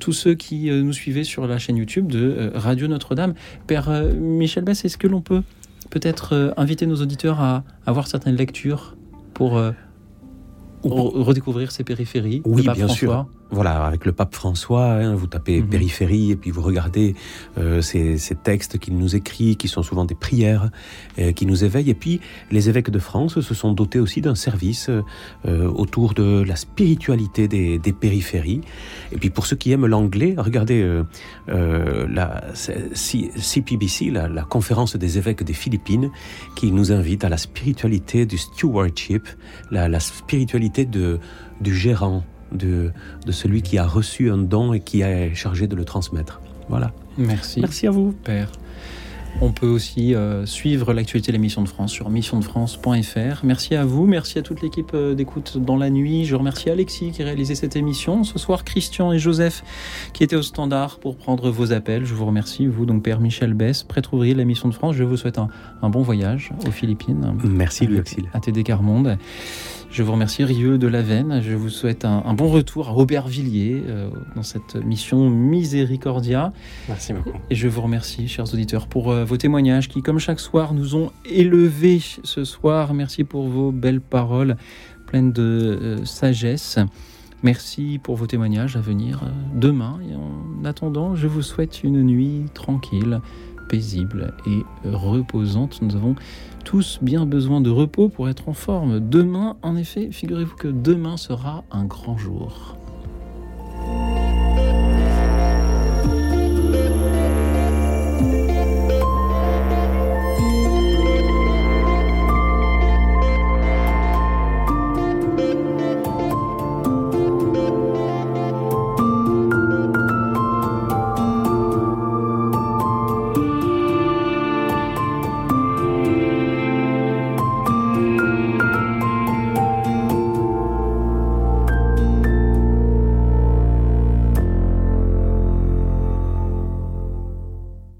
B: tous ceux qui nous suivaient sur la chaîne YouTube de Radio Notre-Dame. Père Michel Bess, est-ce que l'on peut peut-être inviter nos auditeurs à avoir certaines lectures pour re- redécouvrir ces périphéries
C: Oui, bien
B: François?
C: sûr. Voilà, avec le pape François, hein, vous tapez périphérie et puis vous regardez euh, ces, ces textes qu'il nous écrit, qui sont souvent des prières, euh, qui nous éveillent. Et puis, les évêques de France se sont dotés aussi d'un service euh, autour de la spiritualité des, des périphéries. Et puis, pour ceux qui aiment l'anglais, regardez euh, euh, la CPBC, la, la conférence des évêques des Philippines, qui nous invite à la spiritualité du stewardship, la, la spiritualité de, du gérant, de, de celui qui a reçu un don et qui est chargé de le transmettre. Voilà.
B: Merci.
C: Merci à vous.
B: Père. On peut aussi euh, suivre l'actualité de la Mission de France sur missiondefrance.fr. Merci à vous, merci à toute l'équipe euh, d'écoute dans la nuit. Je remercie Alexis qui a réalisé cette émission. Ce soir, Christian et Joseph qui étaient au standard pour prendre vos appels. Je vous remercie, vous, donc Père Michel Bess, prêtre ouvrier de la Mission de France. Je vous souhaite un, un bon voyage aux Philippines.
C: Merci, Louis
B: Avec-
C: Auxil.
B: À TD Carmonde. Je vous remercie, Rieux de la Veine. Je vous souhaite un, un bon retour à Aubervilliers euh, dans cette mission Miséricordia.
D: Merci beaucoup.
B: Et je vous remercie, chers auditeurs, pour euh, vos témoignages qui, comme chaque soir, nous ont élevés ce soir. Merci pour vos belles paroles pleines de euh, sagesse. Merci pour vos témoignages à venir euh, demain. Et en attendant, je vous souhaite une nuit tranquille, paisible et reposante. Nous avons tous bien besoin de repos pour être en forme. Demain, en effet, figurez-vous que demain sera un grand jour.